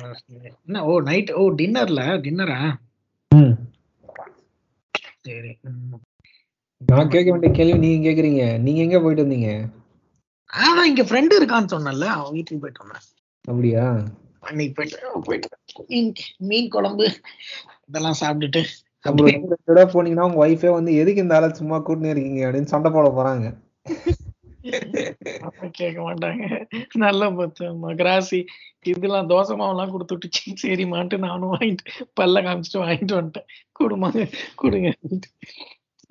என்ன? ஓ நைட் ஓ டின்னர்ல டின்னரா சரி. நான் கேட்க வேண்டிய கேள்வி நீங்க கேக்குறீங்க நீங்க எங்க போயிட்டு வந்தீங்க? அதான் இங்க ஃப்ரெண்டு இருக்கான்னு சொன்னேன்ல. அவன் வீட்டுக்கு போயிட்டு வந்தேன். அப்படியா? அன்னைக்கு போயிட்டு போயிட்டு மீன் மீன் குழம்பு இதெல்லாம் சாப்பிட்டுட்டு. அப்புறம் போனீங்கன்னா உங்க ஒய்ஃபே வந்து எதுக்கு இந்த ஆளை சும்மா கூட்டினே இருக்கீங்க? அப்படின்னு சண்டை போட போறாங்க. கேட்க மாட்டாங்க. நல்ல பத்து கிராசி இதெல்லாம் தோசை மாவுலாம் கொடுத்துட்டு சரிமான்ட்டு நானும் வாங்கிட்டு பல்ல காமிச்சிட்டு வாங்கிட்டு வந்துட்டேன். கொடுமாங்க கொடுங்க.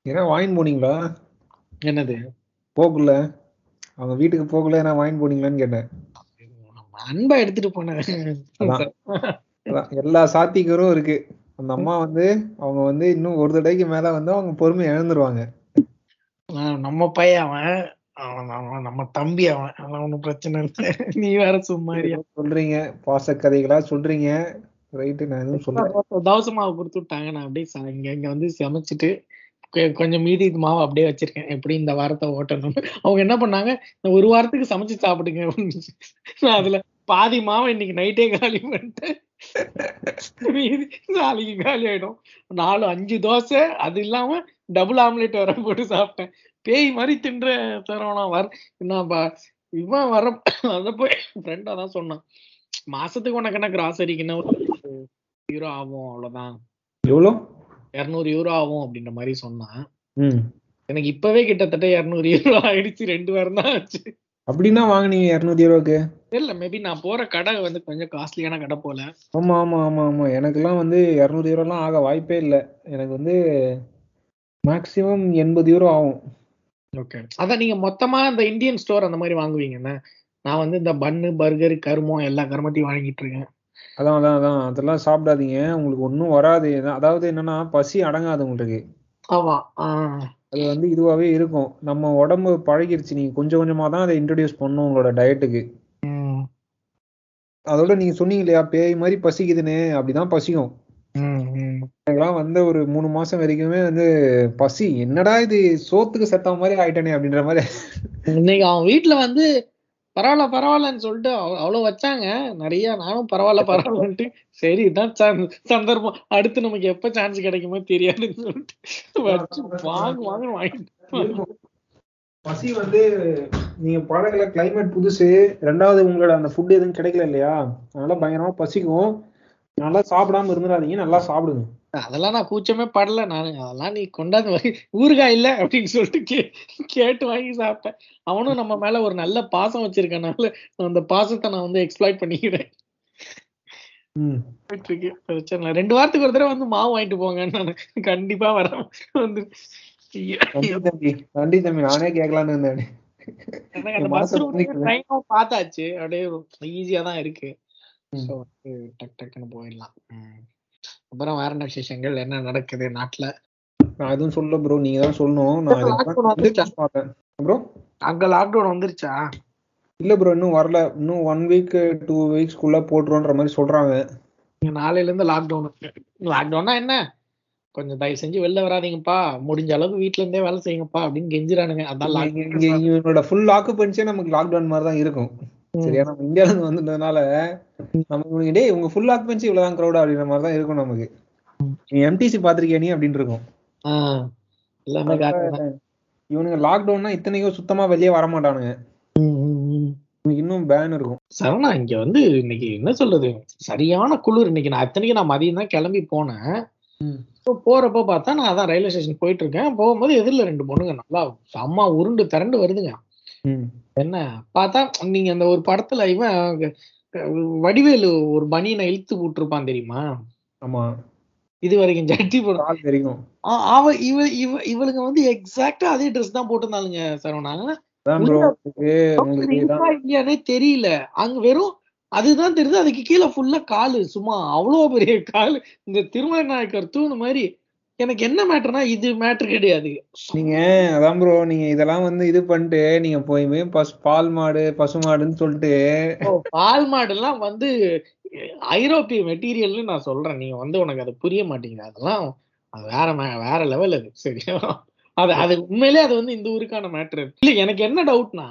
ஏன்னா வாங்கிட்டு போனீங்களா? என்னது? போக்குள்ள அவங்க வீட்டுக்கு போக்குள்ள ஏன்னா வாங்கிட்டு போனீங்களான்னு கேட்டேன். அன்பா எடுத்துட்டு போனேன் எல்லா சாத்தியக்கரும் இருக்கு. அந்த அம்மா வந்து அவங்க வந்து இன்னும் ஒரு தடவைக்கு மேல வந்து அவங்க பொறுமை இழந்துருவாங்க. நம்ம பையன் அவன். அவன் அவன் நம்ம தம்பி அவன். அதெல்லாம் ஒண்ணும் பிரச்சனை இல்லை. நீ வேற சும்மா. சொல்றீங்க. பாச கதைகளா சொல்றீங்க. ரைட்டு நான் எதுவும் சொல்ல தோசை மாவு கொடுத்து விட்டாங்க. நான் அப்படியே இங்க இங்க வந்து சமைச்சிட்டு கொஞ்சம் மீதி இது மாவு அப்படியே வச்சிருக்கேன். எப்படி இந்த வாரத்தை ஓட்டணும் அவங்க என்ன பண்ணாங்க? இந்த ஒரு வாரத்துக்கு சமைச்சு சாப்பிடுங்க. நான் அதுல பாதி மாவை இன்னைக்கு நைட்டே காலி பண்ணிட்டேன். மீதி நாளைக்கு காலி ஆயிடும். நாலு அஞ்சு தோசை அது இல்லாம டபுள் ஆம்லெட் வர போட்டு சாப்பிட்டேன். பேய் மாதிரி தின்ற தரவனா? வர என்னப்பா இவன் வர அத போய் ஃப்ரெண்டா தான் சொன்னான். மாசத்துக்கு உனக்கு என்ன கிராசரிக்கு என்ன ஒரு யூரோ ஆகும் அவ்வளவுதான். எவ்வளோ? இருநூறு யூரோ ஆகும் அப்படின்ற மாதிரி சொன்னான். எனக்கு இப்பவே கிட்டத்தட்ட இருநூறு யூரோ ஆயிடுச்சு ரெண்டு வாரம் தான் ஆச்சு. அப்படின்னா வாங்குனீங்க இரநூத்தி ரூபாய்க்கு இல்ல மேபி நான் போற கடை வந்து கொஞ்சம் காஸ்ட்லியான கடை போல. ஆமா ஆமா ஆமா ஆமா. எனக்கெல்லாம் வந்து இரநூறு யூரோலாம் ஆக வாய்ப்பே இல்லை. எனக்கு வந்து மேக்ஸிமம் எண்பது யூரோ ஆகும். ஓகே அதான் நீங்க மொத்தமா இந்த இந்தியன் ஸ்டோர் அந்த மாதிரி வாங்குவீங்கண்ணே நான் வந்து இந்த பன்னு பர்கர் கருமம் எல்லா கருமத்தையும் வாங்கிட்டு இருக்கேன். அதான் அதான் அதான். அதெல்லாம் சாப்பிடாதீங்க. உங்களுக்கு ஒன்றும் வராது. அதாவது என்னன்னா பசி அடங்காது உங்களுக்கு. ஆமா. அது வந்து இதுவாகவே இருக்கும். நம்ம உடம்பு பழகிருச்சு. நீங்க கொஞ்சம் கொஞ்சமா தான் அதை இன்ட்ரடியூஸ் பண்ணும் உங்களோட டயட்டுக்கு அதோட நீங்க சொன்னீங்க இல்லையா? பேய் மாதிரி பசிக்குதுன்னு. அப்படிதான் பசிக்கும். உம் உம் எனக்கெல்லாம் வந்து ஒரு மூணு மாசம் வரைக்குமே வந்து பசி. என்னடா இது? சோத்துக்கு செத்த மாதிரி ஆயிட்டனே அப்படின்ற மாதிரி. இன்னைக்கு அவன் வீட்டுல வந்து பரவாயில்ல பரவாயில்லன்னு சொல்லிட்டு அவ- அவ்வளவு வச்சாங்க. நிறைய நானும் பரவாயில்ல பரவாயில்லன்ட்டு. சரி இதான் சந்~ சந்தர்ப்பம். அடுத்து நமக்கு எப்ப சான்ஸ் கிடைக்குமோ தெரியாதுன்னு சொல்லிட்டு வச்சு வாங்க வாங்க வாங்கிட்டு பசி வந்து நீங்க பழகல கிளைமேட் புதுசு. ரெண்டாவது உங்களோட அந்த ஃபுட் எதுவும் கிடைக்கல இல்லையா? அதனால பயங்கரமா பசிக்கும். நல்லா சாப்பிடாம இருந்துடாதீங்க நல்லா சாப்பிடுங்க. அதெல்லாம் நான் கூச்சமே படல. நானு அதெல்லாம் நீ கொண்டாந்து ஊறுகாய் இல்ல அப்படின்னு சொல்லிட்டு கேட்டு வாங்கி சாப்பிட்டேன். அவனும் நம்ம மேல ஒரு நல்ல பாசம் வச்சிருக்கனால அந்த பாசத்தை நான் வந்து எக்ஸ்ப்ளாய்ட் பண்ணிக்கிறேன். பிரச்சனை ரெண்டு வாரத்துக்கு ஒரு தடவை வந்து மாவு வாங்கிட்டு போங்க நான் கண்டிப்பா வரேன் வந்து. நன்றி தம்பி நானே கேட்கலான்னு இருந்தேன். பார்த்தாச்சு. அப்படியே ஈஸியா தான் இருக்கு. ம். ஸோ டக் டக்குன்னு போயிடலாம். ம். அப்புறம் வேற என்ன விசேஷங்கள்? என்ன நடக்குது நாட்டுல? நான் எதுவும் சொல்ல ப்ரோ நீங்க தான் சொல்லணும். நான் Lockdown வந்துருச்சா? பார்த்தேன் ப்ரோ அங்க லாக்டவுன் வந்துருச்சா? இல்ல ப்ரோ இன்னும் வரல. இன்னும் ஒன் வீக் டூ வீக்ஸ்க்குள்ள போட்டுருவோன்ற மாதிரி சொல்றாங்க. இங்க நாளையில இருந்து லாக்டவுன் லாக்டவுன்னா என்ன? கொஞ்சம் தயவு செஞ்சு வெளில வராதீங்கப்பா. முடிஞ்ச அளவுக்கு வீட்ல இருந்தே வேலை செய்யுங்கப்பா அப்படின்னு கெஞ்சுறானுங்க. அதான் இங்க lockdown. இங்க இவனோட ஃபுல் ஆக்குபென்சியே நமக்கு லாக்டவுன் மாதிரி தான் இருக்கும். சரியா? நம்ம இந்தியால இருந்து வந்ததுனால நமக்கு டேய் உங்க ஃபுல் ஆக்குபென்சி இவ்வளவுதான் க்ரௌட் அப்படின்ற மாதிரி தான் இருக்கும் நமக்கு. நீ எம்டிசி பாத்திருக்கியா நீ? அப்படின்னு இருக்கும். இவனுங்க லாக்டவுன்னா இத்தனைக்கும் சுத்தமா வெளியே வர மாட்டானுங்க இன்னும் பேன் இருக்கும். சரவணா இங்க வந்து இன்னைக்கு என்ன சொல்றது? சரியான குளிர் இன்னைக்கு. நான் அத்தனைக்கு நான் மதியம் தான் கிளம்பி போனேன். போறப்ப பார்த்தா நான் அதான் ரயில்வே ஸ்டேஷன் போயிட்டு இருக்கேன். போகும்போது எதிரில் ரெண்டு பொண்ணுங்க நல்லா செம்ம உருண்டு திரண்டு வருதுங்க. என்ன? பார்த்தா நீங்க அந்த ஒரு படத்துல இவன் வடிவேலு ஒரு பனியனை இழுத்து விட்டுருப்பான் தெரியுமா? ஆமா. இது வரைக்கும் ஜட்டி போடும் ஆ- அவ இவ இவ இவளுங்க வந்து எக்ஸாக்டா அதே ட்ரெஸ் தான் போட்டிருந்தாளுங்க சரவணா. இல்லையானே தெரியல. அங்க வெறும் அதுதான் தெரியுது. அதுக்கு கீழே ஃபுல்லா காலு. சும்மா அவ்வளோ பெரிய காலு. இந்த திருமலை நாயக்கர் தூணு மாதிரி எனக்கு என்ன மேட்டர்னா இது மேட்டர் கிடையாது. நீங்க அதான் ப்ரோ நீங்க இதெல்லாம் வந்து இது பண்ணிட்டு நீங்க போய் பசு பால் மாடு பசு மாடுன்னு சொல்லிட்டு. பால் மாடுலாம் வந்து ஐரோப்பிய மெட்டீரியல்னு நான் சொல்றேன். நீங்க வந்து உனக்கு அது புரிய மாட்டேங்குது. அதெல்லாம் அது வேற வேற லெவல் அது. சரியா அது அது உண்மையிலே அது வந்து இந்த ஊருக்கான மேட்ரு இல்ல எனக்கு என்ன டவுட்னா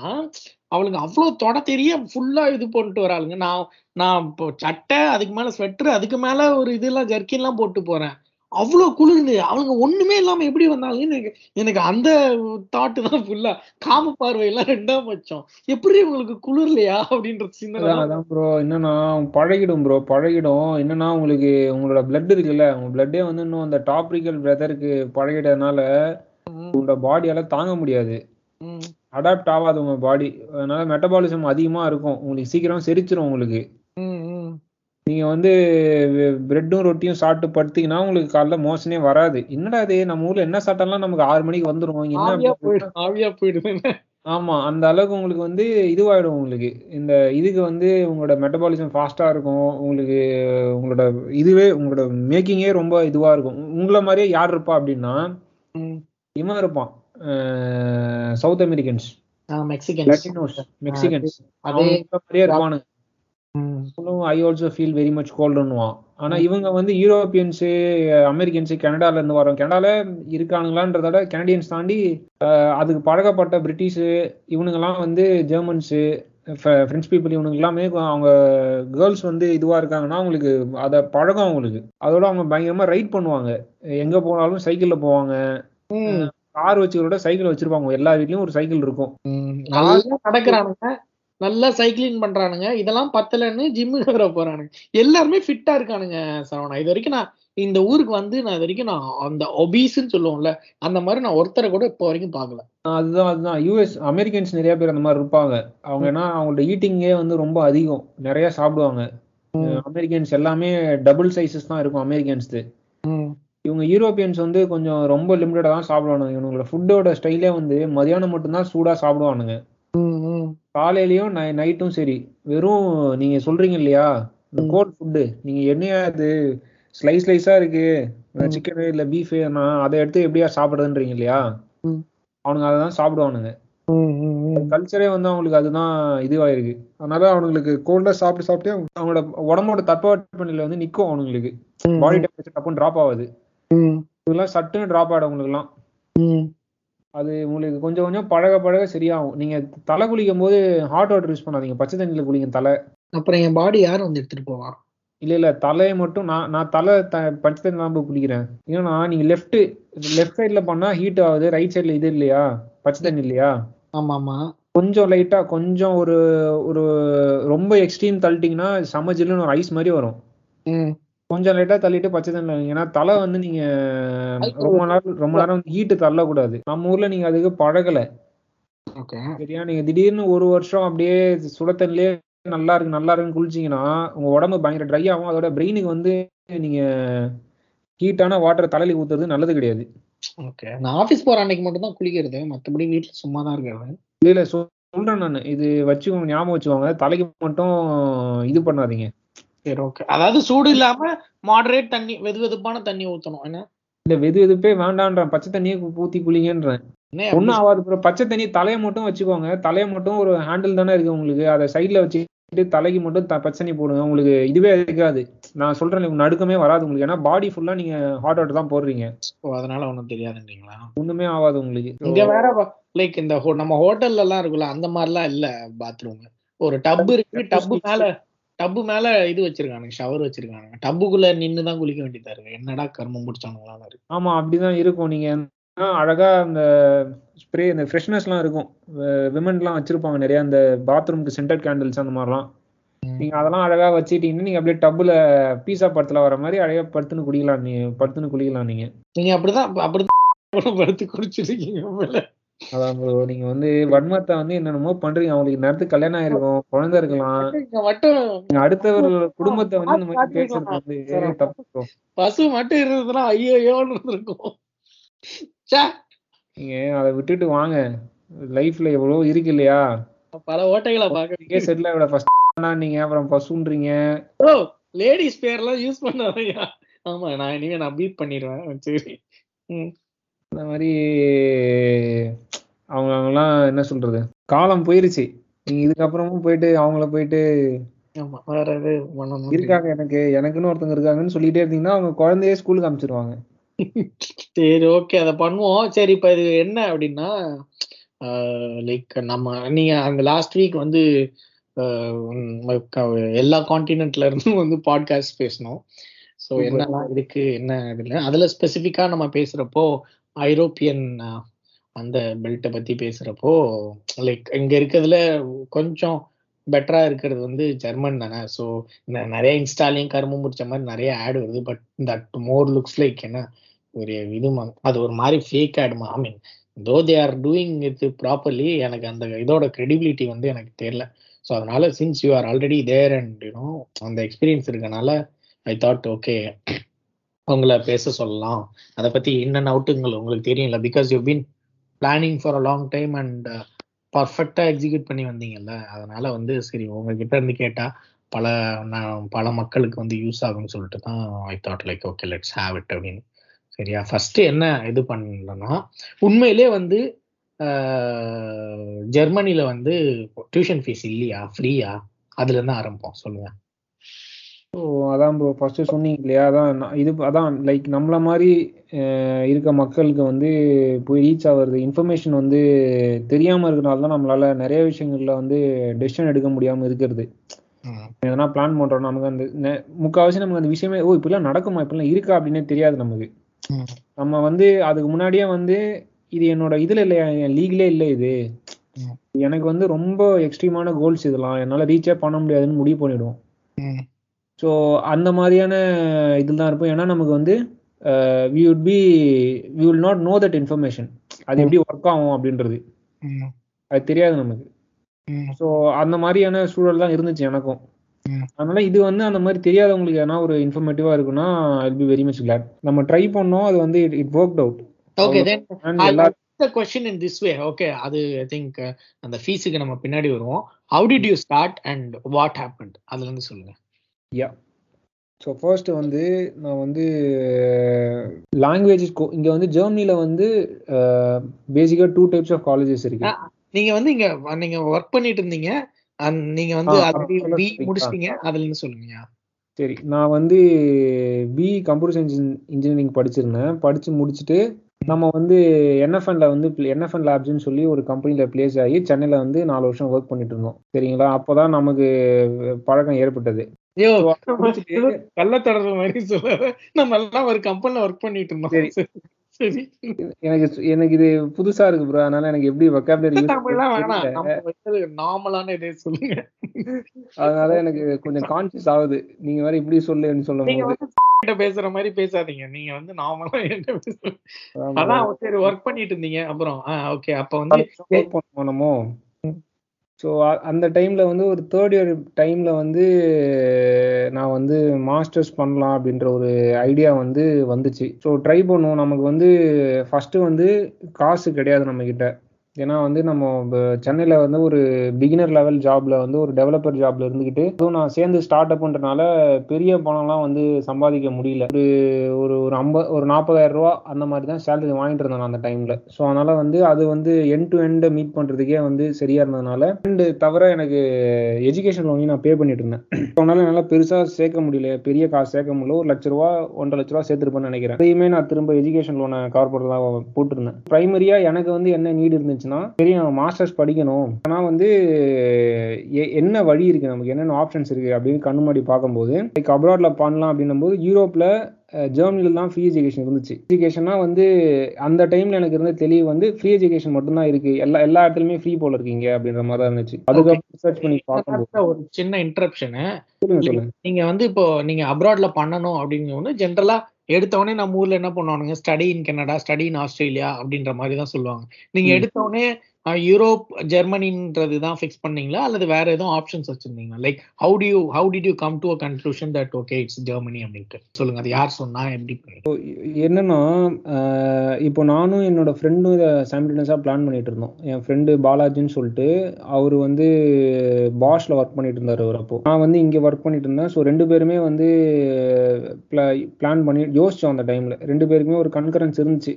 அவளுங்க அவ்வளவு தொட தெரிய ஃபுல்லா இது போட்டு வராளுங்க. நான் நான் இப்போ சட்டை அதுக்கு மேல ஸ்வெட்டர் அதுக்கு மேல ஒரு இதெல்லாம் ஜர்க்கின் எல்லாம் போட்டு போறேன். அவ்வளவு குளிருது அவளுங்க ஒண்ணுமே இல்லாம எப்படி வந்தாங்கன்னு எனக்கு எனக்கு அந்த தாட்டு தான் ஃபுல்லா காம பார்வை எல்லாம் ரெண்டாம் பட்சம் எப்படி உங்களுக்கு குளிர்லையா அப்படின்ற சின்ன அதான் அதான் ப்ரோ என்னன்னா பழகிடும் ப்ரோ பழகிடும். என்னன்னா உங்களுக்கு உங்களோட பிளட் இருக்குல்ல உங்க பிளட்டே வந்து இன்னும் அந்த டாப்ரிக்கல் வெதருக்கு பழகிட்டதுனால உங்களோட பாடியால தாங்க முடியாது. அடாப்ட் ஆகாது உங்க பாடி அதனால மெட்டபாலிசம் அதிகமா இருக்கும். உங்களுக்கு சீக்கிரம் செரிச்சிரும் உங்களுக்கு. நீங்க வந்து பிரெட்டும் ரொட்டியும் சாப்பிட்டு படுத்தீங்கன்னா உங்களுக்கு காலைல மோசனே வராது. என்னடா இது? நம்ம ஊர்ல என்ன சாப்பிட்டாலும் நமக்கு ஆறு மணிக்கு வந்துரும். ஆவியா என்ன? போயிடுது ஆமா அந்த அளவுக்கு உங்களுக்கு வந்து இதுவாயிடும் உங்களுக்கு. இந்த இதுக்கு வந்து உங்களோட மெட்டபாலிசம் ஃபாஸ்டா இருக்கும். உங்களுக்கு உங்களோட இதுவே உங்களோட மேக்கிங்கே ரொம்ப இதுவா இருக்கும். உங்களை மாதிரியே யார் இருப்பா அப்படின்னா இவன் இருப்பான். South Americans. Mexicans. Latinos Mexicans. அதே மாதிரியே இருப்பானுங்க. I also feel very much கோல்டுன்னுவான் ஆனா இவங்க வந்து யூரோப்பியன்ஸ் அமெரிக்கன்ஸ் கனடால இருந்து வரோம் கனடால இருக்கானுங்களான்றத விட கனடியன்ஸ் தாண்டி அதுக்கு பழகப்பட்ட பிரிட்டிஷ் இவனுங்கெல்லாம் வந்து ஜெர்மன்ஸ் ஃப்ரெஞ்ச் பீப்புள் இவனுங்க எல்லாமே அவங்க கேர்ள்ஸ் வந்து இதுவா இருக்காங்கன்னா அவங்களுக்கு அத பழகம் அவங்களுக்கு. அதோட அவங்க பயங்கரமா ரைட் பண்ணுவாங்க. எங்க போனாலும் சைக்கிள்ல போவாங்க. கார் வச்சுக்கிறோட சைக்கிள் வச்சிருப்பாங்க. எல்லா வீட்லயும் ஒரு சைக்கிள் இருக்கும். நல்லா நடக்கிறானுங்க. நல்லா சைக்கிளிங் பண்றானுங்க. இதெல்லாம் பத்தலன்னு ஜிம்முக்கு வர போறானுங்க. எல்லாருமே ஃபிட்டா இருக்கானுங்க சரவணா. இது வரைக்கும் நான் இந்த ஊருக்கு வந்து நான் இது வரைக்கும் நான் அந்த ஒபீஸ்ன்னு சொல்லுவோம்ல அந்த மாதிரி நான் ஒருத்தரை கூட இப்போ வரைக்கும் பார்க்கல. அதுதான் அதுதான். யூஎஸ் அமெரிக்கன்ஸ் நிறைய பேர் அந்த மாதிரி இருப்பாங்க. அவங்க ஏன்னா அவங்களோட ஈட்டிங்கே வந்து ரொம்ப அதிகம். நிறைய சாப்பிடுவாங்க. அமெரிக்கன்ஸ் எல்லாமே டபுள் சைஸஸ் தான் இருக்கும் அமெரிக்கன்ஸ் இவங்க யூரோப்பியன்ஸ் வந்து கொஞ்சம் ரொம்ப லிமிட்டடா தான் சாப்பிடுவானுங்க. இவங்களோட ஃபுட்டோட ஸ்டைலே வந்து மதியானம் மட்டும்தான் சூடா சாப்பிடுவானுங்க. காலையிலயும் நைட்டும் சரி. வெறும் நீங்க சொல்றீங்க இல்லையா? இந்த. கோல்ட் ஃபுட்டு நீங்க என்னையா அது ஸ்லைஸ் ஸ்லைஸா இருக்கு. சிக்கன் இல்ல பீஃப் அதை எடுத்து எப்படியா சாப்பிடுறதுன்றீங்க இல்லையா. அவனுங்க அதை தான் சாப்பிடுவானுங்க. கல்ச்சரே வந்து அவங்களுக்கு அதுதான் இதுவாயிருக்கு. அதனால அவனுங்களுக்கு கோல்டா சாப்பிட்டு சாப்பிட்டு அவங்களோட உடம்போட தட்பவெப்பநிலை வந்து நிக்கும் அவனுங்களுக்கு. பாடி டெம்பரேச்சர் டப்புன்னு டிராப் ஆகுது. இதெல்லாம் சட்டுன்னு டிராப் ஆயிடும் உங்களுக்குலாம் அது உங்களுக்கு கொஞ்சம் கொஞ்சம் பழக பழக சரியாகும். நீங்க தலை குளிக்கும் போது ஹாட் வாட்டர் யூஸ் பண்ணாதீங்க. பச்சை தண்ணியில குளிங்க தலை. அப்புறம் என் பாடி யார் வந்து எடுத்துட்டு போவா? இல்ல இல்ல தலையை மட்டும் நான் நான் தலை த பச்சை தண்ணி தான் போய் குளிக்கிறேன். ஏன்னா நீங்க லெஃப்ட் லெஃப்ட் சைடுல பண்ணா ஹீட் ஆகுது. ரைட் சைடுல இது இல்லையா? பச்சை தண்ணி இல்லையா? ஆமா ஆமா கொஞ்சம் லைட்டா கொஞ்சம் ஒரு ஒரு ரொம்ப எக்ஸ்ட்ரீம் தள்ளிட்டீங்கன்னா செம ஜில்லுன்னு ஒரு ஐஸ் மாதிரி வரும். கொஞ்சம் லைட்டா தள்ளிட்டு பச்சை தண்ணி. ஏன்னா தலை வந்து நீங்க ரொம்ப நேரம் ரொம்ப நேரம் ஹீட்டு தள்ளக்கூடாது. நம்ம ஊர்ல நீங்க அதுக்கு பழகல. ஓகே. சரியா? நீங்க திடீர்னு ஒரு வருஷம் அப்படியே சுட தண்ணிலே நல்லா இருக்கு நல்லா இருக்குன்னு குளிச்சீங்கன்னா உங்க உடம்பு பயங்கர ட்ரை ஆகும். அதோட பிரெயினுக்கு வந்து நீங்க ஹீட்டான வாட்டர் தலையில ஊத்துறது நல்லது கிடையாது. ஓகே. நான் ஆபீஸ் போற அன்னைக்கு மட்டும் தான் குளிக்கிறது. மத்தபடி வீட்ல சும்மா தான் இருக்கிறது இல்ல சொல்றேன் நான். இது வச்சுக்கோங்க ஞாபகம் வச்சுக்கோங்க. தலைக்கு மட்டும் இது பண்ணாதீங்க. சரி ஓகே அதாவது சூடு இல்லாம மாடரேட் தண்ணி வெது வெதுப்பான தண்ணி ஊத்தணும். என்ன? இல்ல வெது வெதுப்பே வேண்டான்றேன். பச்சை தண்ணியே ஊத்தி குளிங்கன்றேன். ஒண்ணும் ஆகாது bro. பச்சை தண்ணி தலையை மட்டும் வச்சுக்கோங்க. தலையை மட்டும் ஒரு ஹேண்டில் தானே இருக்கு உங்களுக்கு. அதை சைட்ல வச்சுட்டு தலைக்கு மட்டும் பச்சை தண்ணி போடுங்க. உங்களுக்கு இதுவே இருக்காது. நான் சொல்றேன் நடுக்கமே வராது உங்களுக்கு. ஏன்னா பாடி ஃபுல்லா நீங்க ஹாட் வாட்டர் தான் போடுறீங்க. அதனால ஒண்ணும் தெரியாதுன்றீங்களா? ஒண்ணுமே ஆகாது உங்களுக்கு. இங்க வேற லைக் இந்த நம்ம ஹோட்டல்ல எல்லாம் இருக்குல்ல அந்த மாதிரிலாம் இல்ல பாத்ரூம் ஒரு டப் இருக்கு டப்பு மேல டப்பு மேல இது வச்சிருக்கானுங்க ஷவர் வச்சிருக்கானுங்க. டப்புக்குள்ள நின்னு தான் குளிக்க வேண்டியதா இருக்கு. என்னடா கர்மம் முடிச்சானுங்களான்னு இருக்கு. ஆமா அப்படிதான் இருக்கும். நீங்க அழகா அந்த ஸ்ப்ரே இந்த ஃப்ரெஷ்னஸ் எல்லாம் இருக்கும். விமன் எல்லாம் வச்சிருப்பாங்க நிறைய அந்த பாத்ரூம்க்கு சென்டர் கேண்டில்ஸ் அந்த மாதிரிலாம். நீங்க அதெல்லாம் அழகா வச்சுட்டீங்கன்னா நீங்க அப்படியே டப்புல பீஸா படத்துல வர மாதிரி அழகா படுத்துன்னு குடிக்கலாம். நீ படுத்துன்னு குளிக்கலாம் நீங்க. நீங்க அப்படிதான் அப்படிதான் படுத்து குடிச்சிருக்கீங்க அதான் bro, நீங்க வந்து வன்மத்தை வந்து என்னென்னமோ பண்றீங்க. அவங்களுக்கு நேரத்துக்கு கல்யாணம் ஆயிருக்கும் குழந்தை இருக்கலாம். இங்க மட்டும் நீங்க அடுத்தவர்கள் குடும்பத்தை வந்து இந்த மாதிரி பேசுறது வந்து தப்பு. பசு மட்டும் இருந்ததுன்னா ஐயோயோன்னு இருந்திருக்கும். ச்சே, நீங்க அதை விட்டுட்டு வாங்க. லைஃப்ல எவ்வளவு இருக்கு இல்லையா? பல ஓட்டைகளை பாக்குறீங்க செட்டில் விட ஃபர்ஸ்ட் நீங்க அப்புறம் பசுன்றீங்க. ஓ லேடிஸ் பேர்லாம் யூஸ் பண்ணாதயா ஆமா நான் இனிமே நான் பீட் பண்ணிடுவேன். சரி. இந்த மாதிரி அவங்க அவங்கலாம் என்ன சொல்றது? காலம் போயிருச்சு. நீங்க இதுக்கப்புறமும் போயிட்டு அவங்கள போயிட்டு இருக்காங்க எனக்கு. எனக்குன்னு ஒருத்தவங்க இருக்காங்கன்னு சொல்லிட்டே இருந்தீங்கன்னா அவங்க குழந்தையே ஸ்கூலுக்கு அனுப்பிச்சிருவாங்க சரி ஓகே அத பண்ணுவோம். சரி இப்ப இது என்ன அப்படின்னா லைக் நம்ம நீங்க அந்த லாஸ்ட் வீக் வந்து எல்லா காண்டினென்ட்ல இருந்தும் வந்து பாட்காஸ்ட் பேசணும். ஸோ. என்னெல்லாம் இருக்கு என்ன இதுல அதுல ஸ்பெசிஃபிக்கா நம்ம பேசுறப்போ ஐரோப்பியன் அந்த பெல்ட்டை பத்தி பேசுறப்போ லைக் இங்க இருக்கிறதுல கொஞ்சம் பெட்டரா இருக்கிறது வந்து ஜெர்மன் தானே. ஸோ இந்த நிறைய இன்ஸ்டாலையும் கரும்பு முடிச்ச மாதிரி நிறைய ஆட் வருது. But that more looks like என்ன? ஒரு இது அது ஒரு மாதிரி fake ஆடுமா I mean though they are doing it properly எனக்கு அந்த இதோட கிரெடிபிலிட்டி வந்து எனக்கு தெரியல. ஸோ அதனால since you are already there and you know அந்த எக்ஸ்பீரியன்ஸ் இருக்கனால ஐ தாட் ஓகே உங்களை பேச சொல்லலாம். அதை பத்தி என்னென்ன அவுட்டுங்கள் உங்களுக்கு தெரியும்ல because you been planning for a long time and பர்ஃபெக்டாக எக்ஸிக்யூட் பண்ணி வந்தீங்கல்ல அதனால வந்து சரி உங்ககிட்ட இருந்து கேட்டால் பல நான் பல மக்களுக்கு வந்து யூஸ் ஆகும்னு சொல்லிட்டு தான் I thought like okay let's have it அப்படின்னு. சரியா? ஃபர்ஸ்ட் என்ன இது பண்ணலன்னா உண்மையிலே வந்து ஜெர்மனியில் வந்து டியூஷன் ஃபீஸ் இல்லையா? ஃப்ரீயா அதுலேருந்து ஆரம்பிப்போம் சொல்லுங்கள் ஸோ அதான் ப்ரோ ஃபர்ஸ்ட் சொன்னீங்க இல்லையா? அதான் இது அதான் லைக் நம்மள மாதிரி இருக்க மக்களுக்கு வந்து போய் ரீச் ஆகுறது இன்ஃபர்மேஷன் வந்து தெரியாம இருக்கனால தான் நம்மளால நிறைய விஷயங்கள்ல வந்து டெசிஷன் எடுக்க முடியாம இருக்கிறது. எதனா பிளான் பண்றோம் நமக்கு அந்த முக்காவாசி நமக்கு அந்த விஷயமே ஓ இப்படிலாம் நடக்குமா? இப்படிலாம் இருக்கா? அப்படின்னே தெரியாது நமக்கு. நம்ம வந்து அதுக்கு முன்னாடியே வந்து இது என்னோட இதுல இல்லையா? என் லீக்லே இல்லை இது. எனக்கு வந்து ரொம்ப எக்ஸ்ட்ரீமான கோல்ஸ் இதெல்லாம் என்னால ரீச்சே பண்ண முடியாதுன்னு முடிவு பண்ணிடுவோம். ஸோ அந்த மாதிரியான இதில் தான் இருப்போம். ஏன்னா நமக்கு வந்து we would be we will not know that information அது எப்படி ஒர்க் ஆகும் அப்படின்றது. அது தெரியாது நமக்கு. ஸோ அந்த மாதிரியான சூழல் தான் இருந்துச்சு எனக்கும். அதனால இது வந்து அந்த மாதிரி தெரியாதவங்களுக்கு எதனா ஒரு இன்ஃபர்மேட்டிவா இருக்குன்னா I be very much glad நம்ம ட்ரை பண்ணோம் அது வந்து it work out okay then question in this way. Okay, அது ஐ திங்க் அந்த ஃபீஸுக்கு நம்ம பின்னாடி வருவோம். How did you start and what happened அதுல இருந்து சொல்லுங்க. யா ஸோ ஃபர்ஸ்ட் வந்து நான் வந்து லாங்குவேஜ் இங்கே வந்து ஜெர்மனியில் வந்து பேசிக்காக டூ டைப்ஸ் ஆஃப் காலேஜஸ் இருக்கு. நீங்க வந்து இங்க நீங்க ஒர்க் பண்ணிட்டு இருந்தீங்க. நீங்க வந்து பி? முடிச்சிட்டீங்க. அதுல இருந்து சொல்லுங்க சரி நான் வந்து பி கம்ப்யூட்டர் சயின்ஸ் இன்ஜினியரிங் படிச்சிருந்தேன். படிச்சு முடிச்சுட்டு நம்ம வந்து என்எஃப்என்ல வந்து என்எஃப்என் லேப்ஸ்னு சொல்லி ஒரு கம்பெனியில் பிளேஸ் ஆகி சென்னையில் வந்து நாலு வருஷம் ஒர்க் பண்ணிட்டு இருந்தோம். சரிங்களா? அப்போதான் நமக்கு பழக்கம் ஏற்பட்டது. ஐயோ So, அது முடிச்சுட்டு கள்ள தொடர்பு மாதிரி சொல்லாத நம்ம எல்லாம் ஒரு கம்பெனில ஒர்க் பண்ணிட்டு இருந்தோம். சரி. சரி. எனக்கு எனக்கு இது புதுசா இருக்கு ப்ரோ அதனால எனக்கு எப்படி வொக்காபுலரி நார்மலான இதே சொல்லுங்க. அதனால எனக்கு கொஞ்சம் கான்சியஸ் ஆகுது. நீங்க வேற இப்படி சொல்லுன்னு சொல்லும் பேசுற மாதிரி பேசாதீங்க. நீங்க வந்து நார்மலா பேசுங்க அதான் சரி ஒர்க் பண்ணிட்டு இருந்தீங்க. அப்புறம் ஓகே அப்ப வந்து நம்ம. ஸோ அந்த டைமில் வந்து ஒரு தேர்ட் இயர் டைமில் வந்து நான் வந்து மாஸ்டர்ஸ் பண்ணலாம் அப்படின்ற ஒரு ஐடியா வந்து வந்துச்சு. ஸோ ட்ரை பண்ணுவோம். நமக்கு வந்து ஃபஸ்ட்டு வந்து காசு கிடையாது நம்மக்கிட்ட ஏன்னா வந்து நம்ம இப்ப சென்னையில வந்து ஒரு பிகினர் லெவல் ஜாப்ல வந்து ஒரு டெவலப்பர் ஜாப்ல இருந்துக்கிட்டு அதுவும் நான் சேர்ந்து ஸ்டார்ட் அப்ன்றனால பெரிய பணம்லாம் வந்து சம்பாதிக்க முடியல. ஒரு ஒரு ஒரு ஐம்பது ஒரு நாற்பதாயிரம் ரூபா அந்த மாதிரி தான் சேலரி வாங்கிட்டு இருந்தேன் நான் அந்த டைம்ல ஸோ அதனால வந்து அது வந்து எண்ட் டு எண்ட் மீட் பண்றதுக்கே வந்து சரியா இருந்ததுனால அண்டு தவிர எனக்கு எஜுகேஷன் லோனையும் நான் பே பண்ணிட்டு இருந்தேன். So, அதனால என்னால் பெருசாக சேர்க்க முடியல. பெரிய காசு சேர்க்க முடியல. ஒரு லட்ச ரூபா ஒன்றரை லட்ச ரூபா சேர்த்துருப்பேன்னு நினைக்கிறேன். அதையுமே நான் திரும்ப எஜுகேஷன் லோனை கார்பரேட் தான் போட்டிருந்தேன். ப்ரைமரியாக எனக்கு வந்து என்ன நீடு இருந்துச்சு இருந்துச்சுன்னா சரி நான் மாஸ்டர்ஸ் படிக்கணும். ஆனா வந்து என்ன வழி இருக்கு? நமக்கு என்னென்ன ஆப்ஷன்ஸ் இருக்கு? அப்படின்னு கண்ணு முன்னாடி பார்க்கும்போது லைக் அப்ராட்ல பண்ணலாம் அப்படின்னும் போது யூரோப்ல ஜெர்மனில தான் ஃப்ரீ எஜுகேஷன் இருந்துச்சு. எஜுகேஷனா வந்து அந்த டைம்ல எனக்கு இருந்த தெளிவு வந்து ஃப்ரீ எஜுகேஷன் மட்டும்தான் இருக்கு. எல்லா எல்லா இடத்துலயுமே ஃப்ரீ போல இருக்கீங்க அப்படின்ற மாதிரி தான் இருந்துச்சு அதுக்கப்புறம் சர்ச் பண்ணி பார்க்கும்போது. ஒரு சின்ன இன்டரப்ஷனு நீங்க வந்து இப்போ நீங்க அப்ராட்ல பண்ணணும் அப்படிங்கன்னு ஜென்ரலா எடுத்த உடனே நம்ம ஊர்ல என்ன பண்ணுவானுங்க study in Canada study in Australia அப்படின்ற மாதிரி தான் சொல்லுவாங்க நீங்க ம். யூரோப் ஜெர்மனின்றது தான் ஃபிக்ஸ் பண்ணீங்களா? அல்லது வேற எதுவும் options வச்சிருந்தீங்களா? Like how do you how did you come to a conclusion that okay it's Germany அப்படின்ட்டு? சொல்லுங்க அது யார் சொன்னா எப்படி என்னன்னா இப்போ நானும் என்னோட ஃப்ரெண்டும் இதை சைமல்டேனியஸாக பிளான் பண்ணிட்டு இருந்தோம். என் ஃப்ரெண்டு பாலாஜின்னு சொல்லிட்டு அவர் வந்து பாஷ்ல ஒர்க் பண்ணிட்டு இருந்தார் அவர் அப்போ. நான் வந்து இங்கே ஒர்க் பண்ணிட்டு இருந்தேன். ஸோ ரெண்டு பேருமே வந்து பிளான் பண்ணி யோசிச்சோம் அந்த டைம்ல ரெண்டு பேருக்குமே ஒரு கன்கரன்ஸ் இருந்துச்சு.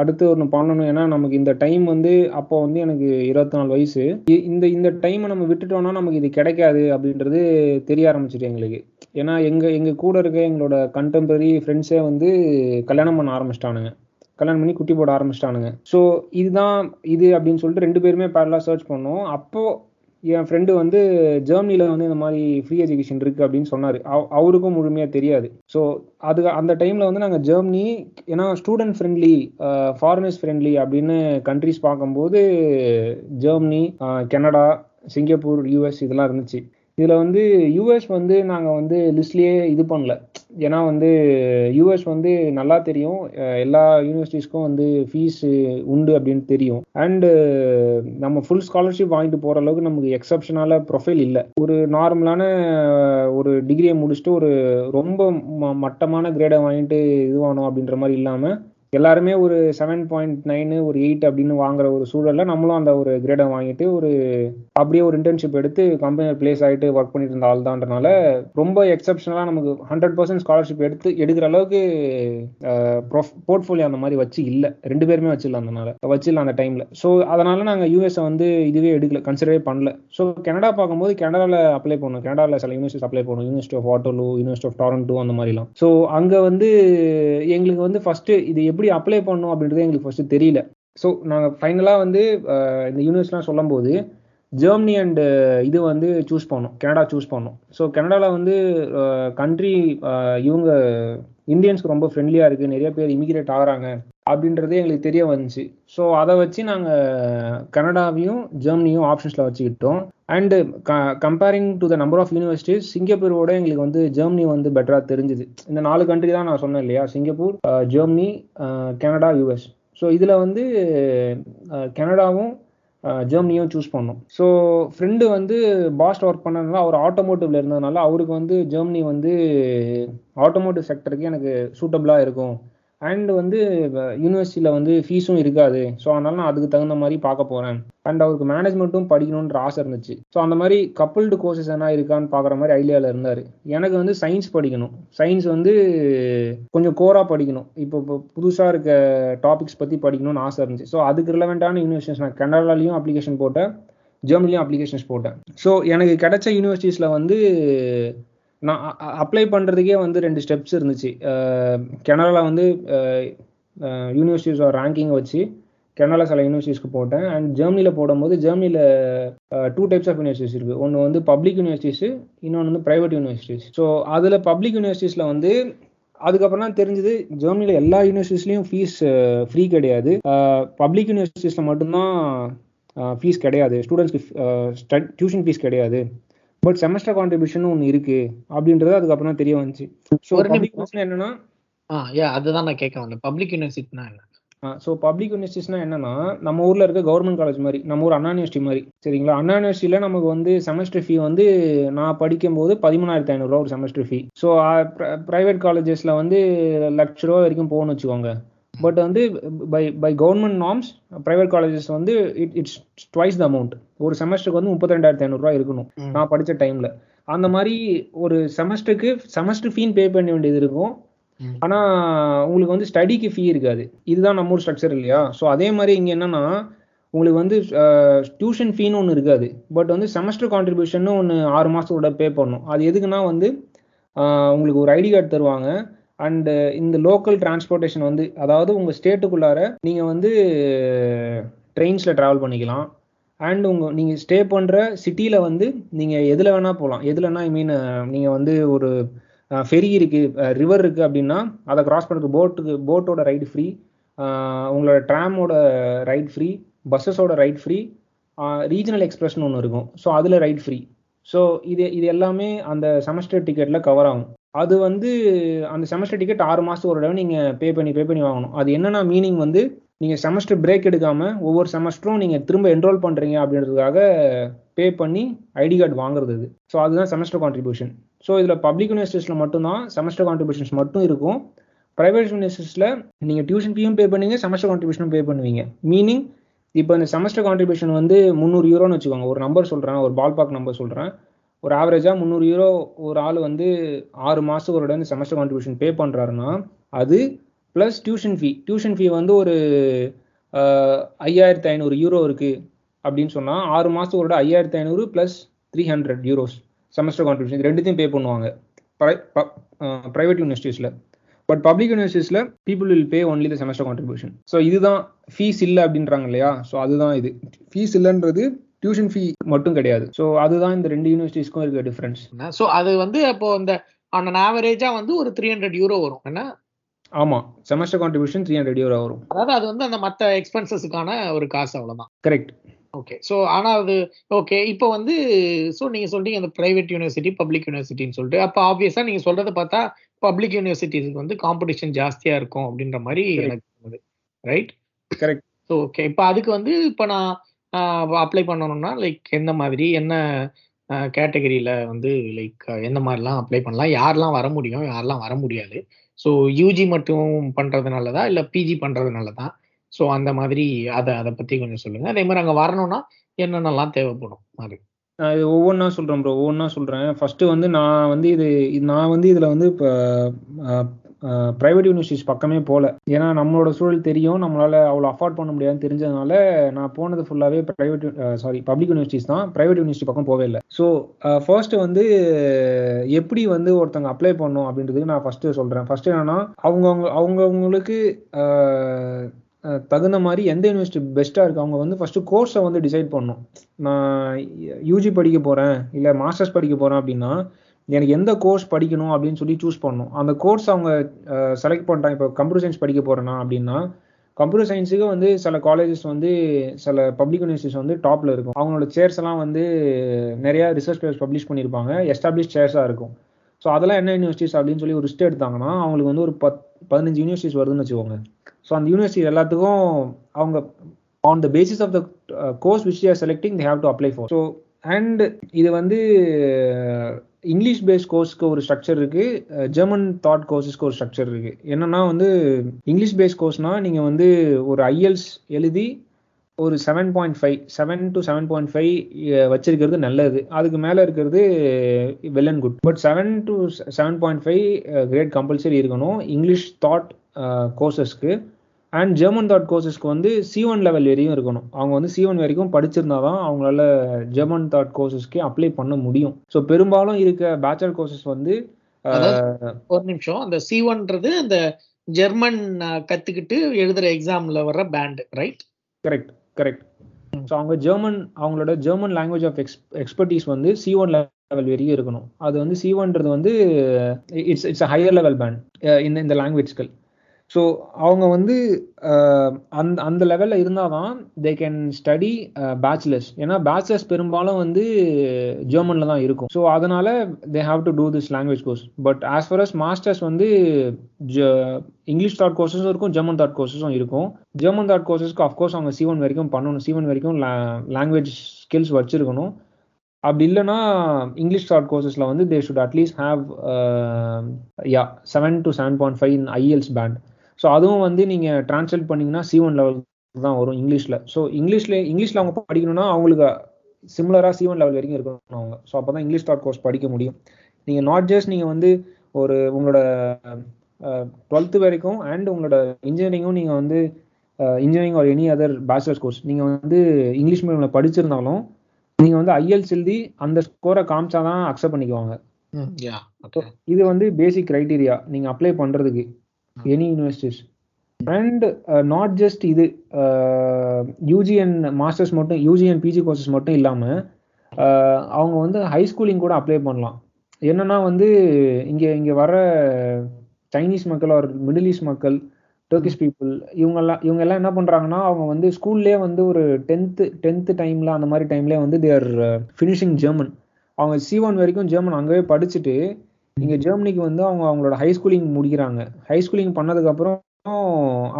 அடுத்து ஒன்று பண்ணணும். ஏன்னா நமக்கு இந்த டைம் வந்து அப்போ வந்து எனக்கு இருபத்தி நாலு வயசு இந்த இந்த டைமை நம்ம விட்டுட்டோம்னா நமக்கு இது கிடைக்காது அப்படின்றது தெரிய ஆரம்பிச்சிட்டு எங்களுக்கு. ஏன்னா எங்க எங்க கூட இருக்க எங்களோட கண்டெம்பரரி ஃப்ரெண்ட்ஸே வந்து கல்யாணம் பண்ண ஆரம்பிச்சிட்டானுங்க. கல்யாணம் பண்ணி குட்டி போட ஆரம்பிச்சிட்டானுங்க. ஸோ இதுதான் இது அப்படின்னு சொல்லிட்டு ரெண்டு பேருமே பேரலாக சர்ச் பண்ணோம். அப்போ என் ஃப்ரெண்டு வந்து ஜெர்மனியில் வந்து இந்த மாதிரி ஃப்ரீ எஜுகேஷன் இருக்குது அப்படின்னு சொன்னார். அவருக்கும் முழுமையாக தெரியாது. ஸோ அது அந்த டைமில் வந்து நாங்கள் ஜெர்மனி ஏன்னா ஸ்டூடெண்ட் ஃப்ரெண்ட்லி ஃபாரினர்ஸ் ஃப்ரெண்ட்லி அப்படின்னு கண்ட்ரிஸ் பார்க்கும்போது ஜெர்மனி கனடா சிங்கப்பூர் யூஎஸ் இதெல்லாம் இருந்துச்சு. இதில் வந்து யூஎஸ் வந்து நாங்கள் வந்து லிஸ்ட்லேயே இது பண்ணல. ஏன்னா வந்து யூஎஸ் வந்து நல்லா தெரியும். எல்லா யூனிவர்சிட்டிஸ்க்கும் வந்து ஃபீஸ் உண்டு அப்படின்னு தெரியும். அண்டு நம்ம ஃபுல் ஸ்காலர்ஷிப் வாங்கிட்டு போகிற அளவுக்கு நமக்கு எக்ஸப்ஷனால ப்ரொஃபைல் இல்லை. ஒரு நார்மலான ஒரு டிகிரியை முடிச்சுட்டு ஒரு ரொம்ப மட்டமான கிரேடை வாங்கிட்டு இதுவானோம் அப்படின்ற மாதிரி இல்லாமல் எல்லாருமே ஒரு செவன் பாயிண்ட் நைனு ஒரு எயிட் அப்படின்னு வாங்குற ஒரு சூழலில் நம்மளும் அந்த ஒரு கிரேடை வாங்கிட்டு ஒரு அப்படியே ஒரு இன்டர்ன்ஷிப் எடுத்து கம்பெனியில் பிளேஸ் ஆகிட்டு ஒர்க் பண்ணிட்டு இருந்த ஆள் தான்றனால ரொம்ப எக்ஸப்ஷனலாக நமக்கு ஹண்ட்ரட் பர்சன்ட் ஸ்காலர்ஷிப் எடுத்து எடுக்கிற அளவுக்கு போர்ட்ஃபோலியோ அந்த மாதிரி வச்சு இல்லை. ரெண்டு பேருமே வச்சிடலாம் அதனால வச்சிடலாம் அந்த டைமில் ஸோ அதனால நாங்கள் யூஎஸ்ஸை வந்து இதுவே எடுக்கல கன்சிடரே பண்ணல. ஸோ கனடா பார்க்கும்போது கனடாவில் அப்ளை பண்ணோம். கனடாவில் சில யூனிவர்சிட்டி அப்ளை பண்ணோம். University of Waterloo university of Toronto அந்த மாதிரிலாம். ஸோ அங்கே வந்து எங்களுக்கு வந்து ஃபர்ஸ்ட் இது எப்படி எப்படி அப்ளை பண்ணணும் அப்படின்றது எங்களுக்கு ஃபர்ஸ்ட் தெரியல. ஸோ நாங்கள் ஃபைனலாக வந்து இந்த யூனிவர்ஸ்லாம் சொல்லும் போது ஜெர்மனி அண்டு இது வந்து சூஸ் பண்ணோம். கனடா சூஸ் பண்ணோம். ஸோ கனடாவில் வந்து கண்ட்ரி இவங்க இந்தியன்ஸ்க்கு ரொம்ப ஃப்ரெண்ட்லியாக இருக்குது நிறைய பேர் இமிகிரேட் ஆகிறாங்க அப்படின்றதே எங்களுக்கு தெரிய வந்துச்சு. ஸோ அதை வச்சு நாங்கள் கனடாவையும் ஜெர்மனியும் ஆப்ஷன்ஸில் வச்சுக்கிட்டோம். அண்டு க comparing to the number of universities சிங்கப்பூரோட எங்களுக்கு வந்து ஜெர்மனி வந்து பெட்டராக தெரிஞ்சுது. இந்த நாலு கண்ட்ரி தான் நான் சொன்னேன் இல்லையா? Singapore Germany Canada US so இதில் வந்து கனடாவும் ஜெர்மனியும் சூஸ் பண்ணோம். ஸோ ஃப்ரெண்டு வந்து பாஸ்ட் ஒர்க் பண்ணதுனால அவர் ஆட்டோமோட்டிவ்ல இருந்ததுனால அவருக்கு வந்து ஜெர்மனி வந்து ஆட்டோமோட்டிவ் செக்டருக்கு எனக்கு சூட்டபிளாக இருக்கும். அண்ட் வந்து யூனிவர்சிட்டியில் வந்து ஃபீஸும் இருக்காது. ஸோ அதனால நான் அதுக்கு தகுந்த மாதிரி பார்க்க போகிறேன் அண்ட் அவருக்கு மேனேஜ்மெண்ட்டும் படிக்கணுன்ற ஆசை இருந்துச்சு. ஸோ அந்த மாதிரி கப்புள்டு கோர்சஸ் என்ன இருக்கான்னு பார்க்குற மாதிரி ஐடியாவில் இருந்தார். எனக்கு வந்து சயின்ஸ் படிக்கணும். சயின்ஸ் வந்து கொஞ்சம் கோராக படிக்கணும். இப்போ இப்போ புதுசாக இருக்க டாபிக்ஸ் பற்றி படிக்கணும்னு ஆசை இருந்துச்சு. ஸோ அதுக்கு ரிலவெண்ட்டான யூனிவர்சிட்டிஸ் நான் கனடாலையும் அப்ளிகேஷன் போட்டேன். ஜெர்மனிலையும் அப்ளிகேஷன்ஸ் போட்டேன். ஸோ எனக்கு கிடைச்ச யூனிவர்சிட்டிஸில் வந்து நான் அப்ளை பண்ணுறதுக்கே வந்து ரெண்டு ஸ்டெப்ஸ் இருந்துச்சு. கெனடாவில் வந்து யூனிவர்சிட்டிஸோட ரேங்கிங்கை வச்சு கனடாவில் சில யூனிவர்சிட்டிஸ்க்கு போட்டேன். அண்ட் ஜெர்மனியில் போடும்போது ஜெர்மனியில் டூ டைப்ஸ் ஆஃப் யூனிவர்சிட்டிஸ் இருக்குது ஒன்று வந்து பப்ளிக் யூனிவர்சிட்டிஸு இன்னொன்று வந்து ப்ரைவேட் யூனிவர்சிட்டிஸ் ஸோ அதில் பப்ளிக் யூனிவர்சிட்டிஸில் வந்து அதுக்கப்புறம் தான் தெரிஞ்சது ஜெர்மனியில் எல்லா யூனிவர்சிட்டிஸ்லையும் ஃபீஸ் ஃப்ரீ கிடையாது. பப்ளிக் யூனிவர்சிட்டிஸில் மட்டும்தான் ஃபீஸ் கிடையாது. ஸ்டூடெண்ட்ஸ்க்கு டியூஷன் ஃபீஸ் கிடையாது. பட் செமஸ்டர் கான்ட்ரிபியூஷன் ஒன்று இருக்கு அப்படின்றது அதுக்கப்புறம் தெரிய வந்துச்சு. ஸோ என்னன்னா ஆ யா அதுதான் நான் கேட்க வந்தேன். பப்ளிக் யூனிவர்சிட்டினா என்ன? ஸோ பப்ளிக் யூனிவர்சிட்டிஸ்னா என்னன்னா நம்ம ஊர்ல இருக்க கவர்மெண்ட் காலேஜ் மாதிரி நம்ம ஊர் அண்ணா யூனிவர்சிட்டி மாதிரி சரிங்களா? அண்ணா யூனிவர்சிட்டியில நமக்கு வந்து செமஸ்டர் ஃபீ வந்து நான் படிக்கும் போது பதிமூணாயிரத்தி ஐநூறுரூவா ஒரு செமஸ்டர் ஃபீ ஸோ ப்ரைவேட் காலேஜஸ்ல வந்து லட்ச ரூபா வரைக்கும் போகணும்னு வச்சுக்கோங்க. பட் வந்து by by government norms private colleges வந்து it it's twice the amount ஒரு செமஸ்டருக்கு வந்து முப்பத்தி ரெண்டாயிரத்தி ஐநூறுரூவா இருக்கணும். நான் படித்த டைம்ல அந்த மாதிரி ஒரு செமஸ்டருக்கு செமஸ்டர் ஃபீன் பே பண்ண வேண்டியது இருக்கும். ஆனா உங்களுக்கு வந்து ஸ்டடிக்கு ஃபீ இருக்காது. இதுதான் நம்ம ஊர் ஸ்ட்ரக்சர் இல்லையா? ஸோ அதே மாதிரி இங்க என்னன்னா உங்களுக்கு வந்து டியூஷன் ஃபீன்னு ஒன்று இருக்காது. பட் வந்து செமஸ்டர் கான்ட்ரிபியூஷன் ஒன்று ஆறு மாசத்தோட பே பண்ணும் அது எதுக்குன்னா வந்து உங்களுக்கு ஒரு ஐடி கார்டு தருவாங்க. அண்ட் இந்த லோக்கல் டிரான்ஸ்போர்ட்டேஷன் வந்து அதாவது உங்கள் ஸ்டேட்டுக்குள்ளார நீங்கள் வந்து ட்ரெயின்ஸில் ட்ராவல் பண்ணிக்கலாம். அண்ட் உங்கள் நீங்கள் ஸ்டே பண்ணுற சிட்டியில் வந்து நீங்கள் எதில் வேணால் போகலாம் எதுலன்னா ஐ மீன் uh, நீங்கள் வந்து ஒரு uh, ஃபெரி இருக்குது ரிவர் uh, இருக்குது அப்படின்னா அதை கிராஸ் பண்ணுறதுக்கு போட்டுக்கு போட்டோட ரைடு ஃப்ரீ உங்களோட ட்ராமோட ரைட் ஃப்ரீ பஸ்ஸஸோட ரைட் ஃப்ரீ ரீஜனல் எக்ஸ்பிரஸ்னு ஒன்று இருக்கும். ஸோ அதில் ரைட் ஃப்ரீ ஸோ இது இது எல்லாமே அந்த செமஸ்டர் டிக்கெட்டில் கவர் ஆகும். அது வந்து அந்த செமஸ்டர் டிக்கெட் ஆறு மாதத்துக்கு ஒரு தடவை நீங்கள் பே பண்ணி பே பண்ணி வாங்கணும். அது என்னென்னா மீனிங் வந்து நீங்கள் செமஸ்டர் பிரேக் எடுக்காமல் ஒவ்வொரு செமஸ்டரும் நீங்கள் திரும்ப என்ரோல் பண்ணுறீங்க அப்படின்றதுக்காக பே பண்ணி ஐடி கார்டு வாங்குறது இது. ஸோ அதுதான் செமஸ்டர் கான்ட்ரிபியூஷன் ஸோ இதில் பப்ளிக் யூனிவர்சிட்டிஸில் மட்டும்தான் செமஸ்டர் கான்ட்ரிபியூஷன்ஸ் மட்டும் இருக்கும். ப்ரைவேட் யூனிவர்சிட்டிஸில் நீங்கள் டியூஷன் ஃபீயும் பே பண்ணுவீங்க செமஸ்டர் கான்ட்ரிபியூஷனும் பே பண்ணுவீங்க. மீனிங் இப்போ இந்த செமஸ்டர் கான்ட்ரிபியூஷன் வந்து முந்நூறு யூரோன்னு வச்சுக்கோங்க. ஒரு நம்பர் சொல்கிறேன் ஒரு பால் பார்க் நம்பர் சொல்கிறேன் ஒரு ஆவரேஜாக முந்நூறு யூரோ ஒரு ஆள் வந்து ஆறு மாதம் ஒரு இடம் செமஸ்டர் கான்ட்ரிபியூஷன் பே பண்ணுறாருன்னா அது plus tuition fee tuition fee வந்து ஒரு ஐயாயிரத்தி ஐநூறு யூரோ இருக்குது அப்படின்னு சொன்னால் ஆறு மாதத்துக்கு ஒரு ஐயாயிரத்தி ஐநூறு plus three hundred euros semester contribution இது ரெண்டுத்தையும் பே பண்ணுவாங்க ப்ரைவேட் யூனிவர்சிட்டிஸில் but public யூனிவர்சிட்டிஸில் people will pay only the semester contribution so இதுதான் ஃபீஸ் இல்லை அப்படின்றாங்க இல்லையா? ஸோ அதுதான் இது. ஃபீஸ் இல்லைன்றது டியூஷன் ஃபீ மட்டும் கிடையாது. ஸோ அதுதான் இந்த ரெண்டு யூனிவர்சிட்டிஸ்க்கும் இருக்க டிஃபரன்ஸ் ஸோ அது வந்து அப்போ இந்த ஆன் ஆவரேஜா வந்து ஒரு த்ரீ ஹண்ட்ரட் யூரோ வரும். என்ன? ஆமா. Semester contribution three hundred euro வரும். அதாவது அது வந்து அந்த மற்ற எக்ஸ்பென்சஸுக்கான ஒரு காசு அவ்வளவுதான். கரெக்ட் ஓகே ஸோ ஆனா அது ஓகே இப்போ வந்து ஸோ நீங்க சொல்றீங்க அந்த பிரைவேட் யூனிவர்சிட்டி பப்ளிக் யூனிவர்சிட்டின்னு சொல்லிட்டு. அப்போ ஆப்வியஸா நீங்க சொல்றதை பார்த்தா பப்ளிக் யூனிவர்சிட்டிஸ்க்கு வந்து காம்படிஷன் ஜாஸ்தியா இருக்கும் அப்படின்ற மாதிரி. எனக்கு ரைட் கரெக்ட் ஸோ ஓகே இப்போ அதுக்கு வந்து இப்போ நான் அப்ளை பண்ணணும்னா லைக் எந்த மாதிரி என்ன கேட்டகரியில் வந்து லைக் எந்த மாதிரிலாம் அப்ளை பண்ணலாம்? யாரெல்லாம் வர முடியும் யாரெல்லாம் வர முடியாது. ஸோ யூஜி மட்டும் பண்ணுறதுனால நல்லதா இல்லை பிஜி பண்ணுறதுனால நல்லதா ஸோ அந்த மாதிரி அதை அதை பற்றி கொஞ்சம் சொல்லுங்கள் அதே மாதிரி அங்கே வரணும்னா என்னென்னலாம் தேவைப்படும்? அது. இது ஒவ்வொன்றா சொல்கிறேன் ப்ரோ ஒவ்வொன்றா சொல்கிறேன் ஃபஸ்ட்டு வந்து நான் வந்து இது- நான் வந்து இதில் வந்து இப்போ ப்ரைவேட் யூனிவர்சிட்டிஸ் பக்கமே போகல ஏன்னா நம்மளோட சூழல் தெரியும். நம்மளால் அவ்வளோ அஃபோர்ட் பண்ண முடியாதுன்னு தெரிஞ்சதுனால நான் போனது ஃபுல்லாகவே ப்ரைவேட் சாரி பப்ளிக் யூனிவர்சிட்டிஸ் தான். ப்ரைவேட் யூனிவர்சிட்டி பக்கம் போகவே இல்லை. ஸோ ஃபர்ஸ்ட் வந்து எப்படி வந்து ஒருத்தங்க அப்ளை பண்ணும் அப்படின்றதுக்கு நான் ஃபர்ஸ்ட்டு சொல்கிறேன் ஃபர்ஸ்ட் என்னன்னா அவங்கவுங்க அவங்கவுங்களுக்கு தகுந்த மாதிரி எந்த யூனிவர்சிட்டி பெஸ்ட்டாக இருக்குது அவங்க வந்து ஃபஸ்ட்டு கோர்ஸை வந்து டிசைட் பண்ணணும். நான் யூஜி படிக்க போகிறேன் இல்லை மாஸ்டர்ஸ் படிக்க போகிறேன் அப்படின்னா எனக்கு எந்த கோர்ஸ் படிக்கணும் அப்படின்னு சொல்லி சூஸ் பண்ணணும். அந்த கோர்ஸ் அவங்க செலக்ட் பண்ணுறாங்க இப்போ கம்ப்யூட்டர் சயின்ஸ் படிக்க போகிறேன்னா அப்படின்னா கம்ப்யூட்டர் சயின்ஸுக்கு வந்து சில காலேஜஸ் வந்து சில பப்ளிக் யூனிவர்சிட்டிஸ் வந்து டாப்ல இருக்கும். அவங்களோட சேர்ஸ் எல்லாம் வந்து நிறைய ரிசர்ச் பேப்பர்ஸ் பப்ளிஷ் பண்ணியிருப்பாங்க. எஸ்டாப்ளிஷ் சேர்ஸாக இருக்கும். ஸோ அதெல்லாம் என்ன யூனிவர்சிட்டிஸ் அப்படின்னு சொல்லி ஒரு லிஸ்ட் எடுத்தாங்கன்னா அவங்களுக்கு வந்து ஒரு பத் பதினஞ்சு யூனிவர்சிட்டிஸ் வருதுன்னு வச்சுக்கோங்க. ஸோ அந்த யூனிவர்சிட்டி எல்லாத்துக்கும் அவங்க on the basis of the course which are selecting they have to apply for so and இது வந்து இங்கிலீஷ் பேஸ்ட் கோர்ஸ்க்கு ஒரு ஸ்ட்ரக்சர் இருக்கு. ஜெர்மன் தாட் கோர்ஸஸ்க்கு ஒரு ஸ்ட்ரக்சர் இருக்கு. என்னன்னா வந்து இங்கிலீஷ் பேஸ்ட் கோர்ஸ்னா நீங்க வந்து ஒரு ஐஎல்ஸ் எழுதி ஒரு seven point five seven to seven point five வச்சிருக்கிறது நல்லது. அதுக்கு மேலே இருக்கிறது well and good but seven to seven point five grade compulsory இருக்கணும். இங்கிலீஷ் தாட் கோர்சஸ்க்கு அண்ட் ஜெர்மன் தாட் கோர்சஸ்க்கு வந்து சி ஒன் லெவல் வரையும் இருக்கணும். அவங்க வந்து சி ஒன் வரைக்கும் படிச்சிருந்தா தான் அவங்களால ஜெர்மன் தாட் கோர்சஸ்க்கு அப்ளை பண்ண முடியும். ஸோ பெரும்பாலும் இருக்க பேச்சுலர் கோர்சஸ் வந்து அஹ், ஒரு நிமிஷம். அந்த சி ஒன்றது அந்த ஜெர்மன் அஹ், கத்துக்கிட்டு எழுதுற எக்ஸாம்ல வர்ற band right correct correct so அவங்க ஜெர்மன் அவங்களோட German language of ex expertise வந்து சி ஒன் லெவல் வரைக்கும் இருக்கணும். அது வந்து சி ஒன்றது வந்து it's it's higher level band இந்த இந்த லாங்குவேஜ்கள் ஸோ அவங்க வந்து அந்த அந்த லெவலில் இருந்தால் தான் தே கேன் ஸ்டடி பேச்சுலர்ஸ் ஏன்னா பேச்சுலர்ஸ் பெரும்பாலும் வந்து ஜெர்மனில் தான் இருக்கும். ஸோ அதனால they have to do this language course but as far as masters வந்து இங்கிலீஷ் தாட் கோர்சஸும் இருக்கும் ஜெர்மன் தாட் கோர்சஸும் இருக்கும். ஜெர்மன் தாட் கோர்சஸ்க்கு அஃப்கோர்ஸ் அவங்க சி ஒன் வரைக்கும் பண்ணணும். சிவன் வரைக்கும் லாங்குவேஜ் ஸ்கில்ஸ் வச்சுருக்கணும். அப்படி இல்லைன்னா இங்கிலீஷ் தாட் கோர்சஸில் வந்து they should at least have ya seven to seven point five in IELTS band so அதுவும் வந்து நீங்கள் ட்ரான்ஸ்லேட் பண்ணீங்கன்னா சி ஒன் லெவல் தான் வரும் இங்கிலீஷில். ஸோ இங்கிலீஷில் இங்கிலீஷில் அவங்க படிக்கணும்னா அவங்களுக்கு சிமிலராக சி ஒன் லெவல் வரைக்கும் இருக்கணும் அவங்க. ஸோ அப்போ தான் இங்கிலீஷ் தாட் கோர்ஸ் படிக்க முடியும். நீங்கள் நாட் ஜஸ்ட் நீங்கள் வந்து ஒரு உங்களோட டுவெல்த்து வரைக்கும் அண்ட் உங்களோட இன்ஜினியரிங்கும் நீங்கள் வந்து இன்ஜினியரிங் ஒரு எனி அதர் பேச்சுலர்ஸ் கோர்ஸ் நீங்கள் வந்து இங்கிலீஷ் மீடியமில் படிச்சிருந்தாலும் நீங்கள் வந்து ஐஎல்ஸ் எழுதி அந்த ஸ்கோரை காமிச்சா தான் அக்செப்ட் பண்ணிக்குவாங்க. இது வந்து பேசிக் கிரைட்டீரியா நீங்கள் அப்ளை பண்ணுறதுக்கு any universities and not just இது யூஜி அண்ட் மாஸ்டர்ஸ் மட்டும் யூஜி அண்ட் பிஜி கோர்சஸ் மட்டும் இல்லாமல் அவங்க வந்து ஹை ஸ்கூலிங் கூட அப்ளை பண்ணலாம். என்னன்னா வந்து இங்கே இங்கே வர சைனீஸ் மக்கள் ஒரு மிடில் ஈஸ்ட் மக்கள் டர்க்கிஷ் பீப்புள் இவங்கெல்லாம் இவங்க எல்லாம் என்ன பண்ணுறாங்கன்னா அவங்க வந்து ஸ்கூல்லே வந்து ஒரு டென்த்து டென்த்து டைமில் அந்த மாதிரி டைம்லேயே வந்து தேர் ஃபினிஷிங் ஜெர்மன் அவங்க சி ஒன் வரைக்கும் ஜெர்மன் அங்கேயே படிச்சுட்டு இங்கே ஜெர்மனிக்கு வந்து அவங்க அவங்களோட ஹை ஸ்கூலிங் முடிக்கிறாங்க. ஹை ஸ்கூலிங் பண்ணதுக்கப்புறம்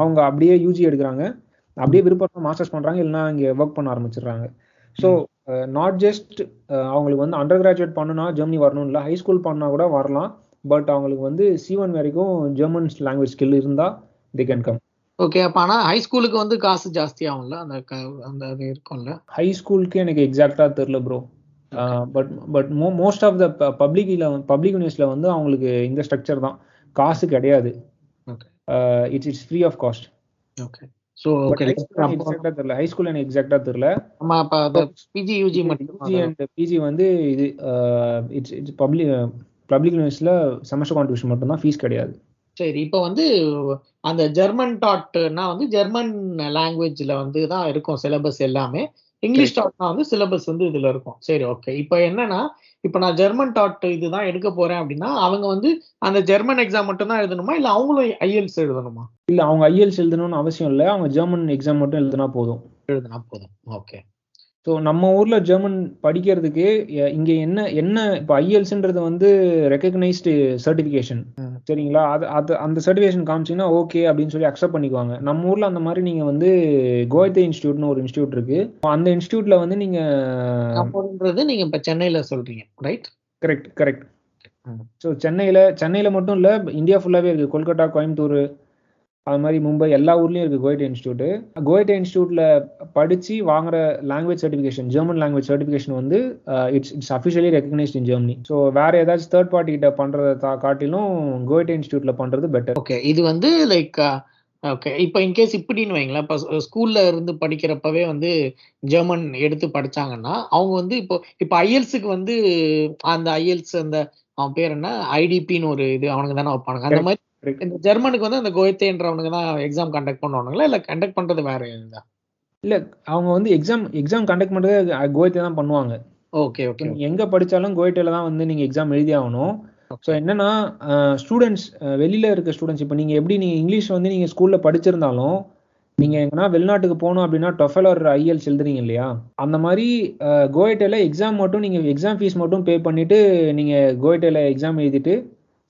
அவங்க அப்படியே யூஜி எடுக்கிறாங்க. அப்படியே விருப்பம் மாஸ்டர்ஸ் பண்ணுறாங்க இல்லைன்னா இங்கே ஒர்க் பண்ண ஆரம்பிச்சிடுறாங்க. ஸோ நாட் ஜஸ்ட் அவங்களுக்கு வந்து அண்டர் கிராஜுவேட் பண்ணுனா ஜெர்மனி வரணும் இல்லை ஹை ஸ்கூல் பண்ணால் கூட வரலாம். பட் அவங்களுக்கு வந்து சி ஒன் வரைக்கும் ஜெர்மன் லாங்குவேஜ் ஸ்கில் இருந்தால் தி கேன் கம் ஓகே அப்ப ஆனா ஹை ஸ்கூலுக்கு வந்து காசு ஜாஸ்தி ஆகும்ல அந்த அந்த அது இருக்கும்ல? ஹை ஸ்கூலுக்கு எனக்கு எக்ஸாக்டாக தெரில bro but but mo most of the பப்ளிக்ல பப்ளிக் யூனிவர்சிட்டியில் வந்து அவங்களுக்கு இந்த ஸ்ட்ரக்சர் தான். காசு கிடையாது. It's it's free of cost okay so okay தெரில ஹை ஸ்கூல் எனக்கு அப்ப அந்த பிஜி யூஜி மட்டும் அண்ட் பிஜி வந்து இது இட்ஸ் இட்ஸ் பப்ளிக் பப்ளிக் யூனிவர்சிட்டியில் செமஸ்டர் கான்ட்ரிபியூஷன் மட்டும் தான். ஃபீஸ் கிடையாது. சரி இப்போ வந்து அந்த ஜெர்மன் டாட்னா வந்து ஜெர்மன் லாங்குவேஜ்ல வந்து தான் இருக்கும் சிலபஸ் எல்லாமே. இங்கிலீஷ் டாட்னா வந்து சிலபஸ் வந்து இதுல இருக்கும். சரி ஓகே இப்போ என்னன்னா இப்போ நான் ஜெர்மன் டாட் இதுதான் எடுக்க போறேன் அப்படின்னா அவங்க வந்து அந்த ஜெர்மன் எக்ஸாம் மட்டும் தான் எழுதணுமா? இல்ல அவங்களும் ஐஎல்ஸ் எழுதணுமா? இல்ல அவங்க ஐஎல்ஸ் எழுதணும்னு அவசியம் இல்லை. அவங்க ஜெர்மன் எக்ஸாம் மட்டும் எழுதினா போதும். எழுதினா போதும். ஓகே ஸோ நம்ம ஊர்ல ஜெர்மன் படிக்கிறதுக்கு இங்க என்ன என்ன இப்போ ஐஎல்ஸ்ன்றது வந்து ரெக்கக்னைஸ்டு சர்டிஃபிகேஷன். சரிங்களா? அது அது அந்த சர்டிஃபிகேஷன் காமிச்சீங்கன்னா ஓகே அப்படின்னு சொல்லி அக்செப்ட் பண்ணிக்குவாங்க. நம்ம ஊர்ல அந்த மாதிரி நீங்க வந்து கோயத்தே இன்ஸ்டியூட்னு ஒரு இன்ஸ்டியூட் இருக்கு. அந்த இன்ஸ்டியூட்ல வந்து நீங்க அப்போன்றது நீங்க இப்ப சென்னையில சொல்றீங்க ரைட் கரெக்ட் கரெக்ட். ஸோ சென்னையில சென்னையில மட்டும் இல்ல இந்தியா ஃபுல்லாவே இருக்கு. கொல்கத்தா கோயம்புத்தூர் அது மாதிரி மும்பை எல்லா ஊர்லயும் இருக்கு கோயட்டே இன்ஸ்டியூட் கோயட்டே இன்ஸ்டியூட்ல படிச்சு வாங்குற language certification German language certification வந்து it's it's officially recognised in Germany so வேற ஏதாச்சும் தேர்ட் பார்ட்டி கிட்ட பண்றதை தா- காட்டிலும் கோயட்டே இன்ஸ்டியூட்ல பண்றது பெட்டர் ஓகே இது வந்து லைக் ஓகே இப்போ இன்கேஸ் இப்படின்னு வைங்களேன் இப்போ ஸ்கூல்ல இருந்து படிக்கிறப்பவே வந்து ஜெர்மன் எடுத்து படிச்சாங்கன்னா அவங்க வந்து இப்போ இப்போ ஐஎல்ஸுக்கு வந்து அந்த ஐஎல்ஸ் அந்த அவன் பேர் என்ன? ஐடிபின்னு ஒரு இது அவனுக்கு தானே வைப்பானுங்க. அந்த மாதிரி. இந்த ஜெர்மனுக்கு வந்து அந்த கோயத்தேன்றவனுங்க தான் எக்ஸாம் கண்டக்ட் பண்ணுவானுங்களா? இல்ல கண்டக்ட் பண்றது வேற இதா இல்ல அவங்க வந்து எக்ஸாம் எக்ஸாம் கண்டக்ட் பண்றது கோயத்தே தான் பண்ணுவாங்க. Okay okay. எங்க படிச்சாலும் கோயட்டேல தான் வந்து நீங்க எக்ஸாம் எழுதி ஆகணும். ஸோ என்னன்னா ஸ்டூடெண்ட்ஸ் வெளியில இருக்க ஸ்டூடெண்ட்ஸ் இப்போ நீங்க எப்படி நீங்க இங்கிலீஷ் வந்து நீங்க ஸ்கூல்ல படிச்சிருந்தாலும் நீங்க எங்கன்னா வெளிநாட்டுக்கு போகணும் அப்படின்னா டொஃபல் ஒரு ஐஎல்ஸ் எழுதுறீங்க இல்லையா? அந்த மாதிரி கோயட்டேல எக்ஸாம் மட்டும் நீங்க எக்ஸாம் ஃபீஸ் மட்டும் பே பண்ணிட்டு நீங்க கோயட்டேல எக்ஸாம் எழுதிட்டு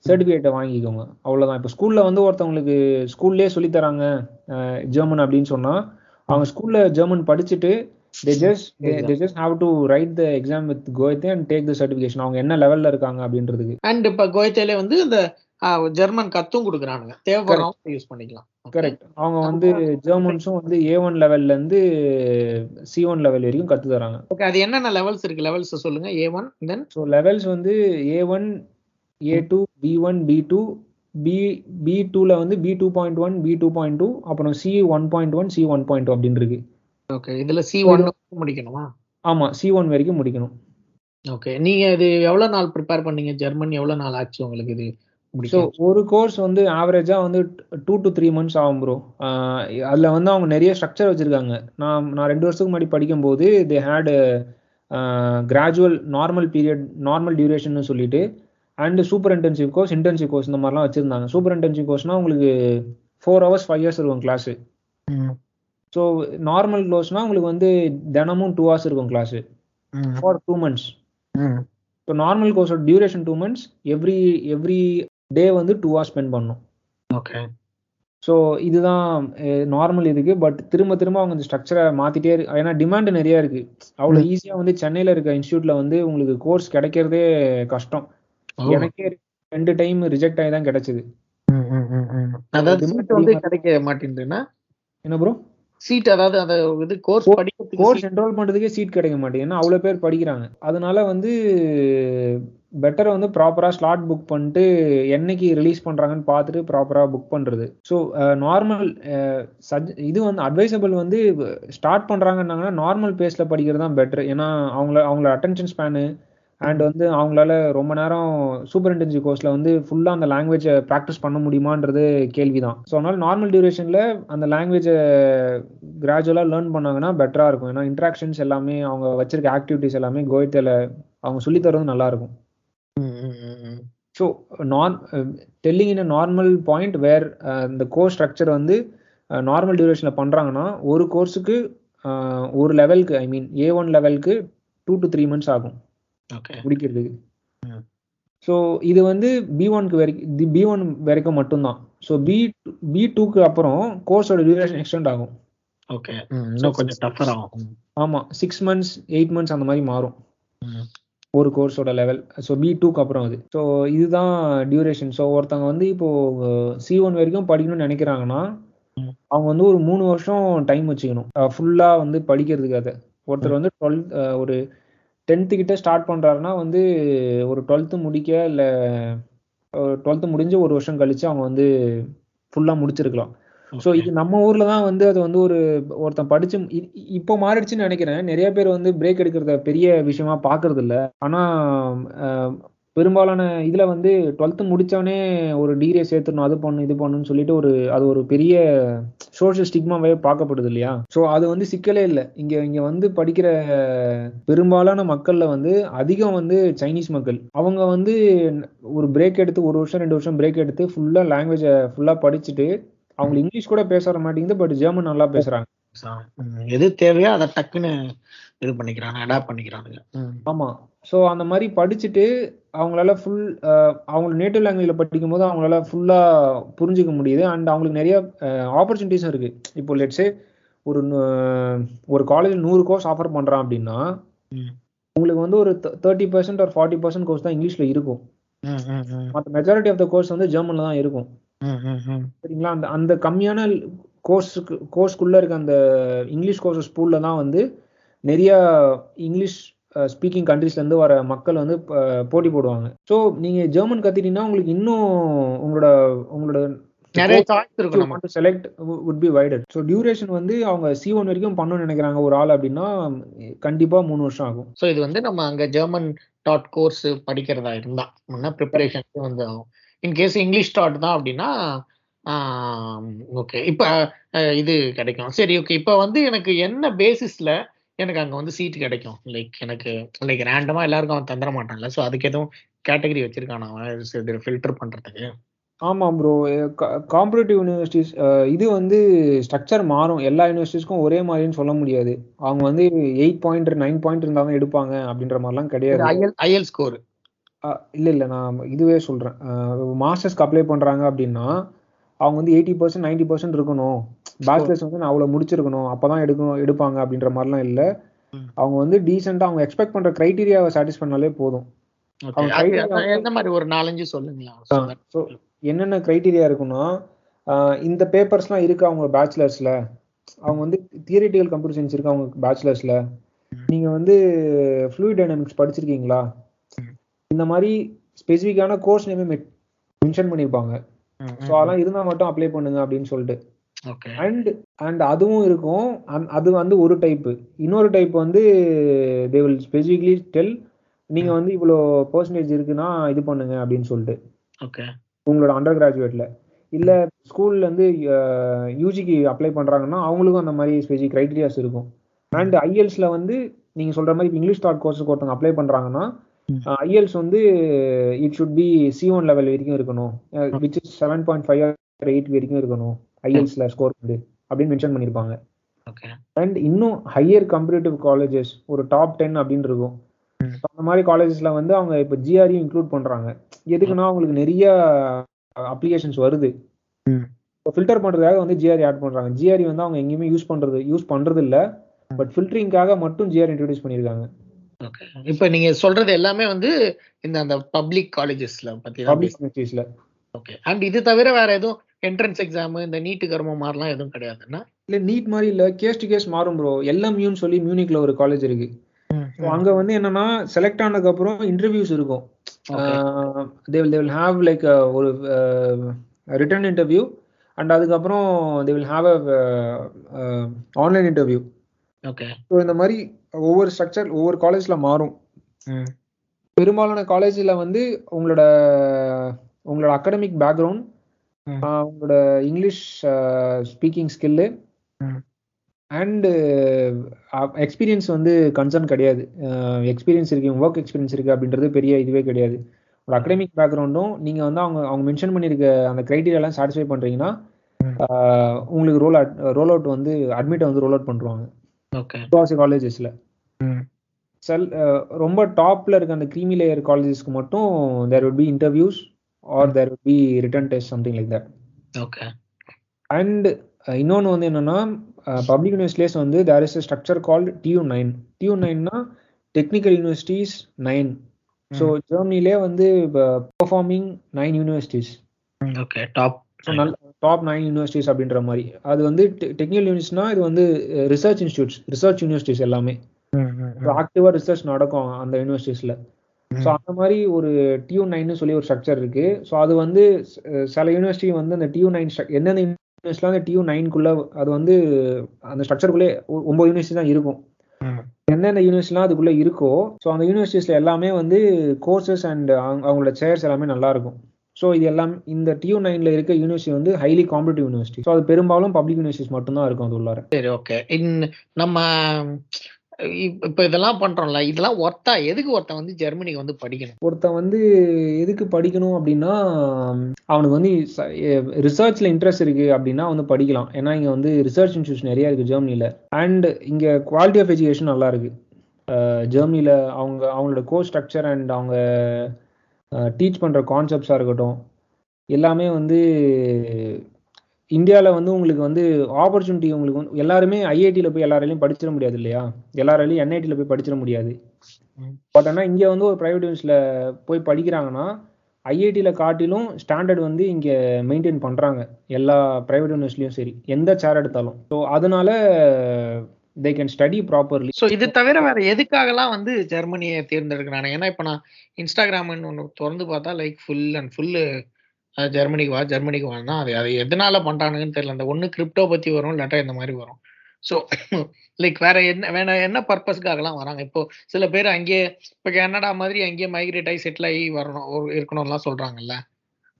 சர்டிஃபிகேட்டை வாங்கிக்கோங்க. அவ்வளவுதான். இப்போ ஸ்கூல்ல வந்து ஒருத்தவங்களுக்கு ஸ்கூல்லே சொல்லி தராங்க ஜெர்மன் அப்படின்னு சொன்னா அவங்க ஸ்கூல்ல ஜெர்மன் படிச்சுட்டு they just have to write the exam with கோயத்தே and take the certification. அவங்க என்ன லெவல்ல இருக்காங்க அப்படின்றதுக்கு. அண்ட் இப்ப கோயத்தேல வந்து இந்த ஆஹ், ஜெர்மன் கத்தும் கொடுக்குறானுங்க. தேவைப்படுறவங்க யூஸ் பண்ணிக்கலாம். கரெக்ட் அவங்க வந்து ஜெர்மன்ஸும் வந்து ஏ ஒன் லெவல்ல இருந்து சி ஒன் லெவல் வரைக்கும் கத்து தராங்க. ஓகே அது என்னென்ன லெவல்ஸ் இருக்கு? லெவல்ஸ் சொல்லுங்க. A one then so levels வந்து A one A two B one B two B B டூல வந்து B two point one B two point two அப்புறம் C one point one C one point two அப்படின்னு இருக்கு. Okay இதுல C one முடிக்கணுமா? ஆமா C one வரைக்கும் முடிக்கணும். Okay நீங்க இது எவ்வளவு நாள் ப்ரிப்பேர் பண்ணீங்க? ஜெர்மன் எவ்வளவு நாள் ஆச்சு உங்களுக்கு இது ஸோ ஒரு கோர்ஸ் வந்து ஆவரேஜா வந்து டூ டு த்ரீ மந்த்ஸ் ஆகும் ப்ரோ அதுல வந்து அவங்க நிறைய ஸ்ட்ரக்சர் வச்சிருக்காங்க. நான் நான் ரெண்டு வருஷத்துக்கு முன்னாடி படிக்கும்போது they had gradual normal period normal duration சொல்லிட்டு and super intensive course intensive course இந்த மாதிரிலாம் வச்சிருந்தாங்க. சூப்பர் இன்டென்சிவ் கோர்ஸ்னா உங்களுக்கு ஃபோர் ஹவர்ஸ் ஃபைவ் இயர்ஸ் இருக்கும் கிளாஸ் ஸோ நார்மல் கோர்ஸ்னா உங்களுக்கு வந்து தினமும் டூ ஹவர்ஸ் இருக்கும் class for two months. So normal கோர்ஸோட duration two months every every day வந்து டூ ஹவர்ஸ் ஸ்பெண்ட் பண்ணணும் ஓகே ஸோ இதுதான் நார்மல் இதுக்கு. பட் திரும்ப திரும்ப அவங்க இந்த ஸ்ட்ரக்சரை மாத்திட்டே இருக்கு ஏன்னா டிமாண்ட் நிறைய இருக்கு. அவ்வளோ ஈஸியா வந்து சென்னையில இருக்க இன்ஸ்டியூட்ல வந்து உங்களுக்கு கோர்ஸ் கிடைக்கிறதே கஷ்டம். எனக்கே ரெண்டு டைம் ரிஜெக்ட் ஆகி தான் கிடைச்சது. அதாவது சீட் வந்து கிடைக்க மாட்டேங்குதுன்னா என்ன ப்ரோ சீட் அதாவது அந்த இது கோர்ஸ் படிக்கிறதுக்கு கோர்ஸ் என்ரோல் பண்றதுக்கே சீட் கிடைக்க மாட்டேங்குது. ஏன்னா அவ்வளோ பேர் படிக்கிறாங்க. அதனால வந்து பெட்டர் வந்து ப்ராப்பரா ஸ்லாட் புக் பண்ணிட்டு என்னைக்கு ரிலீஸ் பண்றாங்கன்னு பார்த்துட்டு ப்ராப்பரா புக் பண்றது. ஸோ நார்மல் இது வந்து அட்வைசபிள் வந்து ஸ்டார்ட் பண்றாங்கன்னாங்கன்னா நார்மல் பேஸ்ல படிக்கிறது தான் பெட்டர் ஏன்னா அவங்கள அவங்களோட அட்டென்ஷன் ஸ்பேனு அண்ட் வந்து அவங்களால ரொம்ப நேரம் சூப்பர் இன்டென்சிவ் கோர்ஸ்ல வந்து ஃபுல்லா அந்த லாங்குவேஜை ப்ராக்டிஸ் பண்ண முடியுமான்றது கேள்விதான். ஸோ அதனால நார்மல் டியூரேஷன்ல அந்த லாங்குவேஜை கிராஜுவலா லேர்ன் பண்ணாங்கன்னா பெட்டரா இருக்கும். ஏன்னா இன்ட்ராக்ஷன்ஸ் எல்லாமே அவங்க வச்சிருக்க ஆக்டிவிட்டிஸ் எல்லாமே கோயத்தில் அவங்க சொல்லி தரது நல்லா இருக்கும் ம், ம், ம், ம். ஸோ நான் telling in a normal point where இந்த கோர்ஸ் ஸ்ட்ரக்சர் வந்து நார்மல் டியூரேஷனில் பண்ணுறாங்கன்னா ஒரு கோர்ஸுக்கு ஒரு லெவலுக்கு ஐ மீன் ஏ ஒன் லெவலுக்கு டூ டு த்ரீ மந்த்ஸ் ஆகும். ம். ஸோ இது வந்து பி ஒன்க்கு வரைக்கும் பி ஒன் வரைக்கும் மட்டும்தான். ஸோ பி பி டூக்கு அப்புறம் கோர்ஸோட டியூரேஷன் எக்ஸ்டெண்ட் ஆகும். ஓகே இன்னும் கொஞ்சம் டஃபர் ஆகும். ஆமா சிக்ஸ் மந்த்ஸ் எயிட் மந்த்ஸ் அந்த மாதிரி மாறும். ஒரு கோர்ஸோட லெவல் ஸோ பி டூக்கு அப்புறம் அது. ஸோ இதுதான் டியூரேஷன் ஸோ ஒருத்தவங்க வந்து இப்போ சி ஒன் வரைக்கும் படிக்கணும்னு நினைக்கிறாங்கன்னா. அவங்க வந்து ஒரு மூணு வருஷம் டைம் வச்சுக்கணும். ஃபுல்லா வந்து படிக்கிறதுக்கு அதை ஒருத்தர் வந்து டுவெல்த் ஒரு டென்த்து கிட்ட ஸ்டார்ட் பண்றாருன்னா வந்து ஒரு டுவெல்த்து முடிக்க இல்லை டுவெல்த்து முடிஞ்சு ஒரு வருஷம் கழிச்சு அவங்க வந்து ஃபுல்லா முடிச்சிருக்கலாம். ஸோ. இது நம்ம ஊர்ல தான் வந்து அது வந்து ஒரு ஒருத்தன் படிச்சு இப்போ மாறிடுச்சுன்னு நினைக்கிறேன். நிறைய பேர் வந்து பிரேக் எடுக்கிறத பெரிய விஷயமா பாக்குறது இல்ல ஆனா அஹ், பெரும்பாலான இதுல வந்து டுவெல்த் முடிச்சவனே ஒரு டிகிரியை சேர்த்துடணும் அது பண்ணணும் இது பண்ணணும்னு சொல்லிட்டு ஒரு அது ஒரு பெரிய சோஷியல் ஸ்டிக்மாவே பார்க்கப்படுது இல்லையா? ஸோ அது வந்து சிக்கலே இல்லை. இங்க இங்க வந்து படிக்கிற பெரும்பாலான மக்கள்ல வந்து அதிகம் வந்து சைனீஸ் மக்கள். அவங்க வந்து ஒரு பிரேக் எடுத்து ஒரு வருஷம் ரெண்டு வருஷம் பிரேக் எடுத்து ஃபுல்லா லாங்குவேஜை ஃபுல்லா படிச்சுட்டு அவங்களுக்கு இங்கிலீஷ் கூட பேச மாட்டேங்குது பட் ஜெர்மன் நல்லா பேசுறாங்க. ம், எது தேவையோ அதை டக்குன்னு இது பண்ணிக்கிறாங்க அடாப்ட் பண்ணிக்கிறானுங்க. ம். ஆமா. ஸோ அந்த மாதிரி படிச்சுட்டு அவங்களால ஃபுல் அவங்க நேட்டிவ் லாங்குவேஜில் படிக்கும் போது அவங்களால ஃபுல்லா புரிஞ்சுக்க முடியுது அண்ட் அவங்களுக்கு நிறைய ஆப்பர்ச்சுனிட்டிஸும் இருக்கு இப்போ லெட்ஸே ஒரு ஒரு காலேஜ் நூறு கோர்ஸ் ஆஃபர் பண்றான் அப்படின்னா. உங்களுக்கு வந்து ஒரு தேர்ட்டி பர்சன்ட் ஒரு ஃபார்ட்டி பர்சன்ட் கோர்ஸ் தான் இங்கிலீஷ்ல இருக்கும். மற்ற மெஜாரிட்டி ஆஃப் த கோர்ஸ் வந்து ஜெர்மன்ல தான் இருக்கும். சரிங்களா அந்த அந்த கம்மியான கோர்ஸுக்கு கோர்ஸ்க்குள்ள இருக்க அந்த இங்கிலீஷ் கோர்சஸ் ஸ்கூல்ல தான் வந்து நிறைய இங்கிலீஷ் ஸ்பீக்கிங் கண்ட்ரீஸ்ல இருந்து வர மக்கள் வந்து ப- போட்டி போடுவாங்க. ஸோ நீங்க ஜெர்மன் கத்துட்டீங்கன்னா உங்களுக்கு இன்னும் உங்களோட உங்களோட நிறைய சாய்ஸ் இருக்கும் select would be wider. So duration வந்து அவங்க சி ஒன் வரைக்கும் பண்ணணும்னு நினைக்கிறாங்க ஒரு ஆள் அப்படின்னா கண்டிப்பா மூணு வருஷம் ஆகும். ஸோ இது வந்து நம்ம அங்க ஜெர்மன் டாட் கோர்ஸ் படிக்கிறதா இருந்தா முன்ன ப்ரிப்பரேஷன் வந்து ஆகும். இன்கேஸ் இங்கிலீஷ் டாட் தான் அப்படின்னா ஓகே இப்போ இது கிடைக்கும். சரி ஓகே இப்போ வந்து எனக்கு என்ன பேசிஸ்ல எனக்கு அங்க வந்து சீட் கிடைக்கும். லைக் எனக்கு லைக் ரேண்டமா எல்லாருக்கும் அவன் தந்துட மாட்டான்ல. ஸோ அதுக்கு எதுவும் கேட்டகரி வச்சிருக்கான் அவன்? ஃபில்டர் பண்றதுக்கு. ஆமா ப்ரோ காம்படிட்டிவ் யூனிவர்சிட்டிஸ் இது வந்து ஸ்ட்ரக்சர் மாறும். எல்லா யூனிவர்சிட்டிஸ்க்கும் ஒரே மாதிரின்னு சொல்ல முடியாது. அவங்க வந்து எயிட் பாயிண்ட் நைன் பாயிண்ட் இருந்தா தான் எடுப்பாங்க அப்படின்ற மாதிரிலாம் கிடையாது. ஐஎல் ஐஎல் ஸ்கோர் இல்ல இல்ல. நான் இதுவே சொல்றேன். மாஸ்டர்ஸ்க்கு அப்ளை பண்றாங்க அப்படின்னா அவங்க வந்து எயிட்டி பர்சன்ட் நைன்டி பர்சன்ட் இருக்கணும். பேச்சுலர்ஸ் வந்து நான் அவ்வளவு முடிச்சிருக்கணும். அப்பதான் எடுக்கணும் எடுப்பாங்க அப்படின்ற மாதிரிலாம் இல்ல. அவங்க வந்து டீசெண்டா அவங்க எக்ஸ்பெக்ட் பண்ற கிரைட்டீரியாவை சாட்டிஸ் பண்ணாலே போதும். எந்த மாதிரி? ஒரு நாலஞ்சு சொல்லுங்களா ஸோ என்னென்ன கிரைட்டீரியா இருக்குன்னா இந்த பேப்பர்ஸ்லாம் இருக்கு அவங்க பேச்சுலர்ஸ்ல அவங்க வந்து தியரிட்டிக்கல் கம்ப்யூட்டர் சயின்ஸ் இருக்கு அவங்க பேச்சுலர்ஸ்ல நீங்க வந்து ஃப்ளூயிட் டைனமிக்ஸ் படிச்சிருக்கீங்களா. இந்த மாதிரி ஸ்பெசிஃபிக்கான கோர்ஸ் நேமே மென்ஷன் பண்ணியிருப்பாங்க ஸோ அதெல்லாம் இருந்தால் மட்டும் அப்ளை பண்ணுங்க அப்படின்னு சொல்லிட்டு. அண்ட் அண்ட் அதுவும் இருக்கும். அது வந்து ஒரு டைப்பு இன்னொரு டைப் வந்து தே வில் ஸ்பெசிஃபிக்லி டெல் நீங்க வந்து இவ்வளோ பர்சன்டேஜ் இருக்குன்னா இது பண்ணுங்க அப்படின்னு சொல்லிட்டு. ஓகே. உங்களோட அண்டர் கிராஜுவேட்ல இல்ல ஸ்கூல்ல இருந்து யூஜிக்கு அப்ளை பண்றாங்கன்னா அவங்களுக்கும் அந்த மாதிரி ஸ்பெசிஃபிக் கிரைட்டீரியாஸ் இருக்கும். அண்ட் ஐஎல்ஸ்ல வந்து நீங்க சொல்ற மாதிரி இங்கிலீஷ் டாட் கோர்ஸுக்கு ஒருத்தவங்க அப்ளை பண்றாங்கன்னா. ஐஎல்ஸ் வந்து it should be C one level வரைக்கும் இருக்கணும். Which is seven point five eight வரைக்கும் இருக்கணும். ஐஎல்ஸ்ல ஸ்கோர் வந்து அப்படின்னு மென்ஷன் பண்ணியிருப்பாங்க ஓகே அண்ட் இன்னும் ஹையர் கம்பேரிட்டிவ் காலேஜஸ் ஒரு டாப் டென் அப்படின்னு இருக்கும். அந்த மாதிரி காலேஜஸ்ல வந்து அவங்க இப்போ ஜிஆரையும் இன்க்ளூட் பண்றாங்க. எதுக்குன்னா அவங்களுக்கு நிறைய அப்ளிகேஷன்ஸ் வருது. ஃபில்டர் பண்றதுக்காக வந்து ஜிஆர்இ ஆட் பண்றாங்க. ஜிஆர்இ வந்து அவங்க எங்கேயுமே யூஸ் பண்றது யூஸ் பண்றது இல்ல பட் ஃபில்டரிங்காக மட்டும் ஜிஆர் இன்ட்ரடியூஸ் பண்ணியிருக்காங்க ஓகே இப்போ நீங்க சொல்றது எல்லாமே வந்து இந்த அந்த பப்ளிக் காலேஜஸ்ல பத்தி பப்ளிக் ஓகே அண்ட் இது தவிர வேற எதுவும் என்ட்ரன்ஸ் எக்ஸாம் இந்த நீட்டு கர்மம் மாதிரிலாம் எதுவும் கிடையாதுன்னா? இல்ல நீட் மாதிரி இல்ல கேஸ் டு கேஸ் மாறும் ப்ரோ எல்எம்யூன்னு சொல்லி மியூனிக்ல ஒரு காலேஜ் இருக்கு. அங்க வந்து என்னன்னா செலக்ட் ஆனதுக்கு அப்புறம் இன்டர்வியூஸ் இருக்கும் they will they will have like ஒரு ரிட்டன் இன்டர்வியூ அண்ட் அதுக்கப்புறம் they will have a online interview okay so இந்த மாதிரி ஒவ்வொரு ஸ்ட்ரக்சர் ஒவ்வொரு காலேஜ்ல மாறும். பெரும்பாலான காலேஜில் வந்து உங்களோட உங்களோட அகடமிக் பேக்ரவுண்ட் ம். உங்களோட English speaking skill. And experience வந்து கன்சர்ன் கிடையாது. எக்ஸ்பீரியன்ஸ் இருக்கு ஒர்க் எக்ஸ்பீரியன்ஸ் இருக்கு அப்படின்றது பெரிய இதுவே கிடையாது. ஒரு அகடமிக் பேக்ரவுண்டும் நீங்க வந்து அவங்க அவங்க மென்ஷன் பண்ணியிருக்க அந்த கிரைட்டீரியாலாம் சாட்டிஸ்ஃபை பண்றீங்கன்னா உங்களுக்கு ரோல் ரோல் அவுட் வந்து அட்மிட்டை வந்து ரோல் அவுட் பண்ணுவாங்க ஓகே. முக்காவாசி காலேஜஸ்ல செல் ரொம்ப டாப்ல இருக்க அந்த க்ரீமி லேயர் காலேஜஸ்க்கு மட்டும் there would be interviews or there would be written test something like that okay and இன்னொன்று வந்து என்னன்னா பப்ளிக் யூனிவர்சிட்டிஸ் வந்து there is structure called TU nine TU நைன்னா technical universities nine so ஜெர்மனிலே வந்து performing nine universities okay top நல்ல top nine universities அப்படின்ற மாதிரி. அது வந்து டெக்னிக்கல் யூனிவர்சிட்டினா இது வந்து ரிசர்ச் இன்ஸ்டியூட்ஸ் ரிசர்ச் யூனிவர்சிட்டிஸ் எல்லாமே. ஆக்டிவா ரிசர்ச் நடக்கும் அந்த யூனிவர்சிட்டிஸ்ல ஸோ அந்த மாதிரி ஒரு டியூ நைன்னு சொல்லி ஒரு ஸ்ட்ரக்சர் இருக்கு. ஸோ அது வந்து சில யூனிவர்சிட்டி வந்து அந்த டியூ நைன் எந்தெந்த யூனிவர்சிட்டிலாம் அந்த டியூ நைன்குள்ள அது வந்து அந்த ஸ்ட்ரக்சருக்குள்ளே ஒன்பது யூனிவர்சிட்டி தான் இருக்கும். எந்தெந்த யூனிவர்சிட்டிலாம் அதுக்குள்ள இருக்கோ ஸோ அந்த யூனிவர்சிட்டிஸ்ல எல்லாமே வந்து கோர்சஸ் அண்ட் அவங்களோட சேர்ஸ் எல்லாமே நல்லா இருக்கும். ஸோ இது எல்லாம் இந்த டியூ நைன்ல இருக்க யூனிவர்சிட்டி வந்து ஹைலி காம்படிட்டிவ் யூனிவர்சிட்டி ஸோ அது பெரும்பாலும் பப்ளிக் யூனிவர்சிட்டிஸ் மட்டும்தான் இருக்கும் அது உள்ளார. சரி ஓகே இன் நம்ம இப்ப இதெல்லாம் பண்றோம்ல இதெல்லாம் ஒர்த்தா எதுக்கு ஒருத்தன் வந்து ஜெர்மனிக்கு வந்து படிக்கணும்? ஒருத்தன் வந்து எதுக்கு படிக்கணும் அப்படின்னா அவனுக்கு வந்து ரிசர்ச்ல இன்ட்ரெஸ்ட் இருக்கு அப்படின்னா வந்து படிக்கலாம். ஏன்னா இங்க வந்து ரிசர்ச் இன்ஸ்டியூஷன் நிறைய இருக்கு ஜெர்மனில. அண்ட் இங்க குவாலிட்டி ஆஃப் எஜுகேஷன் நல்லா இருக்கு. ஜெர்மனில அவங்க அவங்களோட கோர்ஸ் ஸ்ட்ரக்சர் அண்ட் அவங்க டீச் பண்ற கான்செப்ட்ஸா இருக்கட்டும் எல்லாமே வந்து இந்தியாவில் வந்து உங்களுக்கு வந்து ஆப்பர்ச்சுனிட்டி உங்களுக்கு வந்து எல்லாருமே ஐஐடியில் போய் எல்லாராலையும் படிச்சிட முடியாது இல்லையா? எல்லாராலையும் என்ஐடியில் போய் படிச்சிட முடியாது. பட் ஆனால் இங்கே வந்து ஒரு ப்ரைவேட் யூனிவர்சிட்டியில் போய் படிக்கிறாங்கன்னா ஐஐடியில் காட்டிலும் ஸ்டாண்டர்ட் வந்து இங்கே மெயின்டைன் பண்ணுறாங்க எல்லா ப்ரைவேட் யூனிவர்சிட்டியும் சரி. எந்த சேர் எடுத்தாலும். ஸோ அதனால they can study properly so இது தவிர வேற எதுக்காகலாம் வந்து ஜெர்மனியை தேர்ந்தெடுக்கிறாங்க? ஏன்னா இப்போ நான் இன்ஸ்டாகிராம்னு ஒன்று திறந்து பார்த்தா லைக் ஃபுல் அண்ட் ஃபுல்லு ஜெர்மனிக்கு வா ஜெர்மனிக்கு வான்னா அது அது எதனால பண்றானுங்கன்னு தெரியல. அந்த ஒண்ணு கிரிப்டோ பத்தி வரும் இல்லாட்டா இந்த மாதிரி வரும். ஸோ லைக் வேற என்ன வேற என்ன பர்பஸ்க்காகலாம் வராங்க? இப்போ சில பேர் அங்கேயே இப்போ கனடா மாதிரி அங்கேயே மைக்ரேட் ஆகி செட்டில் ஆகி வரணும் இருக்கணும்லாம் சொல்றாங்கல்ல.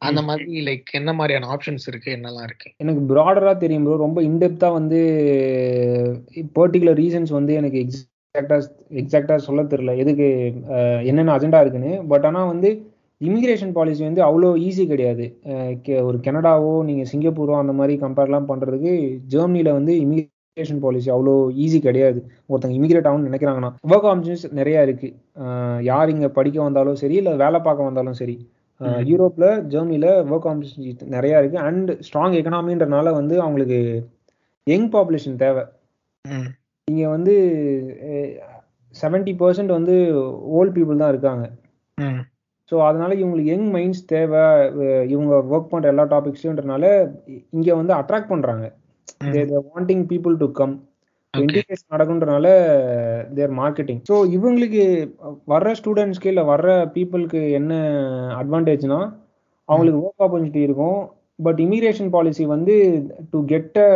அந்த மாதிரி லைக் என்ன மாதிரியான ஆப்ஷன்ஸ் இருக்கு? என்னெல்லாம் இருக்கு? எனக்கு ப்ராடராக தெரியும் ப்ரோ ரொம்ப இன்டெப்த்தாக வந்து பர்டிகுலர் ரீசன்ஸ் வந்து எனக்கு எக்ஸாக்டாக எக்ஸாக்டாக சொல்ல தெரியல. எதுக்கு என்னென்ன அஜெண்டா இருக்குன்னு. பட் ஆனால் வந்து இமிகிரேஷன் பாலிசி வந்து அவ்வளோ ஈஸி கிடையாது. ஒரு கனடாவோ நீங்கள் சிங்கப்பூரோ அந்த மாதிரி கம்பேர்லாம் பண்ணுறதுக்கு ஜெர்மனியில் வந்து இமிகிரேஷன் பாலிசி அவ்வளோ ஈஸி கிடையாது. ஒருத்தங்க இமிகிரேட் ஆகணும்னு நினைக்கிறாங்கன்னா ஒர்க் ஆப்பர்ச்சுனிட்டிஸ் நிறையா இருக்கு. அஹ், யார் இங்கே படிக்க வந்தாலும் சரி இல்லை வேலை பார்க்க வந்தாலும் சரி. யூரோப்ல ஜெர்மனில ஒர்க் ஆப்பர்ச்சுனிட்டி நிறையா இருக்கு. அண்ட் ஸ்ட்ராங் எக்கனாமின்றனால வந்து அவங்களுக்கு யங் பாப்புலேஷன் தேவை. இங்க வந்து செவன்டி பர்சன்ட் வந்து ஓல்ட் பீப்புள் தான் இருக்காங்க. ஸோ அதனால இவங்களுக்கு யங் மைண்ட்ஸ் தேவை இவங்க ஒர்க் பண்ற எல்லா டாபிக்ஸுன்றனால இங்க வந்து அட்ராக்ட் பண்றாங்க. Wanting people to come. Indication நடக்குன்றனால their marketing so இவங்களுக்கு வர்ற ஸ்டூடெண்ட்ஸ்க்கு இல்லை வர்ற பீப்புளுக்கு என்ன அட்வான்டேஜ்னா அவங்களுக்கு ஒர்க் ஆப்பர்ச்சுனிட்டி இருக்கும். பட் இமிகிரேஷன் பாலிசி வந்து to get a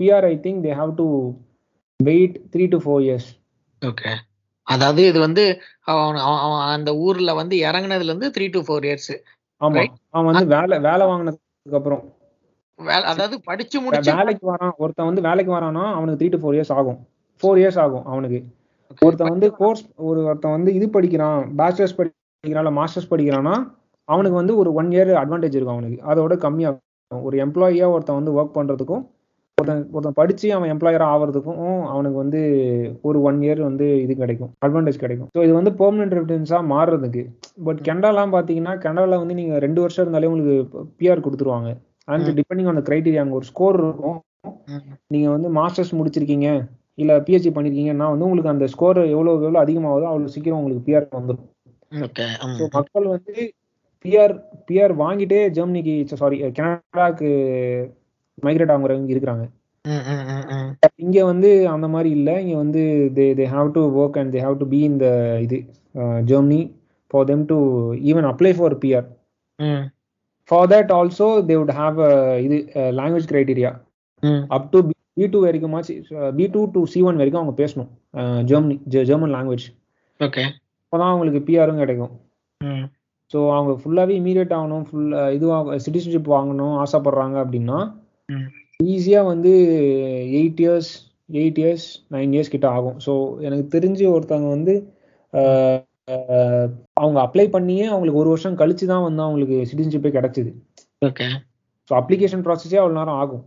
PR I think they have to wait three to four years okay அதாவது இது வந்து அவன் அந்த ஊர்ல வந்து இறங்குனதுல இருந்து த்ரீ டு ஃபோர் இயர்ஸ் ஆமா. அவன் வந்து வேலை வேலை வாங்கினதுக்கு அப்புறம். அதாவது படிச்சு முடிச்சு வேலைக்கு வரான். ஒருத்தன் வந்து வேலைக்கு வரானா அவனுக்கு த்ரீ டு ஃபோர் இயர்ஸ் ஆகும். ஃபோர் இயர்ஸ் ஆகும் அவனுக்கு. ஒருத்தன் வந்து கோர்ஸ் ஒரு ஒருத்தன் வந்து இது படிக்கிறான் பேச்சுலர்ஸ் படிக்கிறான் இல்லை மாஸ்டர்ஸ் படிக்கிறான்னா அவனுக்கு வந்து ஒரு ஒன் இயர் அட்வான்டேஜ் இருக்கும் அவனுக்கு. அதோட கம்மியாகும். ஒரு எம்ப்ளாயியா ஒருத்தன் வந்து ஒர்க் பண்றதுக்கும் ஒருத்தன் ஒருத்தன் படிச்சு அவன் எம்ப்ளாயரா ஆகிறதுக்கும் அவனுக்கு வந்து ஒரு ஒன் இயர் வந்து இது கிடைக்கும் அட்வான்டேஜ் கிடைக்கும். ஸோ இது வந்து பெர்மனன்ட் ரெசிடென்ஸா மாறுறதுக்கு. பட் கனடாலாம் பாத்தீங்கன்னா கனடால வந்து நீங்க ரெண்டு வருஷம் இருந்தாலே உங்களுக்கு பிஆர் கொடுத்துருவாங்க. அண்ட் டிபெண்டிங் ஆன் கிரைட்டீரியா அங்க ஒரு ஸ்கோர் இருக்கும். ம், நீங்க வந்து மாஸ்டர்ஸ் முடிச்சிருக்கீங்க இல்ல பிஹெச்டி பண்ணிருக்கீங்கன்னா வந்து உங்களுக்கு அந்த ஸ்கோர் எவ்வளவு எவ்வளவு அதிகமாகுதோ அவ்வளவு சீக்கிரம் உங்களுக்கு பிஆர் வந்துடும் ஸோ மக்கள் வந்து பிஆர் பிஆர் வாங்கிட்டே ஜெர்மனிக்கு சாரி கனடாக்கு மைக்ரேட் ஆகுறவங்க இருக்கிறாங்க. இங்க வந்து அந்த மாதிரி இல்ல. இங்க வந்து they they have to work and they have to be in the இது Germany for them to even apply for PR for that also they would have இது language criteria. Up to B two வரைக்குமாச்சு B two to C one வரைக்கும் அவங்க பேசணும். Germany German language okay. அப்போதான் அவங்களுக்கு பிஆரும் கிடைக்கும். So அவங்க ஃபுல்லாகவே இமீடியட் ஆகணும். ஃபுல் இதுவாக சிட்டிசன்ஷிப் வாங்கணும் ஆசைப்படுறாங்க அப்படின்னா ஈஸியாக வந்து eight years eight years nine years கிட்ட ஆகும் ஸோ எனக்கு தெரிஞ்சு ஒருத்தவங்க வந்து அவங்க அப்ளை பண்ணியே அவங்களுக்கு ஒரு வருஷம் கழிச்சு தான் வந்து அவங்களுக்கு சிட்டிசன்ஷிப்பே கிடைச்சிது ஓகே ஸோ அப்ளிகேஷன் ப்ராசஸே அவ்வளோ நேரம் ஆகும்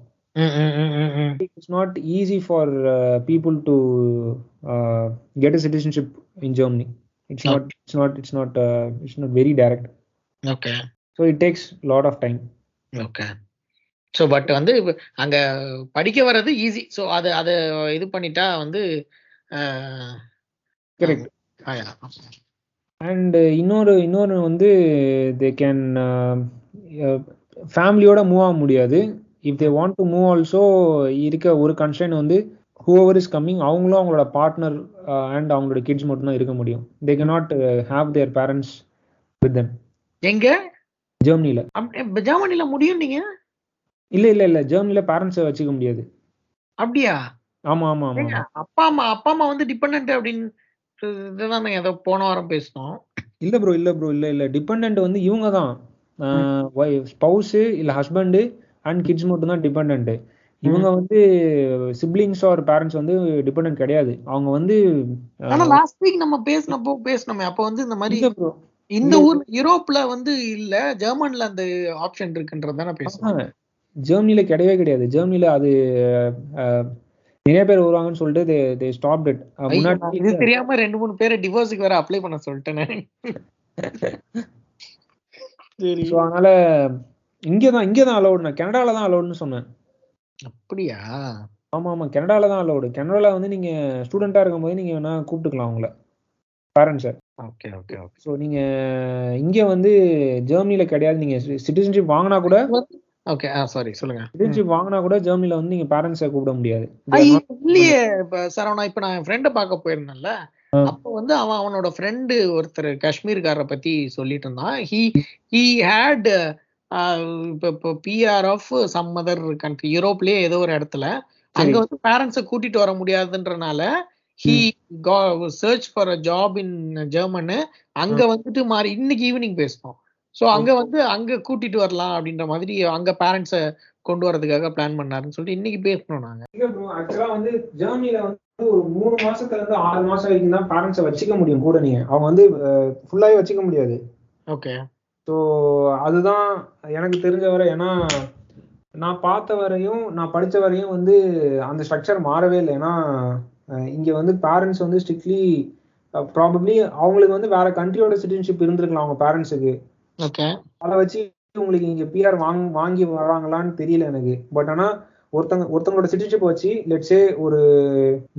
uh, people to uh, get a citizenship in Germany. It's No. not. It's not. It's not. Uh, it's not very direct. Okay So it takes a lot of time. Okay so but வந்து அங்க படிக்க வர்றது easy so அது அதை இது பண்ணிட்டா வந்து uh, இன்னொரு இன்னொரு வந்து they can uh, uh, ஃபேமிலியோட மூவ் ஆக முடியாது. If they want to move also இருக்க ஒரு கன்ஸ்டன் வந்து ஹூவர் இஸ் கம்மிங் அவங்களும் அவங்களோட பார்ட்னர் அண்ட் அவங்களோட கிட்ஸ் மட்டும்தான் இருக்க முடியும். தே cannot uh, have their parents with them. எங்க? ஜெர்மனில அப்படி- ஜெர்மனில முடியும் நீங்க இல்ல இல்ல இல்ல. ஜெர்மனில பேரண்ட்ஸை வச்சுக்க முடியாது. அப்படியா? ஆமா ஆமா ஆமா. அப்பா அம்மா அப்பா அம்மா வந்து டிபெண்ட் அப்படின்னு இதுதான் ஏதோ போன வாரம் பேசினோம். இல்ல ப்ரோ இல்ல ப்ரோ இல்ல இல்ல. டிபெண்ட் வந்து இவங்க தான். ஸ்பவுஸ் இல்ல ஹஸ்பண்ட் அண்ட் கிட்ஸ் மட்டும் தான் டிபெண்ட் இவங்க வந்து சிப்ளிங்ஸ் ஆர் பேரண்ட்ஸ் வந்து டிபெண்ட் கிடையாது. அவங்க வந்து ஆனா லாஸ்ட் வீக் நம்ம பேசினப்போ பேசினோமே. அப்போ வந்து இந்த மாதிரி இந்த ஊர் யூரோப்ல வந்து இல்ல ஜெர்மன்ல அந்த ஆப்ஷன் இருக்குன்றதானே பேசுறோம் ஜெர்மனில கிடையவே கிடையாது. ஜெர்மனில அது நிறைய பேர் வருவாங்கன்னு சொல்லிட்டு தே தே ஸ்டாப் இட் முன்னாடி இது தெரியாம ரெண்டு மூணு பேரை டிவோர்ஸுக்கு வேற அப்ளை பண்ண சொல்லிட்டேனே. சரி. ஸோ அதனால இங்கே தான் இங்கே தான் அலௌடுண்ணா கனடால தான் அலௌடுன்னு சொன்னேன். அப்படியா? ஆமா ஆமா கனடால தான் அலௌடு கனடால வந்து நீங்க ஸ்டூடெண்டா இருக்கும்போது நீங்க வேணா கூப்பிட்டுக்கலாம் அவங்கள. பேரண்ட்ஸை ஓகே ஓகே ஓகே. ஸோ நீங்க இங்க வந்து ஜெர்மனில கிடையாது. நீங்க சிட்டிசன்ஷிப் வாங்கினா கூட ஓகே ஆ சாரி சொல்லுங்க. சிட்டிசன்ஷிப் வாங்கினா கூட ஜெர்மனில வந்து நீங்க பேரண்ட்ஸை கூப்பிட முடியாது. இல்லையே இப்ப சரவணா இப்ப நான் என் ஃப்ரெண்ட பார்க்க போயிருந்தேன்ல. அப்போ வந்து அவன் அவனோட ஃப்ரெண்டு ஒருத்தர் காஷ்மீர்காரரை பத்தி சொல்லிட்டு இருந்தான். ஹி ஹி ஹேட் இப்போ இப்போ PR of some other country யூரோப்லயே ஏதோ ஒரு இடத்துல. அங்க வந்து பேரண்ட்ஸை கூட்டிட்டு வர முடியாதுன்றனால he search for a job in Germany அங்க வந்துட்டு மாறி இன்னைக்கு ஈவினிங் பேசணும் சோ அங்க வந்து அங்க கூட்டிட்டு வரலாம் அப்படின்ற மாதிரி அங்க பேரண்ட்ஸை கொண்டு வரதுக்காக பிளான் பண்ணாருன்னு சொல்லிட்டு இன்னைக்கு பேசணும் நாங்க. ஆக்சுவலா வந்து ஜெர்மனில வந்து ஒரு மூணு மாசத்துல இருந்து ஆறு மாசம் வரைக்கும் தான் பேரண்ட்ஸை வச்சுக்க முடியும் கூட நீங்க. அவங்க வந்து ஃபுல்லாவே வச்சுக்க முடியாது. ஓகே ஸோ அதுதான் எனக்கு தெரிஞ்ச வரை ஏன்னா நான் பார்த்த வரையும் நான் படிச்ச வரையும் வந்து அந்த ஸ்ட்ரக்சர் மாறவே இல்லை. ஏன்னா இங்க வந்து பேரண்ட்ஸ் வந்து ஸ்ட்ரிக்ட்லி ப்ராபப்ளி அவங்களுக்கு வந்து வேற கண்ட்ரியோட சிட்டிசன்ஷிப் இருந்திருக்கலாம் அவங்க பேரண்ட்ஸுக்கு அதை வச்சு உங்களுக்கு இங்க பிஆர் வாங் வாங்கி வராங்களான்னு தெரியல எனக்கு. பட் ஆனா ஒருத்தங்க ஒருத்தங்களோட சிட்டிசன்ஷிப் வச்சு லெட்ஸே ஒரு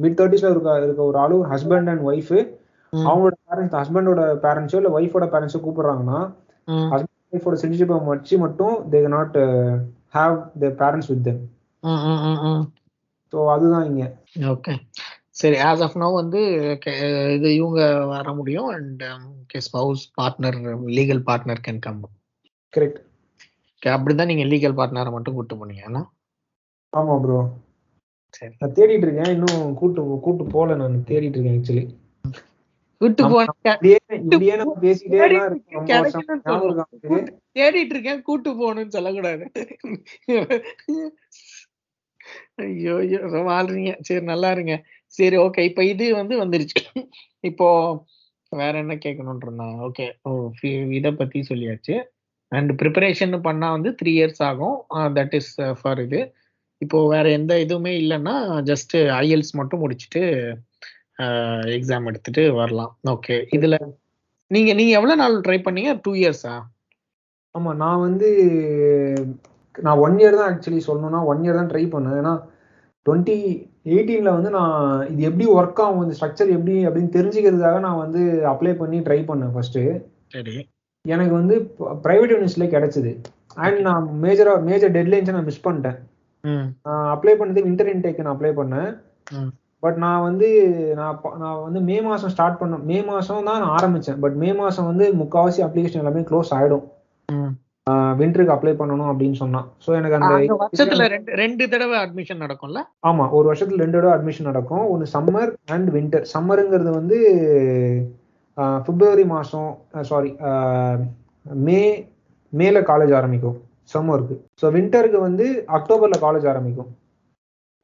மிட் தேர்ட்டிஸ்ல இருக்க இருக்க ஒரு ஆளு ஹஸ்பண்ட் அண்ட் ஒய்ஃப். அவங்களோட பேரண்ட்ஸ் ஹஸ்பண்டோட பேரண்ட்ஸோ இல்ல ஒய்ஃபோட பேரண்ட்ஸோ கூப்பிடுறாங்கன்னா ம். ஒய்ஃபோட சிட்டிசன்ஷிப்பை வச்சு மட்டும் they not have the parents with them. So அதுதான் இங்க. ஓகே சரி ஆஸ் ஆஃப் நோ வந்து இது இவங்க வர முடியும். And spouse partner legal partner can come correct அப்படிதான் நீங்க லீகல் பார்ட்னரை மட்டும் கூட்டு போனீங்க ஆமா ப்ரோ சரி. நான் தேடிட்டு இருக்கேன். இன்னும் கூட்டு கூட்டு போல நான். தேடிட்டு இருக்கேன் ஆக்சுவலி கூட்டு ஆமா. போன இப்படியே இப்படியே நம்ம பேசிட்டே தான் இருக்கோம். ரொம்ப வருஷம் கிடைக்கணும்னு ஞாபகம் சொல்லணும். இருக்கா உங்களுக்கு? தேடிட்டு இருக்கேன். கூட்டு போகணும்னு சொல்லக்கூடாது. ஐயோ ஐயோ ரொம்ப வாழ்றீங்க சரி நல்லா இருங்க. சரி ஓகே இப்போ இது வந்து வந்துருச்சு. இப்போ வேற என்ன கேட்கணும்னு இருந்தேன் ஓகே ஓ இதை பத்தி சொல்லியாச்சு. அண்ட் ப்ரிப்பரேஷன் பண்ணா வந்து த்ரீ இயர்ஸ் ஆகும். தட் இஸ் ஃபார் இது. இப்போ வேற எந்த இதுவுமே இல்லைன்னா ஜஸ்ட் ஐஎல்ஸ் மட்டும் முடிச்சுட்டு எக்ஸாம் எடுத்துட்டு வரலாம். ஓகே இதுல நீங்க நீங்க எவ்வளவு நாள் ட்ரை பண்ணீங்க? டூ இயர்ஸா ஆமா நான் வந்து நான் ஒன் இயர் தான் ஆக்சுவலி சொல்லணும்னா ஒன் இயர் தான் ட்ரை பண்ணேன் ஏன்னா டுவெண்ட்டி எயிட்டீன்ல வந்து நான் இது எப்படி ஒர்க் ஆகும் இந்த ஸ்ட்ரக்சர் எப்படி அப்படின்னு தெரிஞ்சுக்கிறதுக்காக நான் வந்து அப்ளை பண்ணி ட்ரை பண்ணேன் ஃபர்ஸ்ட் சரி. எனக்கு வந்து பிரைவேட் யூனிவர்சிட்டியில கிடைச்சது. அண்ட் நான் மேஜரா மேஜர் டெட்லைன்ஸை நான் மிஸ் பண்ணிட்டேன். நான் அப்ளை பண்ணது வின்டர் இன்டேக் நான் அப்ளை பண்ணேன். பட் நான் வந்து நான் நான் வந்து மே மாசம் ஸ்டார்ட் பண்ண மே மாசம் தான் நான் ஆரம்பிச்சேன். பட் மே மாசம் வந்து முக்காவாசி அப்ளிகேஷன் எல்லாமே க்ளோஸ் ஆயிடும். ம். வின்டருக்கு அப்ளை பண்ணணும் அப்படின்னு சொன்னான். ஸோ எனக்கு அந்த வருஷத்துல ரெண்டு ரெண்டு தடவை அட்மிஷன் நடக்கும்ல? ஆமா ஒரு வருஷத்துல ரெண்டு தடவை அட்மிஷன் நடக்கும். ஒன்று சம்மர் அண்ட் வின்டர் சம்மருங்கிறது வந்து பிப்ரவரி மாசம் சாரி மே மேல காலேஜ் ஆரம்பிக்கும். சம்மருக்கு ஸோ வின்டருக்கு வந்து அக்டோபர்ல காலேஜ் ஆரம்பிக்கும்.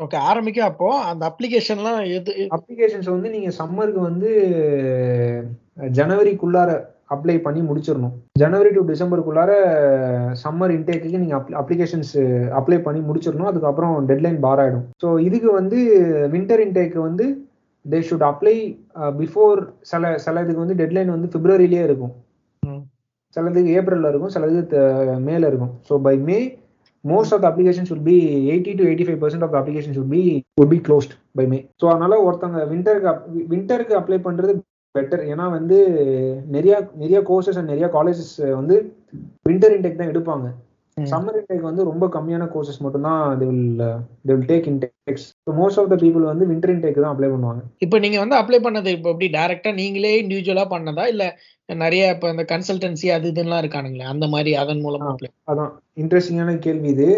ஓகே ஆரம்பிக்க அப்போ அந்த அப்ளிகேஷன்லாம் எது அப்ளிகேஷன்ஸ் வந்து நீங்க சம்மருக்கு வந்து ஜனவரிக்குள்ளார அப்ளை பண்ணி முடிச்சிடணும். ஜனவரி டு டிசம்பருக்குள்ளார சம்மர் இன்டேக்கு நீங்க அப்ளிகேஷன்ஸ் அப்ளை பண்ணி முடிச்சிடணும். அதுக்கப்புறம் டெட்லைன் பார் ஆயிடும். ஸோ இதுக்கு வந்து வின்டர் இன்டேக்கு வந்து தே ஷுட் அப்ளை பிஃபோர் சில சில இதுக்கு வந்து டெட்லைன் வந்து பிப்ரவரியிலே இருக்கும். சிலதுக்கு ஏப்ரல்ல இருக்கும் சிலது மேல இருக்கும். So by May most of application should be eighty to eighty five percent of application should be would be closed by May so அதனால ஒருத்தவங்க வின்டருக்கு வின்டருக்கு அப்ளை பண்றது பெட்டர் ஏன்னா வந்து நிறைய நிறைய கோர்சஸ் அண்ட் நிறைய காலேஜஸ் வந்து வின்டர் இன்டேக் தான் எடுப்பாங்க. சம்மர் இன்டேக் வந்து ரொம்ப கம்மியான கோர்சஸ் மட்டும் தான் they will they will take intakes. So most of the people வந்து வின்டர் இன்டேக் தான் அப்ளை பண்ணுவாங்க. இப்போ நீங்க வந்து அப்ளை பண்ணது இப்போ எப்படி? டைரக்டா நீங்களே இண்டிவிஜுவலா பண்ணதா? இல்ல நிறைய இப்ப இந்த கன்சல்டன்சி அது இதுலாம் இருக்கானுங்களே அந்த மாதிரி அதன் மூலமா அப்ளை அதான். இன்ட்ரெஸ்டிங்கான கேள்வி இது.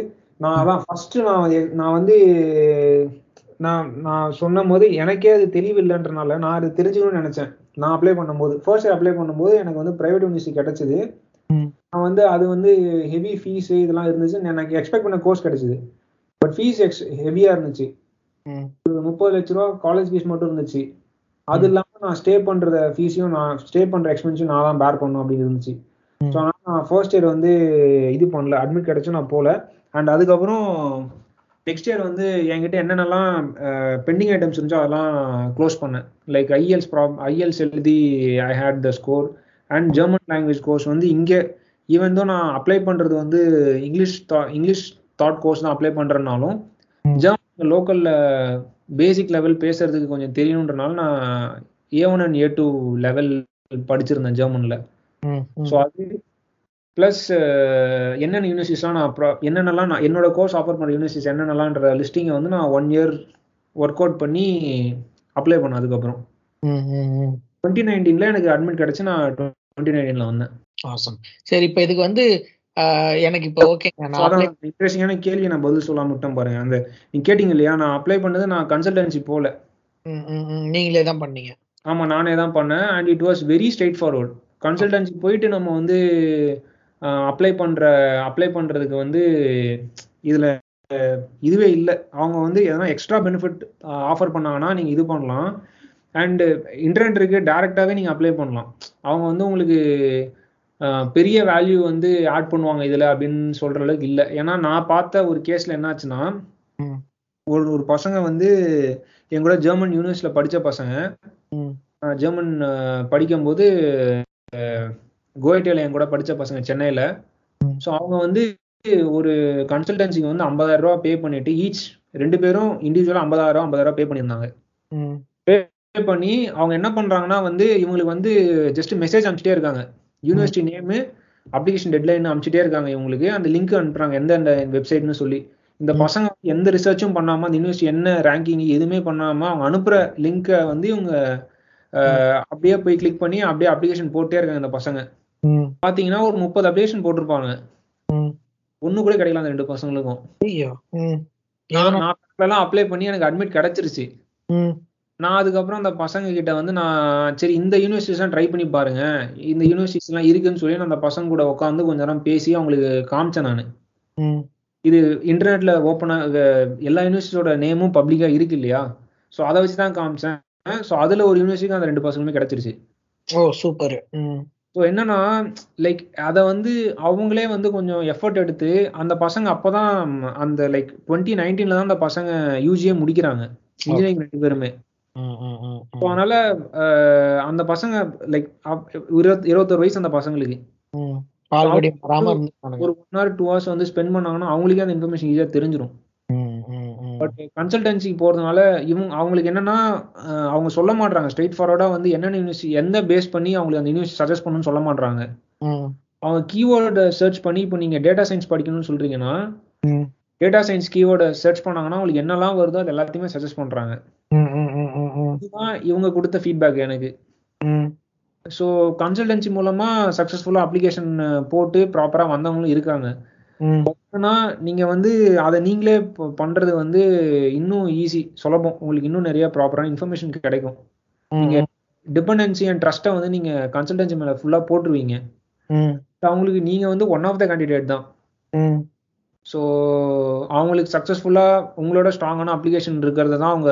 நான் அதான் ஃபர்ஸ்ட் நான் நான் வந்து நான் நான் சொன்னும் போது எனக்கே அது தெளிவு இல்லைன்றனால நான் அது தெரிஞ்சுக்கணும்னு நினைச்சேன். நான் அப்ளை பண்ணும்போது ஃபர்ஸ்ட் இயர் அப்ளை பண்ணும்போது எனக்கு வந்து பிரைவேட் யூனிவர்சிட்டி கிடைச்சது. நான் வந்து அது வந்து ஹெவி ஃபீஸ் இதெல்லாம் இருந்துச்சு எனக்கு எக்ஸ்பெக்ட் பண்ண கோர்ஸ் கிடைச்சது. பட் ஃபீஸ் எக்ஸ் ஹெவியா இருந்துச்சு. முப்பது லட்ச ரூபா காலேஜ் ஃபீஸ் மட்டும் இருந்துச்சு. அது இல்லாம நான் ஸ்டே பண்றத ஃபீஸையும் நான் ஸ்டே பண்ற எக்ஸ்பென்ஸையும் நான் தான் பேர் பண்ணணும் அப்படின்னு இருந்துச்சு. ஸோ அதனால நான் ஃபர்ஸ்ட் இயர் வந்து இது பண்ணல அட்மிட் கிடைச்சு நான் போல. அண்ட் அதுக்கப்புறம் நெக்ஸ்ட் இயர் வந்து என்கிட்ட என்னென்னலாம் பெண்டிங் ஐட்டம்ஸ் இருந்துச்சோ அதெல்லாம் க்ளோஸ் பண்ணேன் லைக் ஐஎல்ஸ் ப்ராப் ஐஎல்ஸ் எழுதி I had the score and German language course வந்து இங்கே ஈவன் தான் நான் அப்ளை பண்ணுறது வந்து இங்கிலீஷ் இங்கிலீஷ் தாட் கோர்ஸ் தான் அப்ளை பண்ணுறதுனாலும். ஜெர்மன் லோக்கலில் பேசிக் லெவல் பேசுறதுக்கு கொஞ்சம் தெரியணுன்றனால நான் A one and A two level படிச்சிருந்தேன் ஜெர்மனில். ஸோ அது ப்ளஸ் என்னென்ன யூனிவர்சிட்டிஸ்லாம் நான் அப்புறம் என்னென்னலாம் நான் என்னோட கோர்ஸ் ஆஃபர் பண்ணுற யூனிவர்சிட்டிஸ் என்னென்னலான்ற லிஸ்டிங்கை வந்து நான் ஒன் இயர் ஒர்க் அவுட் பண்ணி அப்ளை பண்ணேன் அதுக்கப்புறம். டுவெண்ட்டி நைன்டீனில் எனக்கு அட்மிட் கிடச்சி நான் டுவெண்ட்டி நைன்டீனில் வந்தேன். சரி இப்போ இதுக்கு வந்து எனக்கு இப்போ அதான் இன்ட்ரெஸ்டிங்கான கேள்வி நான் பதில் சொல்லாம விட்டேன் பாருங்க. அந்த நீங்க கேட்டீங்க இல்லையா நான் அப்ளை பண்ணது நான் கன்சல்டன்சி போல. நீங்களே தான் பண்ணீங்க. ஆமா நானே தான் பண்ணேன். And it was very straightforward consultancy போயிட்டு நம்ம வந்து அப்ளை பண்ற அப்ளை பண்றதுக்கு வந்து இதுல இதுவே இல்லை. அவங்க வந்து எதனா எக்ஸ்ட்ரா பெனிஃபிட் ஆஃபர் பண்ணாங்கன்னா நீங்க இது பண்ணலாம். அண்ட் இன்டர்நெட் இருக்கு டேரெக்டாகவே நீங்க அப்ளை பண்ணலாம். அவங்க வந்து உங்களுக்கு பெரிய வேல்யூ வந்து ஆட் பண்ணுவாங்க இதுல அப்படின்னு சொல்ற அளவுக்கு இல்லை. ஏன்னா நான் பார்த்த ஒரு கேஸ்ல என்னாச்சுன்னா. ஒரு ஒரு பசங்க வந்து என் கூட ஜெர்மன் யூனிவர்சிட்டியில் படிச்ச பசங்க. ஜெர்மன் படிக்கும்போது கோயட்டேல என் கூட படிச்ச பசங்க சென்னையில. ஸோ அவங்க வந்து ஒரு கன்சல்டன்சிக்கு வந்து 50000 ரூபா பே பண்ணிட்டு ஈச் ரெண்டு பேரும் 50000 50000 ரூபா பே பண்ணியிருந்தாங்க. பே பண்ணி அவங்க என்ன பண்றாங்கன்னா வந்து இவங்களுக்கு வந்து ஜஸ்ட் மெசேஜ் அனுப்பிச்சிட்டே இருக்காங்க யூனிவர்சிட்டி நேமு அப்ளிகேஷன் டெட்லைன் அனுப்பிச்சிட்டே இருக்காங்க இவங்களுக்கு அந்த லிங்க் அனுப்புறாங்க எந்தெந்த வெப்சைட்னு சொல்லி இந்த. பசங்க எந்த ரிசர்ச்சும் பண்ணாம அந்த யூனிவர்சிட்டி என்ன ரேங்கிங் எதுவுமே பண்ணாம அவங்க அனுப்புற லிங்கை வந்து இவங்க அப்படியே போய் கிளிக் பண்ணி அப்படியே அப்ளிகேஷன் போட்டே இருக்காங்க இந்த பசங்க. பாத்தீங்கன்னா ஒரு முப்பது அப்ளிகேஷன் போட்டிருப்பாங்க. ஒண்ணு கூட கிடைக்கல அந்த ரெண்டு பசங்களுக்கும் ஐயோ ம். நான் எதனா- நான் அப்ளை பண்ணி எனக்கு அட்மிட் கிடைச்சிருச்சு. நான் அதுக்கப்புறம் அந்த பசங்க கிட்ட வந்து நான் சரி இந்த யூனிவர்சிட்டிஸ்லாம் ட்ரை பண்ணி பாருங்க இந்த யூனிவர்சிட்டிஸ் எல்லாம் இருக்குன்னு சொல்லி நான் அந்த பசங்க கூட உட்காந்து கொஞ்ச நேரம் பேசி அவங்களுக்கு காமிச்சேன் நான். இது இன்டர்நெட்ல ஓப்பனா எல்லா யூனிவர்சிட்டியோட நேமும் பப்ளிக்கா இருக்கு இல்லையா ஸோ அதை வச்சு தான் காமிச்சேன் ஸோ அதுல ஒரு யூனிவர்சிட்டிக்கு அந்த ரெண்டு பசங்களுமே கிடைச்சிருச்சு ஓ சூப்பர். ஸோ என்னன்னா லைக் அதை வந்து அவங்களே வந்து கொஞ்சம் எஃபர்ட் எடுத்து அந்த பசங்க அப்பதான் அந்த லைக் டுவெண்ட்டி நைன்டீன்ல தான் அந்த பசங்க யூஜியே முடிக்கிறாங்க. இன்ஜினியரிங் ரெண்டு பேருமே. ஸோ அதனால அந்த பசங்க லைக் இருபத்தி இருபத்தொரு வயசு அந்த பசங்களுக்கு. ஒரு ஒன் ஹவர் டூ ஹவர்ஸ் வந்து ஸ்பெண்ட் பண்ணாங்கன்னா அவங்களுக்கே அந்த இன்ஃபர்மேஷன் ஈஸியாக தெரிஞ்சிடும். பட் கன்சல்டன்சிக்கு போறதுனால இவங்க அவங்களுக்கு என்னன்னா அவங்க சொல்ல மாட்றாங்க ஸ்ட்ரெயிட் ஃபார்வர்டா வந்து என்னென்ன யூனிவர்சிட்டி எந்த பேஸ் பண்ணி அவங்களுக்கு அந்த யூனிவர்சிட்டி சஜஸ்ட் பண்ணணும்னு சொல்ல மாட்றாங்க ம். அவங்க கீவேர்டை சர்ச் பண்ணி இப்போ நீங்க டேட்டா சயின்ஸ் படிக்கணும்னு சொல்றீங்கன்னா. டேட்டா சயின்ஸ் கீவேர்டை சர்ச் பண்ணாங்கன்னா அவங்களுக்கு என்னெல்லாம் வருதோ அது எல்லாத்தையுமே சஜஸ்ட் பண்றாங்க. இதுதான் இவங்க கொடுத்த ஃபீட்பேக் எனக்கு. ஸோ கன்சல்டன்சி மூலமா சக்ஸஸ்ஃபுல்லாக அப்ளிகேஷன் போட்டு ப்ராப்பரா வந்தவங்களும் இருக்காங்க. ஆனா நீங்க வந்து அதை நீங்களே பண்றது வந்து இன்னும் ஈஸி சுலபம். உங்களுக்கு இன்னும் நிறைய ப்ராப்பரான இன்ஃபர்மேஷன் கிடைக்கும். நீங்க. டிபெண்டன்சி அண்ட் ட்ரஸ்ட்டை வந்து நீங்க கன்சல்டன்சி மேல ஃபுல்லா போட்டுருவீங்க. அவங்களுக்கு நீங்க வந்து ஒன் ஆஃப் த கேண்டிடேட் தான். ஸோ அவங்களுக்கு சக்ஸஸ்ஃபுல்லா உங்களோட ஸ்ட்ராங்கான அப்ளிகேஷன் இருக்கிறத தான் அவங்க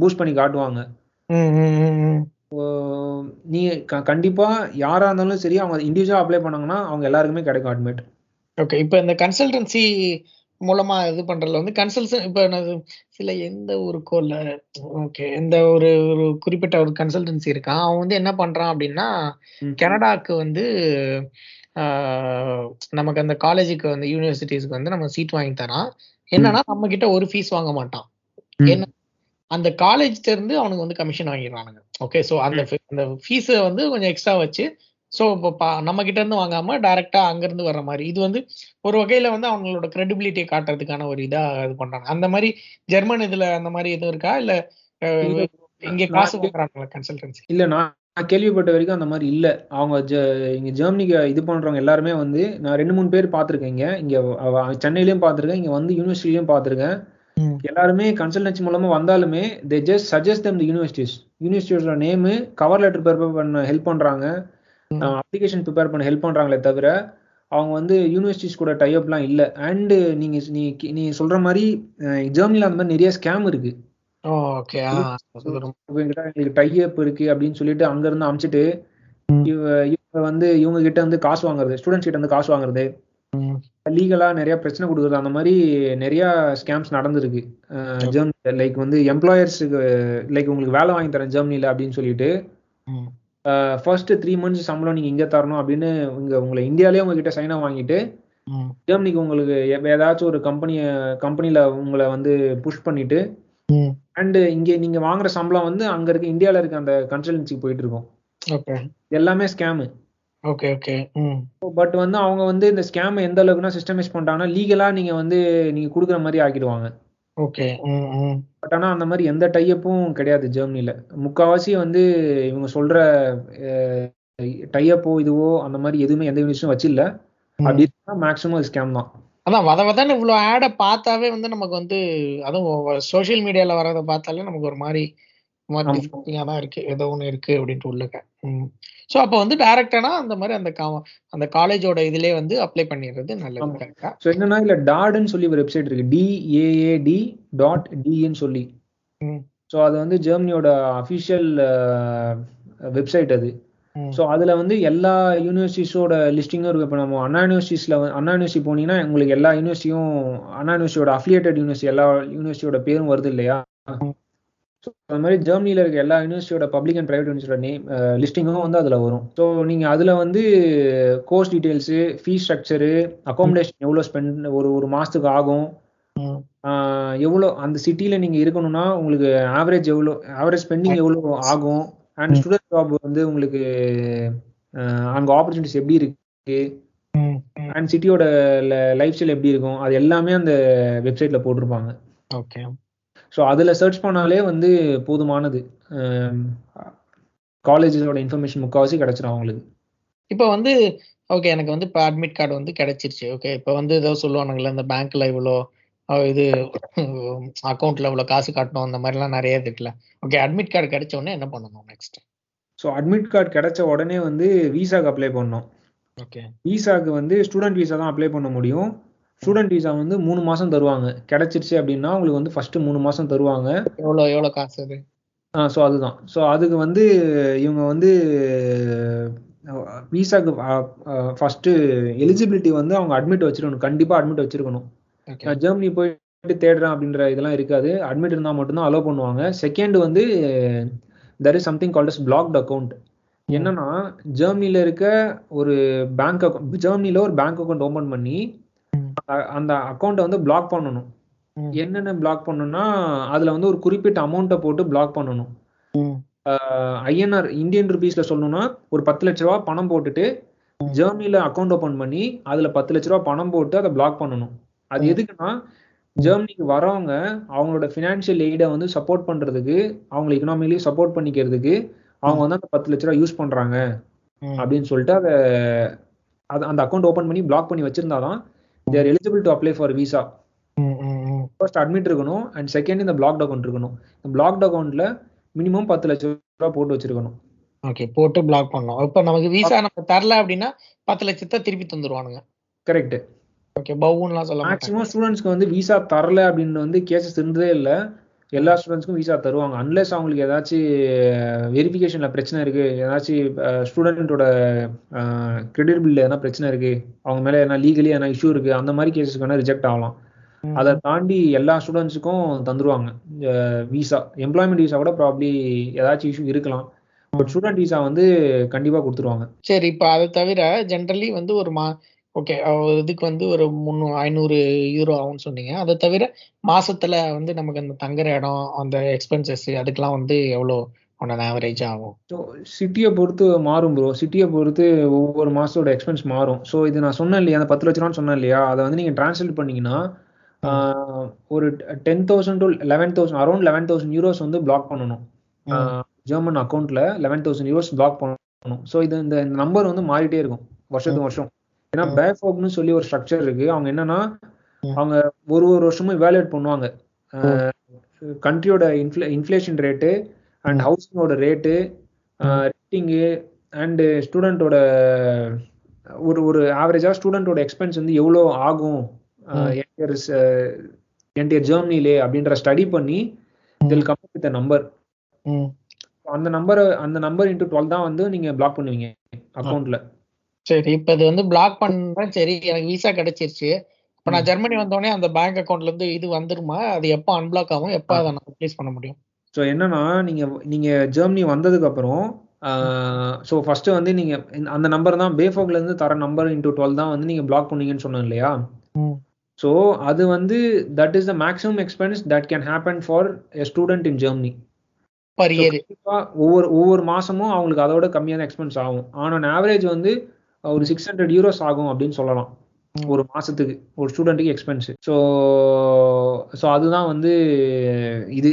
பூஸ்ட் பண்ணி காட்டுவாங்க. நீ கண்டிப்பா யாரா இருந்தாலும் சரி அவங்க இண்டிவிஜுவலா அப்ளை பண்ணாங்கன்னா அவங்க எல்லாருக்குமே கிடைக்கும் அட்மிட் ஓகே இப்போ இந்த கன்சல்டன்சி மூலமா இது பண்றதுல வந்து கன்சல்டன் இப்போ சில எந்த ஊருக்கோ இல்ல ஓகே எந்த ஒரு ஒரு குறிப்பிட்ட ஒரு கன்சல்டன்சி இருக்கான் அவன் வந்து என்ன பண்றான் அப்படின்னா கனடாக்கு வந்து ஆஹ், நமக்கு அந்த காலேஜுக்கு வந்து யூனிவர்சிட்டிஸ்க்கு வந்து நம்ம சீட் வாங்கி தரான். என்னன்னா நம்ம கிட்ட ஒரு ஃபீஸ் வாங்க மாட்டான். என்ன அந்த காலேஜ்ல இருந்து அவனுக்கு வந்து கமிஷன் வாங்கிடுவானுங்க. ஓகே ஸோ அந்த அந்த ஃபீஸை வந்து கொஞ்சம் எக்ஸ்ட்ரா வச்சு ஸோ இப்போ பா- நம்ம கிட்ட இருந்து வாங்காம டைரக்டா அங்க இருந்து வர்ற மாதிரி. இது வந்து ஒரு வகையில வந்து அவங்களோட கிரெடிபிலிட்டியை காட்டுறதுக்கான ஒரு இதா இது பண்றாங்க. அந்த மாதிரி ஜெர்மன் இதுல அந்த மாதிரி எதுவும் இருக்கா? இல்ல. இங்க காசு வாங்குறாங்களா கன்சல்டன்சி இல்ல நான் நான் கேள்விப்பட்ட வரைக்கும் அந்த மாதிரி இல்ல. அவங்க ஜெ- இங்க ஜெர்மனிக்கு இது பண்றவங்க எல்லாருமே வந்து நான் ரெண்டு மூணு பேர் பார்த்திருக்கேன் இங்க. இங்க சென்னையிலயும் பார்த்திருக்கேன் இங்க வந்து யூனிவர்சிட்டிலயும் பார்த்திருக்கேன். எல்லாருமே கன்சல்டன்சி மூலமா வந்தாலுமே they just suggest them the universities யூனிவர்சிட்டியோட name cover letter prepare பண்ண ஹெல்ப் பண்றாங்க. அப்ளிகேஷன் ப்ரிப்பேர் பண்ண ஹெல்ப் பண்றாங்களே தவிர அவங்க வந்து யூனிவர்சிட்டிஸ் கூட டைப்லாம் இல்ல. அண்ட் நீங்க நீ நீ சொல்ற மாதிரி அஹ், ஜெர்மனில அந்த மாதிரி நிறைய ஸ்கேம் இருக்கு. ஓகே இவங்ககிட்ட எங்களுக்கு டைப் இருக்கு அப்படின்னு சொல்லிட்டு அங்க இருந்து அமிச்சிட்டு. இவ இவங்க வந்து இவங்க கிட்ட வந்து காசு வாங்குறது ஸ்டூடெண்ட்ஸ் கிட்ட வந்து காசு வாங்குறது. லீகலா நிறைய பிரச்சனை கொடுக்குறது அந்த மாதிரி நிறைய ஸ்கேம்ஸ் நடந்திருக்கு. ஜெர்மனி லைக் வந்து எம்ப்ளாயர்ஸுக்கு லைக் உங்களுக்கு வேலை வாங்கி தரேன் ஜெர்மனில அப்படின்னு சொல்லிட்டு ஃபர்ஸ்ட் த்ரீ மந்த்ஸ் சம்பளம் நீங்க இங்க தரணும் அப்படின்னு இங்க உங்களை இந்தியாலயே உங்ககிட்ட சைனா வாங்கிட்டு ஜெர்மனிக்கு உங்களுக்கு ஏதாச்சும் ஒரு கம்பெனிய கம்பெனில உங்களை வந்து புஷ் பண்ணிட்டு அண்ட் இங்க நீங்க வாங்குற சம்பளம் வந்து அங்க இருக்க இந்தியால இருக்க அந்த கன்சல்டன்சிக்கு போயிட்டு இருக்கும். எல்லாமே ஸ்கேமு ஓகே ஓகே பட் வந்து அவங்க வந்து இந்த ஸ்கேம் எந்த அளவுக்குனா சிஸ்டமைஸ் பண்ணிட்டாங்கன்னா லீகலா நீங்க வந்து நீங்க கொடுக்குற மாதிரி ஆக்கிடுவாங்க. ஓகே. பட் ஆனா அந்த மாதிரி எந்த டைப்பும் கிடையாது ஜெர்மனில. முக்காவாசி வந்து இவங்க சொல்ற டைப்போ இதுவோ அந்த மாதிரி எதுவுமே எந்த யூனிவர்சிட்டியும் வச்சில்ல. அப்படி இருந்தா மேக்ஸிமம் ஸ்கேம் தான். அதான் வத வதன்னு இவ்வளவு ஆட பார்த்தாவே வந்து நமக்கு வந்து அதுவும் சோஷியல் மீடியால வர்றத பார்த்தாலே நமக்கு ஒரு மாதிரி தான் இருக்கு. ஏதோ ஒண்ணு இருக்கு அப்படின்ட்டு உள்ளுக்க. சோ அப்ப வந்து டைரக்டானா அந்த மாதிரி அந்த அந்த காலேஜோட இதுலயே வந்து அப்ளை பண்ணிடுறது நல்லது. கரெக்டா ஸோ என்னன்னா இல்ல டாடுன்னு சொல்லி ஒரு வெப்சைட் இருக்கு. டிஏஏடி டாட் டின்னு சொல்லி. ஸோ அது வந்து ஜெர்மனியோட அஃபிஷியல் வெப்சைட் அது. ஸோ அதுல வந்து எல்லா யூனிவர்சிட்டிஸோட லிஸ்டிங்கும் இருக்கு இப்போ நம்ம அண்ணா யூனிவர்சிட்டிஸ்ல அண்ணா யூனிவர்சிட்டி போனீங்கன்னா உங்களுக்கு எல்லா யூனிவர்சிட்டியும் அண்ணா யூனிவர்சிட்டியோட அஃபிலியேட்டட் யூனிவர்சிட்டி எல்லா யூனிவர்சிட்டியோட பேரும் வருது இல்லையா? ஸோ அந்த மாதிரி ஜெர்மனில இருக்க எல்லா யூனிவர்சிட்டியோட பப்ளிக் அண்ட் பிரைவேட் யூனிவர்சிட்டியோட நேம் லிஸ்டிங்கும் வந்து அதுல வரும். ஸோ நீங்க அதுல வந்து course details fees structure accommodation எவ்வளோ ஸ்பெண்ட் ஒரு ஒரு மாசத்துக்கு ஆகும்? எவ்வளோ அந்த சிட்டில நீங்க இருக்கணும்னா உங்களுக்கு ஆவரேஜ் எவ்வளோ ஆவரேஜ் ஸ்பெண்டிங் எவ்வளோ ஆகும்? அண்ட். ஸ்டூடெண்ட் ஜாப் வந்து உங்களுக்கு அங்க ஆப்பர்ச்சுனிட்டிஸ் எப்படி இருக்கு. அண்ட் சிட்டியோட லைஃப் ஸ்டைல் எப்படி இருக்கும்? அது எல்லாமே அந்த வெப்சைட்ல போட்டிருப்பாங்க. ஓகே ஸோ அதில் சர்ச் பண்ணாலே வந்து போதுமானது. காலேஜஸோட இன்ஃபர்மேஷன் முக்கால்வாசி கிடைச்சிடும் அவங்களுக்கு. இப்போ வந்து ஓகே எனக்கு வந்து இப்போ அட்மிட் கார்டு வந்து கிடைச்சிருச்சு. ஓகே இப்போ வந்து ஏதோ சொல்லுவானுங்கல்ல இந்த பேங்க்ல இவ்வளோ இது அக்கௌண்ட்ல இவ்வளோ காசு காட்டணும் அந்த மாதிரிலாம் நிறைய இருக்குல்ல. ஓகே அட்மிட் கார்டு கிடைச்ச உடனே என்ன பண்ணணும் நெக்ஸ்ட் ஸோ அட்மிட் கார்டு கிடைச்ச உடனே வந்து விசாக்கு அப்ளை பண்ணோம் ஓகே விசாக்கு வந்து ஸ்டூடெண்ட் விசா தான் அப்ளை பண்ண முடியும். ஸ்டூடெண்ட் விசா வந்து மூணு மாசம் தருவாங்க. கிடைச்சிருச்சு அப்படின்னா உங்களுக்கு வந்து ஃபர்ஸ்ட் மூணு மாசம் தருவாங்க. எவ்வளோ எவ்வளோ காசு அது? ஸோ அதுதான். ஸோ அதுக்கு வந்து இவங்க வந்து விசாக்கு ஃபர்ஸ்ட் எலிஜிபிலிட்டி வந்து அவங்க அட்மிட் வச்சிருக்கணும். கண்டிப்பா அட்மிட் வச்சிருக்கணும். ஜெர்மனி போயிட்டு தேடுறேன் அப்படின்ற இதெல்லாம் இருக்காது. அட்மிட் இருந்தால் மட்டும்தான் அலோவ் பண்ணுவாங்க. செகண்ட் வந்து there is something called as blocked account என்னன்னா ஜெர்மனில இருக்க ஒரு பேங்க் அக்கௌண்ட் ஜெர்மனில ஒரு பேங்க் அக்கௌண்ட் ஓபன் பண்ணி அந்த அக்கௌண்ட்டை வந்து பிளாக் பண்ணணும். என்னென்ன பிளாக் பண்ணணும்னா அதுல வந்து ஒரு குறிப்பிட்ட அமௌண்ட்டை போட்டு பிளாக் பண்ணணும். ஐஎன்ஆர் இந்தியன் ருபீஸ்ல சொல்லணும்னா ஒரு பத்து லட்ச ரூபா பணம் போட்டுட்டு. ஜெர்மனில அக்கௌண்ட் ஓபன் பண்ணி அதுல பத்து லட்ச ரூபா பணம் போட்டு அதை பிளாக் பண்ணணும் அது. எதுக்குன்னா ஜெர்மனிக்கு வரவங்க அவங்களோட ஃபினான்ஷியல் எய்டை வந்து சப்போர்ட் பண்றதுக்கு அவங்களை எக்கனாமிலி சப்போர்ட் பண்ணிக்கிறதுக்கு அவங்க வந்து அந்த பத்து லட்ச ரூபா யூஸ் பண்றாங்க. அப்படின்னு சொல்லிட்டு அதை அது அந்த அக்கௌண்ட் ஓபன் பண்ணி பிளாக் பண்ணி வச்சிருந்தாதான் they're eligible to apply for visa. First admit இருக்கணும் அண்ட் செகண்ட் இந்த பிளாக்ட் அக்கௌண்ட் இருக்கணும். இந்த பிளாக்ட் அக்கௌண்ட்ல மினிமம் பத்து லட்ச ரூபா போட்டு வச்சிருக்கணும். ஓகே போட்டு பிளாக் பண்ணோம் இப்போ நமக்கு விசா நம்ம தரல அப்படின்னா பத்து லட்சத்தை திருப்பி தந்துருவானுங்க. கரெக்ட் ஓகே பவுன்லாம் சொல்ல மேக்ஸிமம் ஸ்டூடெண்ட்ஸ்க்கு வந்து விசா தரல அப்படின்னு வந்து கேசஸ் இருந்ததே இல்லை. எல்லா ஸ்டூடெண்ட்ஸ்க்கும் விசா தருவாங்க. அன்லெஸ் அவங்களுக்கு ஏதாச்சும் வெரிஃபிகேஷன்ல பிரச்சனை இருக்கு ஏதாச்சும் ஸ்டூடெண்ட்டோட கிரெடிபிள் எதனா பிரச்சனை இருக்கு அவங்க மேல எதனா லீகலி எதனா இஷ்யூ இருக்கு அந்த மாதிரி கேசஸ்க்கு வேணா ரிஜெக்ட் ஆகலாம். அதை தாண்டி எல்லா ஸ்டூடெண்ட்ஸுக்கும் தந்துருவாங்க விசா எம்ப்ளாய்மெண்ட் விசா கூட ப்ராப்ளி ஏதாச்சும் இஷ்யூ இருக்கலாம். பட் ஸ்டூடெண்ட் விசா வந்து கண்டிப்பா கொடுத்துருவாங்க. சரி இப்போ அதை தவிர ஜென்ரலி வந்து ஒரு மா ஓகே இதுக்கு வந்து ஒரு முந்நூறு ஐநூறு யூரோ ஆகும்னு சொன்னீங்க. அதை தவிர மாசத்துல வந்து நமக்கு அந்த தங்குற இடம் அந்த எக்ஸ்பென்சஸ் அதுக்கெல்லாம் வந்து எவ்வளோ ஒன் ஆவரேஜ் ஆகும்? ஸோ சிட்டியை பொறுத்து மாறும் ப்ரோ சிட்டியை பொறுத்து ஒவ்வொரு மாசத்தோட எக்ஸ்பென்ஸ் மாறும். ஸோ இது நான் சொன்னேன் இல்லையா? அந்த பத்து லட்ச ரூபான்னு சொன்னேன் இல்லையா? அதை வந்து நீங்க டிரான்ஸ்லேட் பண்ணீங்கன்னா ஒரு ten thousand to eleven thousand around eleven thousand euros வந்து பிளாக் பண்ணணும். ஜெர்மன் அக்கௌண்ட்ல லெவன் தௌசண்ட் யூரோஸ் பிளாக் பண்ணணும். ஸோ இது இந்த நம்பர் வந்து மாறிட்டே இருக்கும் வருஷத்துக்கு வருஷம். ஏன்னா ம். பேஃபோக்னு சொல்லி ஒரு ஸ்ட்ரக்சர் இருக்கு. அவங்க என்னன்னா. அவங்க ஒரு ஒரு வருஷமும் வேல்யூட் பண்ணுவாங்க. கண்ட்ரியோட இன்ஃப்ளே இன்ஃப்ளேஷன் ரேட்டு அண்ட் ஹவுசிங்கோட ரேட்டு ரேட்டிங்கு அண்டு ஸ்டூடெண்ட்டோட ஒரு ஒரு ஆவரேஜாக ஸ்டூடெண்ட்டோட எக்ஸ்பென்ஸ் வந்து எவ்வளோ ஆகும்? என்டையர் ஜெர்மனிலே அப்படின்ற ஸ்டடி பண்ணி இதில் கம் வித் நம்பர் அந்த நம்பர் அந்த நம்பர் இன்டூ டுவெல் தான் வந்து நீங்க பிளாக் பண்ணுவீங்க அக்கௌண்ட்ல சரி இப்ப இது வந்து பிளாக் பண்றேன். சரி எனக்கு விசா கிடைச்சிருச்சு. இப்ப நான் ஜெர்மனி வந்தோடனே அந்த பேங்க் அக்கவுண்ட்ல இருந்து இது வந்துருமா? அது எப்போ அன்பிளாக் ஆகும்? எப்போ அதை நான் ரிப்ளேஸ் பண்ண முடியும்? ஸோ என்னன்னா நீங்க நீங்க ஜெர்மனி வந்ததுக்கு அப்புறம் ஸோ ஃபர்ஸ்ட் வந்து நீங்க அந்த நம்பர் தான் பேஃபோக்ல இருந்து தர நம்பர் இன்டூ டுவெல் தான் வந்து நீங்க பிளாக் பண்ணீங்கன்னு சொன்னோம் இல்லையா? ஸோ அது வந்து that is the maximum expense that can happen for a student in Germany ஒவ்வொரு ஒவ்வொரு மாசமும் அவங்களுக்கு அதோட கம்மியான எக்ஸ்பென்ஸ் ஆகும். ஆன் ஆவரேஜ் வந்து ஒரு சிக்ஸ் ஹண்ட்ரட் யூரோஸ் ஆகும் அப்படின்னு சொல்லலாம். ஒரு மாசத்துக்கு ஒரு ஸ்டூடெண்ட்டுக்கு எக்ஸ்பென்ஸ் ஸோ ஸோ அதுதான் வந்து இது.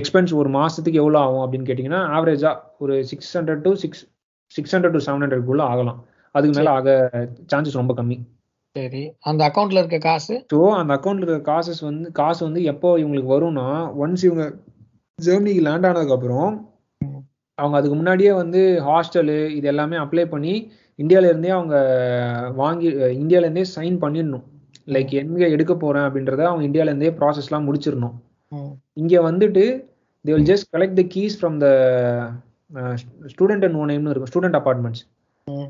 எக்ஸ்பென்ஸ் ஒரு மாசத்துக்கு எவ்வளோ ஆகும் அப்படின்னு கேட்டிங்கன்னா ஆவரேஜா ஒரு six hundred to six six hundred to seven ஹண்ட்ரட்குள்ள ஆகலாம். அதுக்கு மேல ஆக சான்சஸ் ரொம்ப கம்மி. சரி. அந்த அக்கௌண்ட்ல இருக்க காசு? ஸோ அந்த அக்கௌண்ட்ல இருக்க காசஸ் வந்து காசு வந்து எப்போ இவங்களுக்கு வரும்னா ஒன்ஸ் இவங்க ஜெர்மனிக்கு லேண்ட் ஆனதுக்கு அப்புறம் அவங்க அதுக்கு முன்னாடியே வந்து ஹாஸ்டலு இது எல்லாமே அப்ளை பண்ணி இந்தியால இருந்தே அவங்க வாங்கி இந்தியால இருந்தே சைன் பண்ணிடணும். லைக் எங்க எடுக்க போறேன் அப்படின்றத அவங்க இந்தியால இருந்தே ப்ராசஸ்லாம் முடிச்சிடணும். இங்க வந்துட்டு they will just collect the keys from the student and own நேம்னு இருக்கும் ஸ்டூடெண்ட் அபார்ட்மெண்ட்ஸ்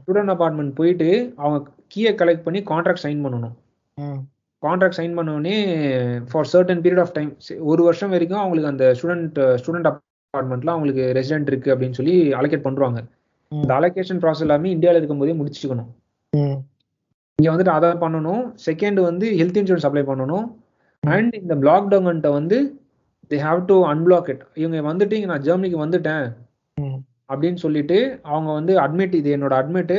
ஸ்டூடெண்ட் அபார்ட்மெண்ட் போயிட்டு அவங்க கீயை கலெக்ட் பண்ணி கான்ட்ராக்ட் சைன் பண்ணணும். கான்ட்ராக்ட் சைன் பண்ணோடனே for certain period of time ஒரு வருஷம் வரைக்கும் அவங்களுக்கு அந்த ஸ்டூடெண்ட் ஸ்டூடெண்ட் அபார்ட்மெண்ட்ல அவங்களுக்கு ரெசிடென்ட் இருக்கு அப்படின்னு சொல்லி அலோகேட் பண்றாங்க. இந்த அலோகேஷன் ப்ராசஸ் எல்லாமே இந்தியாவில் இருக்கும்போதே முடிச்சுக்கணும். இங்க வந்துட்டு அதை பண்ணணும். செகண்ட் வந்து ஹெல்த் இன்சூரன்ஸ் அப்ளை பண்ணணும். அண்ட் இந்த பிளாக் டவுன்கிட்ட வந்து they have to unblock it இவங்க வந்துட்டு இங்க நான் ஜெர்மனிக்கு வந்துட்டேன். அப்படின்னு சொல்லிட்டு அவங்க வந்து அட்மிட் இது என்னோட அட்மிட்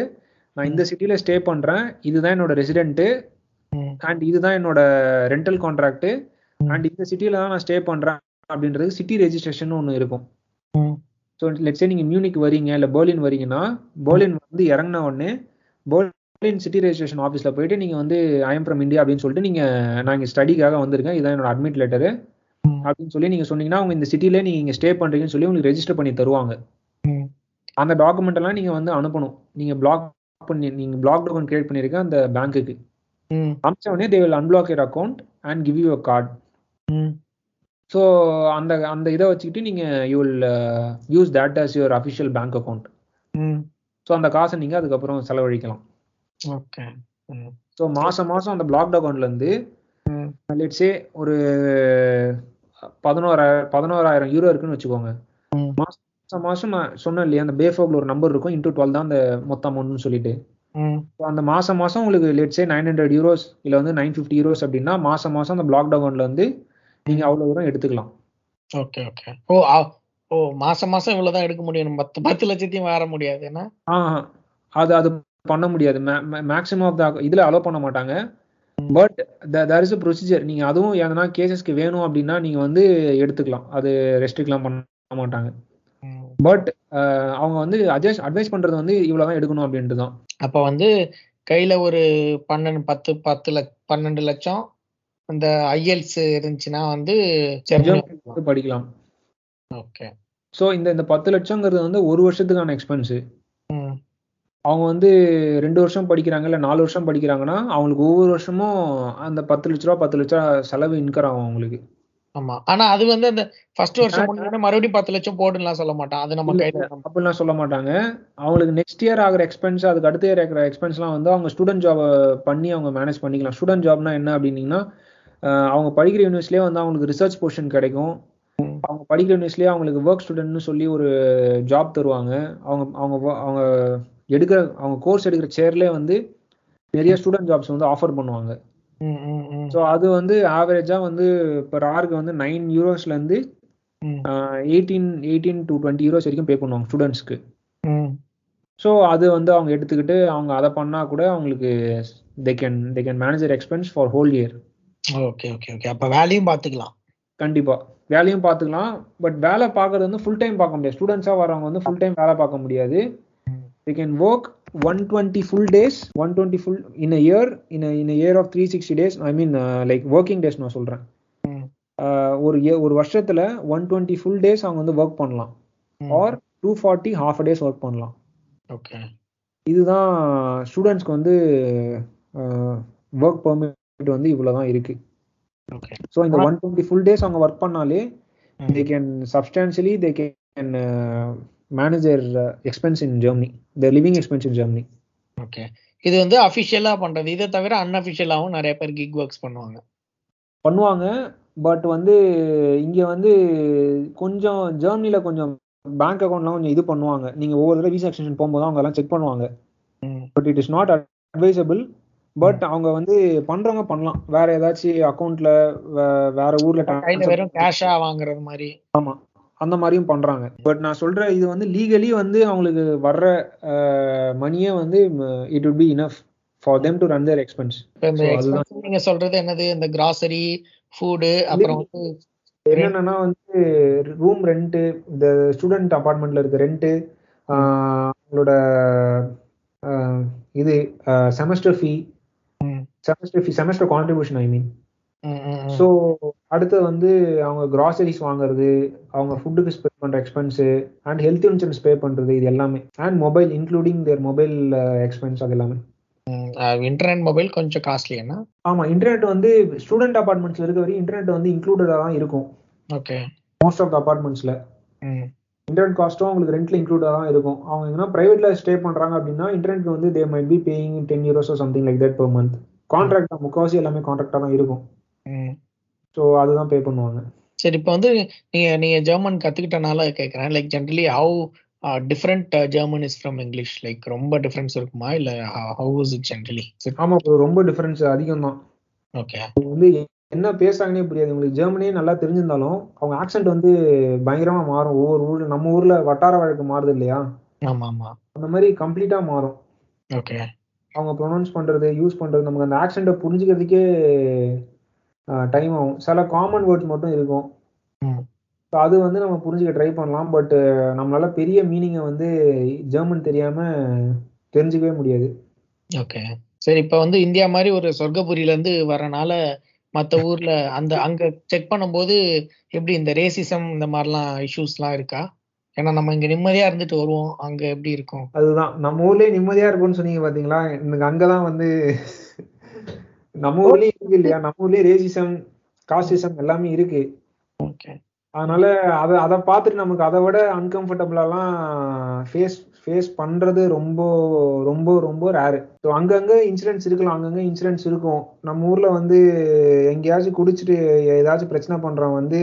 நான் இந்த சிட்டில ஸ்டே பண்றேன். இதுதான் என்னோட ரெசிடென்ட் அண்ட் இதுதான் என்னோட ரெண்டல் கான்ட்ராக்ட் அண்ட் இந்த சிட்டில தான் நான் ஸ்டே பண்றேன். அப்படின்றது சிட்டி ரெஜிஸ்ட்ரேஷன் ஒன்று இருக்கும். ஸோ லெட்ஸே நீங்க மியூனிக் வரீங்க இல்லை பெர்லின் வரீங்கன்னா பெர்லின் வந்து இறங்கின உடனே பெர்லின் சிட்டி ரெஜிஸ்ட்ரேஷன் ஆஃபீஸில் போயிட்டு நீங்க வந்து ஐஎம் ஃப்ரம் இந்தியா அப்படின்னு சொல்லிட்டு நீங்க நான் இங்கே ஸ்டடிக்காக வந்திருக்கேன். இதான் என்னோட அட்மிட் லெட்டரு அப்படின்னு சொல்லி நீங்க சொன்னீங்கன்னா அவங்க இந்த சிட்டில நீங்க இங்க ஸ்டே பண்றீங்கன்னு சொல்லி உங்களுக்கு ரெஜிஸ்டர் பண்ணி தருவாங்க. அந்த டாக்குமெண்ட் எல்லாம் நீங்க வந்து அனுப்பணும். நீங்க பிளாக் பண்ணி நீங்க பிளாக் டாக்குமெண்ட் கிரியேட் பண்ணிருக்க அந்த பேங்க்குக்கு அமிச்ச உடனே they will unblock your account and give you a card so அந்த அந்த இதை வச்சுக்கிட்டு நீங்க you will use that as your official bank account so அந்த காசை நீங்க அதுக்கப்புறம் செலவழிக்கலாம். ஓகே. ஸோ மாசம் மாசம் அந்த பிளாக் அக்கௌண்ட்ல இருந்து லெட்ஸே ஒரு பதினோராயிரம் பதினோராயிரம் யூரோ இருக்குன்னு வச்சுக்கோங்க. மாசம் நான் சொன்னேன் இல்லையா அந்த பேஃபோக்ல ஒரு நம்பர் இருக்கும் இன்டூ டுவெல் தான் அந்த மொத்த அமௌண்ட்னு சொல்லிட்டு. அந்த மாசம் மாசம் உங்களுக்கு லெட்ஸே நைன் ஹண்ட்ரட் யூரோஸ் இல்ல வந்து நைன் ஃபிஃப்டி யூரோஸ் அப்படின்னா மாசம் மாசம் அந்த பிளாக் அக்கௌண்ட்ல வந்து நீங்க அவ்வளவு தூரம் எடுத்துக்கலாம். ஓகே ஓகே ஓ ஓ மாசம் மாசம் இவ்வளவுதான் எடுக்க முடியும். பத்து பத்து லட்சத்தையும் வர முடியாது என்ன? அது அது பண்ண முடியாது. மேக்ஸிமம் ஆஃப் த இதுல அலோவ் பண்ண மாட்டாங்க. பட் தேர் இஸ் ப்ரொசீஜர் நீங்க அதுவும் எதனா கேசஸ்க்கு வேணும் அப்படின்னா நீங்க வந்து எடுத்துக்கலாம். அது ரெஸ்ட்ரிக்ட்லாம் பண்ண மாட்டாங்க. பட் அவங்க வந்து அட்வைஸ் அட்வைஸ் பண்றது வந்து இவ்வளவுதான் எடுக்கணும் அப்படின்ட்டு தான் அப்ப வந்து கையில ஒரு பன்னெண்டு பத்து பத்து லட்ச பன்னெண்டு லட்சம் அந்த ஐஎல்ஸ் இருந்துச்சுன்னா வந்து படிக்கலாம். ஓகே ஸோ இந்த இந்த பத்து லட்சங்கிறது வந்து ஒரு வருஷத்துக்கான எக்ஸ்பென்ஸ் அவங்க வந்து ரெண்டு வருஷம் படிக்கிறாங்க இல்லை நாலு வருஷம் படிக்கிறாங்கன்னா அவங்களுக்கு ஒவ்வொரு வருஷமும் அந்த பத்து லட்ச ரூபா பத்து லட்ச ரூபா செலவு இன்கர் ஆகும் அவங்களுக்கு. ஆமா. ஆனா அது வந்து அந்த ஃபர்ஸ்ட் வருஷம் மறுபடியும் பத்து லட்சம் போடுலாம் சொல்ல மாட்டான். அது நம்ம அப்படிலாம் சொல்ல மாட்டாங்க. அவங்களுக்கு நெக்ஸ்ட் இயர் ஆகிற எக்ஸ்பென்ஸ் அதுக்கு அடுத்த இயர் ஆகிற எக்ஸ்பென்ஸ்லாம் வந்து அவங்க ஸ்டூடெண்ட் ஜாப் பண்ணி அவங்க மேனேஜ் பண்ணிக்கலாம். ஸ்டூடெண்ட் ஜாப்னா என்ன அப்படின்னீங்கன்னா அவங்க படிக்கிற யூனிவர்சிட்டியே வந்து அவங்களுக்கு ரிசர்ச் போர்ஷன் கிடைக்கும். அவங்க படிக்கிற யூனிவர்சிட்டியே அவங்களுக்கு ஒர்க் ஸ்டூடெண்ட்னு சொல்லி ஒரு ஜாப் தருவாங்க. அவங்க அவங்க அவங்க எடுக்கிற அவங்க கோர்ஸ் எடுக்கிற சேர்லேயே வந்து நிறைய ஸ்டூடெண்ட் ஜாப்ஸ் வந்து ஆஃபர் பண்ணுவாங்க. ஸோ அது வந்து ஆவரேஜா வந்து இப்போ ஆருக்கு வந்து நைன் யூரோஸ்ல இருந்து eighteen eighteen to twenty euros வரைக்கும் பே பண்ணுவாங்க ஸ்டூடெண்ட்ஸ்க்கு ஸோ அது வந்து அவங்க எடுத்துக்கிட்டு அவங்க அதை பண்ணா கூட அவங்களுக்கு they can they can manager expense for whole year okay okay okay அப்போ வேலையும் பார்த்துக்கலாம் கண்டிப்பா. வேலையும் பார்த்துக்கலாம் பட் வேலை பார்க்கறது வந்து ஃபுல் டைம் பார்க்க முடியாது. ஸ்டூடெண்ட்ஸாக வரவங்க வந்து ஃபுல் டைம் வேலை பார்க்க முடியாது. They can work 120 full days 120 full in a year in a in a year of 360 days. I mean uh, like working days நான் சொல்றேன். ஒரு ஒரு வருஷத்துல ஒன் டுவெண்ட்டி ஃபுல் டேஸ் அவங்க வந்து ஒர்க் பண்ணலாம். Or two forty half days work பண்ணலாம். Okay இதுதான் ஸ்டூடெண்ட்ஸ்க்கு வந்து ஒர்க் பர்மிட் வந்து இவ்வளவுதான் இருக்கு. ஓகே ஸோ இந்த ஒன் டுவெண்ட்டி ஃபுல் டேஸ் அவங்க ஒர்க் பண்ணாலே they can substantially they can manager expense in Germany the living expense in Germany okay இது வந்து அஃபிஷியலா பண்றது. இதை தவிர அன்அஃபிஷியலாவும் நிறைய பேர் கிக் ஒர்க்ஸ் பண்ணுவாங்க. பண்ணுவாங்க. பட் வந்து இங்க வந்து கொஞ்சம் ஜெர்மனில கொஞ்சம் பேங்க் அக்கௌண்ட்லாம் கொஞ்சம் இது பண்ணுவாங்க. நீங்க ஒவ்வொரு தடவை விசா எக்ஸ்டென்ஷன் போகும்போது அவங்க எல்லாம் செக் பண்ணுவாங்க but it is not advisable but அவங்க வந்து பண்றவங்க பண்ணலாம். வேற ஏதாச்சும் அக்கௌண்ட்ல வேற ஊர்ல வெறும் கேஷா வாங்குறது மாதிரி. ஆமா. அந்த மாதிரியும் பண்றாங்க. பட் நான் சொல்ற இது வந்து லீகலி வந்து அவங்களுக்கு வர்ற மணியே வந்து it would be enough for them to run their expense நீங்க சொல்றது என்னது? இந்த கிராசரி ஃபுட்டு அப்புறம் வந்து என்னன்னா வந்து ரூம் ரெண்ட் இந்த ஸ்டூடெண்ட் அபார்ட்மெண்ட்ல இருக்க ரெண்ட் அவங்களோட இது semester fee semester semester contribution I mean so அடுத்து வந்து அவங்க கிராசரிஸ் வாங்குறது அவங்க ஃபுட்டுக்கு ஸ்பெண்ட் பண்ற expense and health insurance pay பண்றது இது எல்லாமே. And mobile including their mobile expense அது எல்லாமே. இன்டர்நெட் மொபைல் கொஞ்சம் காஸ்ட்லி என்ன? ஆமா இன்டர்நெட் வந்து ஸ்டூடெண்ட் அபார்ட்மெண்ட்ஸ்ல இருக்க வரையும் இன்டர்நெட் வந்து இன்க்ளூடடா தான் இருக்கும். ஓகே மோஸ்ட் ஆஃப் த அபார்ட்மெண்ட்ஸ்ல இன்டர்நெட் காஸ்ட்டும் உங்களுக்கு ரெண்ட்ல இன்க்ளூடா தான் இருக்கும். அவங்க எங்கன்னா பிரைவேட்ல ஸ்டே பண்றாங்க அப்படின்னா இன்டர்நெட் வந்து they might be paying ten euros something like that per month contract தான் முக்காவாசி எல்லாமே கான்ட்ராக்டா தான் இருக்கும். ஸோ அதுதான் பே பண்ணுவாங்க. சரி இப்போ வந்து நீங்க நீங்க ஜெர்மன் கத்துக்கிட்டனால கேக்குறேன். Like generally how different German is from English like ரொம்ப டிஃபரன்ஸ் இருக்குமா? இல்ல ஹவு இஸ் இட் ஜென்ரலி ஆமா bro, ரொம்ப டிஃபரன்ஸ் அதிகம் தான். ஓகே வந்து என்ன பேசுறாங்கன்னே புரியாது. உங்களுக்கு ஜெர்மனியே நல்லா தெரிஞ்சிருந்தாலும் அவங்க ஆக்சென்ட் வந்து பயங்கரமா மாறும். ஒவ்வொரு ஊர்ல நம்ம ஊர்ல வட்டார வழக்கு மாறுது இல்லையா? ஆமா ஆமா அந்த மாதிரி கம்ப்ளீட்டா மாறும். ஓகே அவங்க ப்ரொனவுன்ஸ் பண்றது யூஸ் பண்றது நமக்கு அந்த ஆக்சென்ட்டை புரிஞ்சுக்கிறதுக்கே டைம் ஆகும். சில காமன் வேர்ட்ஸ் மட்டும் இருக்கும். So அது வந்து நம்ம புரிஞ்சுக்க ட்ரை பண்ணலாம். பட் நம்மளால பெரிய மீனிங்கை வந்து ஜெர்மன் தெரியாம தெரிஞ்சுக்கவே முடியாது. ஓகே சரி இப்போ வந்து இந்தியா மாதிரி ஒரு சொர்க்கபுரியில இருந்து வரனால மத்த ஊர்ல அந்த அங்க செக் பண்ணும்போது எப்படி இந்த ரேசிசம் இந்த மாதிரிலாம் இஷ்யூஸ்லாம் இருக்கா? ஏன்னா நம்ம இங்க நிம்மதியா இருந்துட்டு வருவோம். அங்க எப்படி இருக்கும்? அதுதான். நம்ம ஊர்லயே நிம்மதியா இருக்கும்னு சொன்னீங்க பாத்தீங்களா? எனக்கு அங்கதான் வந்து நம்ம ஊர்லயே இருக்கு இல்லையா? நம்ம ஊர்லயே ரேசிசம் காஸ்டிசம் எல்லாமே இருக்கு. ஓகே அதனால அத அதை பார்த்துட்டு நமக்கு அதை விட அன்கம்ஃபர்டபுளாலாம் ஃபேஸ் ஃபேஸ் பண்றது ரொம்ப ரொம்ப ரொம்ப ரேரு ஸோ அங்கங்க இன்சிடென்ட்ஸ் இருக்கலாம் அங்கங்க இன்சிடென்ட்ஸ் இருக்கும். நம்ம ஊர்ல வந்து எங்கேயாச்சும் குடிச்சிட்டு ஏதாச்சும் பிரச்சனை பண்றவன் வந்து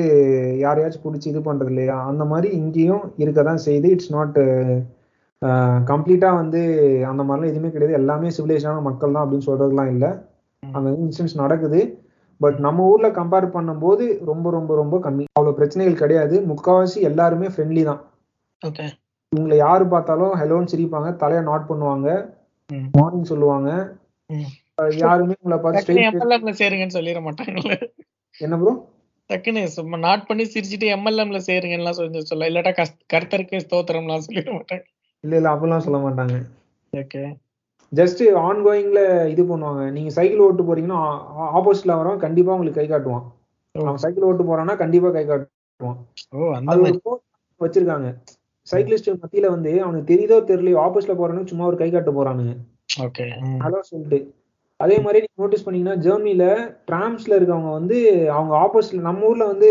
யாரையாச்சும் குடிச்சு இது பண்றது இல்லையா? அந்த மாதிரி இங்கேயும் இருக்க தான் செய்யுது இட்ஸ் நாட் கம்ப்ளீட்டா வந்து அந்த மாதிரிலாம் எதுவுமே கிடையாது. எல்லாமே சிவிலைசான மக்கள் தான் அப்படின்னு சொல்றதுலாம் இல்லை. அங்க இன்சிடென்ட்ஸ் நடக்குது. பட் நம்ம ஊர்ல கம்பேர் பண்ணும்போது ரொம்ப ரொம்ப ரொம்ப கம்மி. அவ்வளவு பிரச்சனைகள் கிடையாது. முக்காவாசி எல்லாருமே ஃப்ரெண்ட்லி தான். ஓகே உங்களை யாரு பார்த்தாலும் ஹலோன்னு சிரிப்பாங்க தலைய நாட் பண்ணுவாங்க. மார்னிங் சொல்லுவாங்க. யாருமே உங்களை பார்த்து சேருங்கன்னு சொல்லிட மாட்டாங்கல்ல என்ன ப்ரோ டக்குன்னு சும்மா நாட் பண்ணி சிரிச்சிட்டு எம்எல்எம்ல சேருங்கன்னுலாம் சொல்லி சொல்ல இல்லாட்டா கர்த்தருக்கு ஸ்தோத்திரம்லாம் சொல்லிட மாட்டாங்க. இல்ல இல்ல அப்படிலாம் சொல்ல மாட்டாங்க. ஓகே. ஜஸ்ட் ஆன் கோயிங்ல இது பண்ணுவாங்க. நீங்க சைக்கிள் ஓட்டு போறீங்கன்னா ஆப்போசிட்ல வரவன் கண்டிப்பா உங்களுக்கு கை காட்டுவான். அவன் சைக்கிள் ஓட்டு போறான்னா கண்டிப்பா கை காட்டுவான். வச்சிருக்காங்க. சைக்கிளிஸ்ட் மத்தியில வந்து அவனுக்கு தெரியுதோ தெரியலையோ ஆப்போசிட்ல போறானுங்க சும்மா ஒரு கை காட்டு போறானுங்க. ஓகே ஹலோ சொல்லிட்டு. அதே மாதிரி நீங்க நோட்டீஸ் பண்ணீங்கன்னா ஜெர்மனில டிராம்ஸ்ல இருக்கவங்க வந்து அவங்க ஆப்போசிட்ல நம்ம ஊர்ல வந்து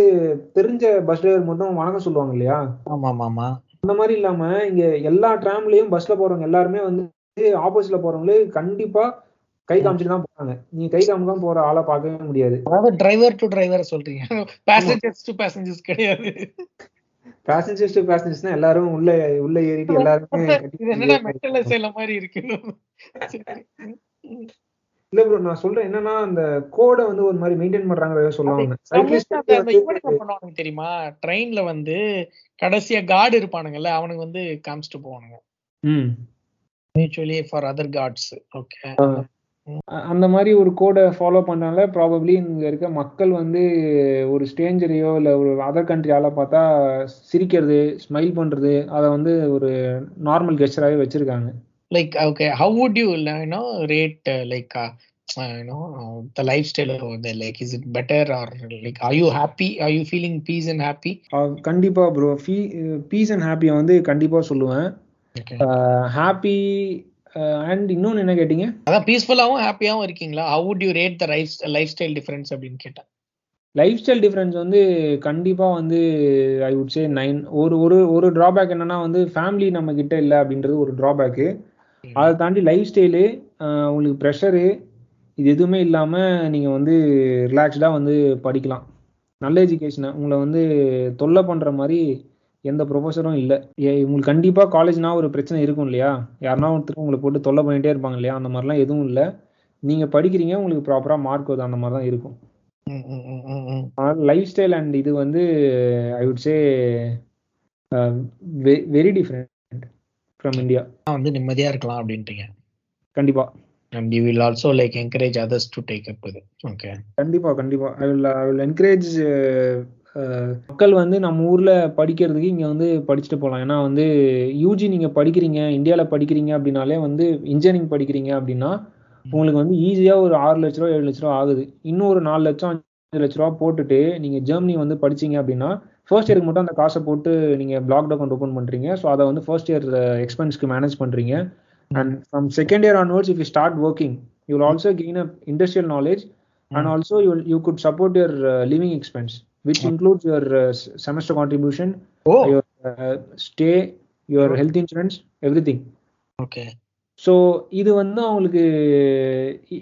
தெரிஞ்ச பஸ் டிரைவர் மட்டும் வணக்கம் சொல்லுவாங்க இல்லையா? ஆமா ஆமா ஆமா அந்த மாதிரி இல்லாம இங்க எல்லா டிராம்லயும் பஸ்ல போறவங்க எல்லாருமே வந்து ஆப்போசிட்ல போறவங்களே கண்டிப்பா கை காமிச்சிட்டு தான் போறாங்க. நீங்க கை காமிக்காம போற ஆளை பார்க்கவே முடியாது. அதாவது டிரைவர் டு டிரைவர் சொல்றீங்க. பேசஞ்சர்ஸ் டு பேசஞ்சர்ஸ் கிடையாது. பேசஞ்சர்ஸ் டு பேசஞ்சர்ஸ் எல்லாரும் உள்ள உள்ள ஏறிட்டு எல்லாருமே மாதிரி இருக்கு இல்ல ப்ரோ நான் சொல்றேன் என்னன்னா அந்த கோடை வந்து ஒரு மாதிரி மெயின்டைன் பண்றாங்க சொல்லுவாங்க. தெரியுமா? ட்ரெயின்ல வந்து கடைசியா கார்டு இருப்பானுங்கல்ல அவனுங்க வந்து காமிச்சிட்டு போவானுங்க. ம். Mutually for other guards okay அந்த மாதிரி ஒரு கோடை ஃபாலோ பண்ணால ப்ராபப்ளி இங்க இருக்க மக்கள் வந்து ஒரு ஸ்ட்ரேஞ்சரையோ இல்ல ஒரு அதர் கண்ட்ரி ஆளை பார்த்தா சிரிக்கிறது ஸ்மைல் பண்றது அதை வந்து ஒரு நார்மல் கெஸ்டராகவே வச்சிருக்காங்க. Like okay how would you you know rate like you know uh, the lifestyle over there like is it better or like are you happy? Are you feeling peace and happy? Ah கண்டிப்பா bro fee peace and ஹாப்பியை வந்து கண்டிப்பா சொல்லுவேன். Happy and இன்னொன்னு என்ன கேட்டீங்க? அதான் பீஸ்ஃபுல்லாவும் ஹாப்பியாவும் இருக்கீங்களா? Would you rate the life life style difference அப்படின்னு கேட்டேன். லைஃப் ஸ்டைல் டிஃப்ரென்ஸ் வந்து கண்டிப்பா வந்து ஐ வுட் சே நைன் ஒரு ஒரு ஒரு டிராபேக் என்னன்னா வந்து ஃபேமிலி நம்ம கிட்ட இல்லை அப்படின்றது ஒரு டிராபேக்கு அதை தாண்டி லைஃப் ஸ்டைலு உங்களுக்கு ப்ரெஷரு இது எதுவுமே இல்லாமல் நீங்கள் வந்து ரிலாக்ஸ்டாக வந்து படிக்கலாம். நல்ல எஜுகேஷனை உங்களை வந்து தொல்லை பண்ணுற மாதிரி எந்த ப்ரொஃபஸரும் இல்லை. உங்களுக்கு கண்டிப்பாக காலேஜ்னா ஒரு பிரச்சனை இருக்கும் இல்லையா? யாருனா ஒருத்தர் உங்களை போட்டு தொல்லை பண்ணிகிட்டே இருப்பாங்க இல்லையா? அந்த மாதிரிலாம் எதுவும் இல்லை. நீங்கள் படிக்கிறீங்க உங்களுக்கு ப்ராப்பராக மார்க் வருது அந்த மாதிரி தான் இருக்கும். ஆனால் லைஃப் ஸ்டைல் அண்ட் இது வந்து I would say very different from India வந்து நிம்மதியா இருக்கலாம் அப்படின்றீங்க. கண்டிப்பா. And you will also like encourage others to take up with it. Okay. கண்டிப்பா கண்டிப்பா. I will I will encourage மக்கள் வந்து நம்ம ஊர்ல படிக்கிறதுக்கு இங்க வந்து படிச்சுட்டு போகலாம் ஏன்னா வந்து யூஜி நீங்க படிக்கிறீங்க இந்தியால படிக்கிறீங்க அப்படின்னாலே வந்து இன்ஜினியரிங் படிக்கிறீங்க அப்படின்னா உங்களுக்கு வந்து ஈஸியா ஒரு ஆறு லட்ச ரூபா ஏழு லட்ச ரூபா ஆகுது. இன்னும் ஒரு நாலு லட்சம் அஞ்சு லட்ச ரூபா போட்டுட்டு நீங்க ஜெர்மனி வந்து படிச்சீங்க அப்படின்னா ஃபர்ஸ்ட் இயருக்கு மட்டும் அந்த காசை போட்டு நீங்க பிளாக் அக்கௌண்ட் ஓப்பன் பண்றீங்க. ஸோ அதை வந்து ஃபர்ஸ்ட் இயர் எக்ஸ்பென்ஸ்க்கு மேனேஜ் பண்றீங்க. And from second year you start working you will also gain a industrial knowledge and also you will, you could support your uh, living expense. Which includes your uh, semester contribution oh. your uh, stay your health insurance everything. Okay. So இது வந்து அவங்களுக்கு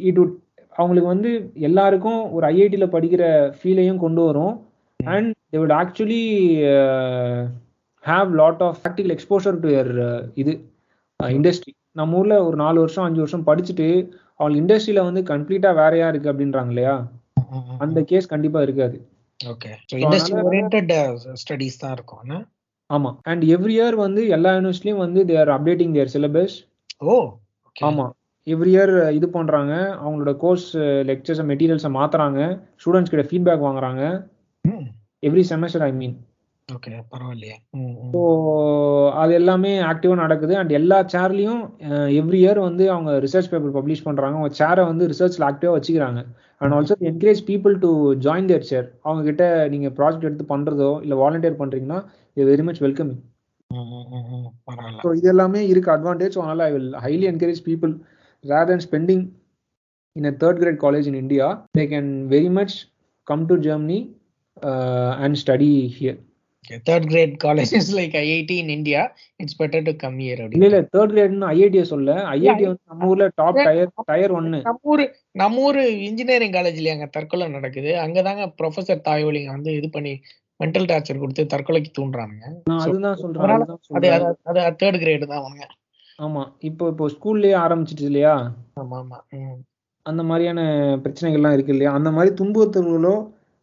it would அவங்களுக்கு வந்து எல்லாருக்கும் ஒரு ஐஐடியில் படிக்கிற ஃபீலையும் கொண்டு வரும். And they would actually have lot of practical exposure to your இது இண்டஸ்ட்ரி நம்ம ஊர்ல ஒரு நாலு வருஷம் அஞ்சு வருஷம் படிச்சுட்டு அவங்க இண்டஸ்ட்ரியில வந்து கம்ப்ளீட்டா வேறையா இருக்கு அப்படின்றாங்க இல்லையா? அந்த கேஸ் கண்டிப்பா இருக்காது. ஓகே இண்டஸ்ட்ரி ஓரியன்ட் ஸ்டடீஸ் தான் இருக்கும்? ஆமா. அண்ட் எவ்ரி இயர் வந்து எல்லா யூனிவர்சிட்டியும் வந்து they are updating their syllabus oh. ஆமா. எவ்ரி இயர் இது பண்றாங்க. அவங்களோட கோர்ஸ் லெக்சர்ஸ் மெட்டீரியல்ஸை மாத்துறாங்க. ஸ்டூடெண்ட்ஸ் கிட்ட ஃபீட்பேக் வாங்குறாங்க. Every semester I mean okay பரவாயில்லையே. ஸோ அது எல்லாமே ஆக்டிவாக நடக்குது. அண்ட் எல்லா சேர்லையும் எவ்ரி இயர் வந்து அவங்க ரிசர்ச் பேப்பர் பப்ளிஷ் பண்ணுறாங்க அவங்க சேரை வந்து ரிசர்ச்சில் ஆக்டிவாக வச்சுக்கிறாங்க. And also encourage people to join their chair அவங்க கிட்ட நீங்கள் ப்ராஜெக்ட் எடுத்து பண்ணுறதோ இல்லை வாலண்டியர் பண்ணுறீங்கன்னா இது வெரி மச் வெல்கமிங் ம், ம், ம், ம். பரவாயில்ல. ஸோ இது எல்லாமே இருக்கு அட்வான்டேஜ் அதனால் I will highly encourage people rare than spending in a third grade college in India they can very much come to Germany and study here third grade colleges like IIT in India it's better to come here அப்படி இல்ல third கிரேட்னு ஐஐடியை சொல்ல. IIT வந்து நம்ம ஊர்ல top tier tyre ஒன்னு. நம்ம ஊரு நம்ம ஊரு இன்ஜினியரிங் காலேஜ்ல அங்க தற்கொலை நடக்குது. அங்கதாங்க ப்ரொஃபசர் தாயோலிங்க வந்து இது பண்ணி மென்டல் டார்ச்சர் கொடுத்து தற்கொலைக்கு தூண்டுறாங்க நான் அதுதான் சொல்றேன் அது அது தேர்ட் கிரேடு தான் அவனுங்க ஆமா இப்போ இப்போ ஸ்கூல்லயே ஆரம்பிச்சிட்டு இல்லையா? ஆமா ஆமா. அந்த மாதிரியான பிரச்சனைகள்லாம் இருக்கு இல்லையா? அந்த மாதிரி துன்புறுத்தல்களோ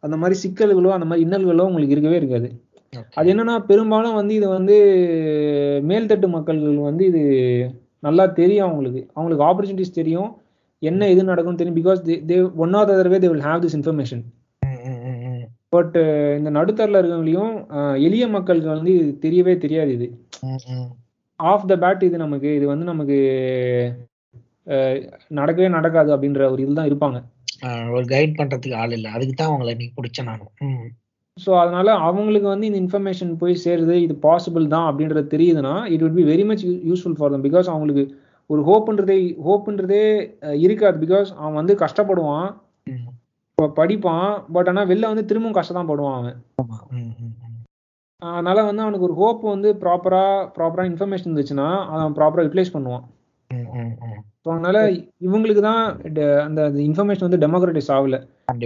அந்த மாதிரி சிக்கல்களோ அந்த மாதிரி இன்னல்களோ உங்களுக்கு இருக்கவே இருக்காது. அது என்னன்னா பெரும்பாலும் வந்து இது வந்து மேல்தட்டு மக்கள்கள் வந்து இது நல்லா தெரியும் அவங்களுக்கு. அவங்களுக்கு ஆப்பர்ச்சுனிட்டிஸ் தெரியும். என்ன எது நடக்கும்னு தெரியும். Because they one or other way they will have this information. But இந்த நடுத்தரில் இருக்கவங்களையும் அஹ், எளிய மக்களுக்கு வந்து இது தெரியவே தெரியாது இது. ஆஃப் த பேட் இது நமக்கு இது வந்து நமக்கு நடக்கவே நடக்காது அப்படின்ற ஒரு இதுல தான் இருப்பாங்க. ஒரு கைட் பண்றதுக்கு ஆள் இல்ல. அதுக்கு தான் அவங்கள நீ பிடிச்ச நானும். ஸோ அதனால அவங்களுக்கு வந்து இந்த இன்ஃபர்மேஷன் போய் சேருது இது பாசிபிள் தான் அப்படின்றது தெரியுதுன்னா it would be very much useful for them because அவங்களுக்கு ஒரு ஹோப்ன்றதே ஹோப்ன்றதே இருக்காது பிகாஸ் அவன் வந்து கஷ்டப்படுவான் படிப்பான் பட் ஆனால் வெளில வந்து திரும்பவும் கஷ்டம் தான் படுவான் அவன். அதனால வந்து அவனுக்கு ஒரு ஹோப் வந்து ப்ராப்பரா ப்ராப்பரா இன்ஃபர்மேஷன் இருந்துச்சுன்னா அவன் ப்ராப்பரா யூட்டிலைஸ் பண்ணுவான். ஸோ அதனால இவங்களுக்கு தான் அந்த இன்ஃபர்மேஷன் வந்து டெமோக்ரட்டிஸ் ஆகல.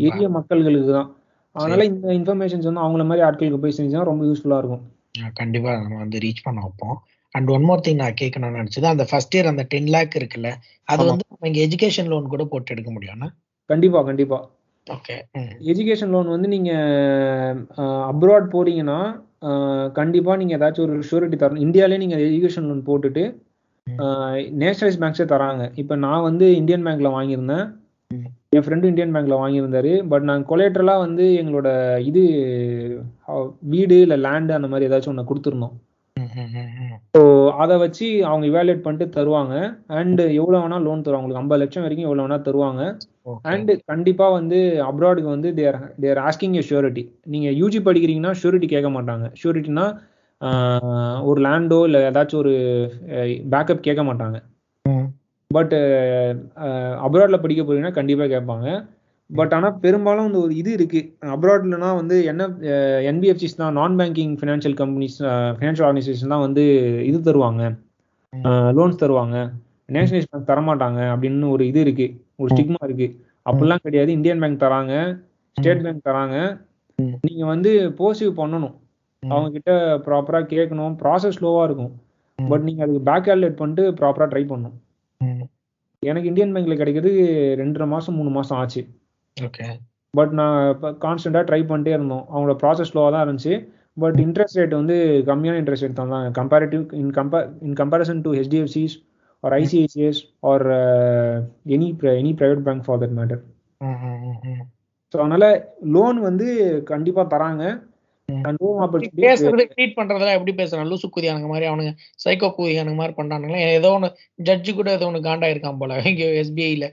எளிய மக்கள்களுக்கு தான் அதனால இந்த இன்ஃபர்மேஷன்ஸ் வந்து அவங்கள மாதிரி ஆட்களுக்கு போய் செஞ்சுன்னா ரொம்ப யூஸ்ஃபுல்லா இருக்கும். கண்டிப்பா நம்ம வந்து ரீச் பண்ண வைப்போம். அண்ட் ஒன் மோர் திங் நான் கேட்கணும்னு நினைச்சது அந்த ஃபர்ஸ்ட் இயர் அந்த டென் லேக் இருக்குல்ல அது. வந்து இங்க எஜுகேஷன் லோன் கூட போட்டு எடுக்க முடியும்னா? கண்டிப்பா கண்டிப்பா. ஓகே எஜுகேஷன் லோன் வந்து நீங்க அப்ராட் போறீங்கன்னா கண்டிப்பா நீங்க ஏதாச்சும் ஒரு ஷூரிட்டி தரணும். இந்தியாலே நீங்க எஜுகேஷன் லோன் போட்டுட்டு நேஷனலைஸ் பேங்க்ஸே தராங்க. இப்போ நான் வந்து இந்தியன் பேங்க்ல வாங்கியிருந்தேன். என் ஃப்ரெண்டு இந்தியன் பேங்க்ல வாங்கியிருந்தாரு. பட் நாங்கள் கொலேட்ரலா வந்து எங்களோட இது வீடு இல்லை லேண்டு அந்த மாதிரி ஏதாச்சும் ஒன்று கொடுத்துருந்தோம். ஸோ அதை வச்சு அவங்க இவாலுவேட் பண்ணிட்டு தருவாங்க. அண்ட் எவ்வளோ வேணா லோன் தருவாங்க. உங்களுக்கு ஐம்பது லட்சம் வரைக்கும் எவ்வளோ வேணா தருவாங்க. அண்ட் கண்டிப்பா வந்து அப்ராடுக்கு வந்து they're they're asking a surety நீங்க யூஜி படிக்கிறீங்கன்னா ஷூரிட்டி கேட்க மாட்டாங்க. ஷூரிட்டினா ஒரு லேண்டோ இல்லை ஏதாச்சும் ஒரு பேக்கப் கேட்க மாட்டாங்க. பட் அப்ராட்ல படிக்க போறீங்கன்னா கண்டிப்பா கேட்பாங்க. பட் ஆனால் பெரும்பாலும் இந்த ஒரு இது இருக்கு. அப்ராட்லனா வந்து என்ன என்பிஎஃப்சிஸ் தான் நான் banking financial companies financial organisation தான் வந்து இது தருவாங்க. லோன்ஸ் தருவாங்க. நேஷனலைஸ் பேங்க் தரமாட்டாங்க அப்படின்னு ஒரு இது இருக்கு. ஒரு ஸ்டிக்மா இருக்கு. அப்படிலாம் கிடையாது. இந்தியன் பேங்க் தராங்க. ஸ்டேட் பேங்க் தராங்க. நீங்க வந்து போசிவ் பண்ணணும். அவங்க கிட்ட ப்ராப்பரா கேட்கணும். ப்ராசஸ் ஸ்லோவா இருக்கும். பட் நீங்க அதுக்கு பேக் கால்குலேட் பண்ணிட்டு ப்ராப்பரா ட்ரை பண்ணணும். எனக்கு இந்தியன் பேங்க்ல கிடைக்கிறது ரெண்டரை மாசம் மூணு மாசம் ஆச்சு. ஓகே. பட் நான் கான்ஸ்டன்டா ட்ரை பண்ணிட்டே இருந்தோம். அவங்களோட ப்ராசஸ் ஸ்லோவாக தான் இருந்துச்சு. பட் இன்ட்ரெஸ்ட் ரேட் வந்து கம்மியான இன்ட்ரெஸ்ட் ரேட் தான். Comparative in compare in comparison to HDFCs or ICICIs or any any private bank for that matter so அதனால லோன் வந்து கண்டிப்பா தராங்க. ட்ரீட் பண்றதுல எப்படி பேசுறான்? லூசு குதியானுங்க மாதிரி அவனுங்க சைக்கோ குதியானுங்க மாதிரி பண்றானுங்களா? ஏதோ ஒன்று ஜட்ஜு கூட ஏதோ ஒன்று காண்டா இருக்கான் போல இங்க எஸ்பிஐல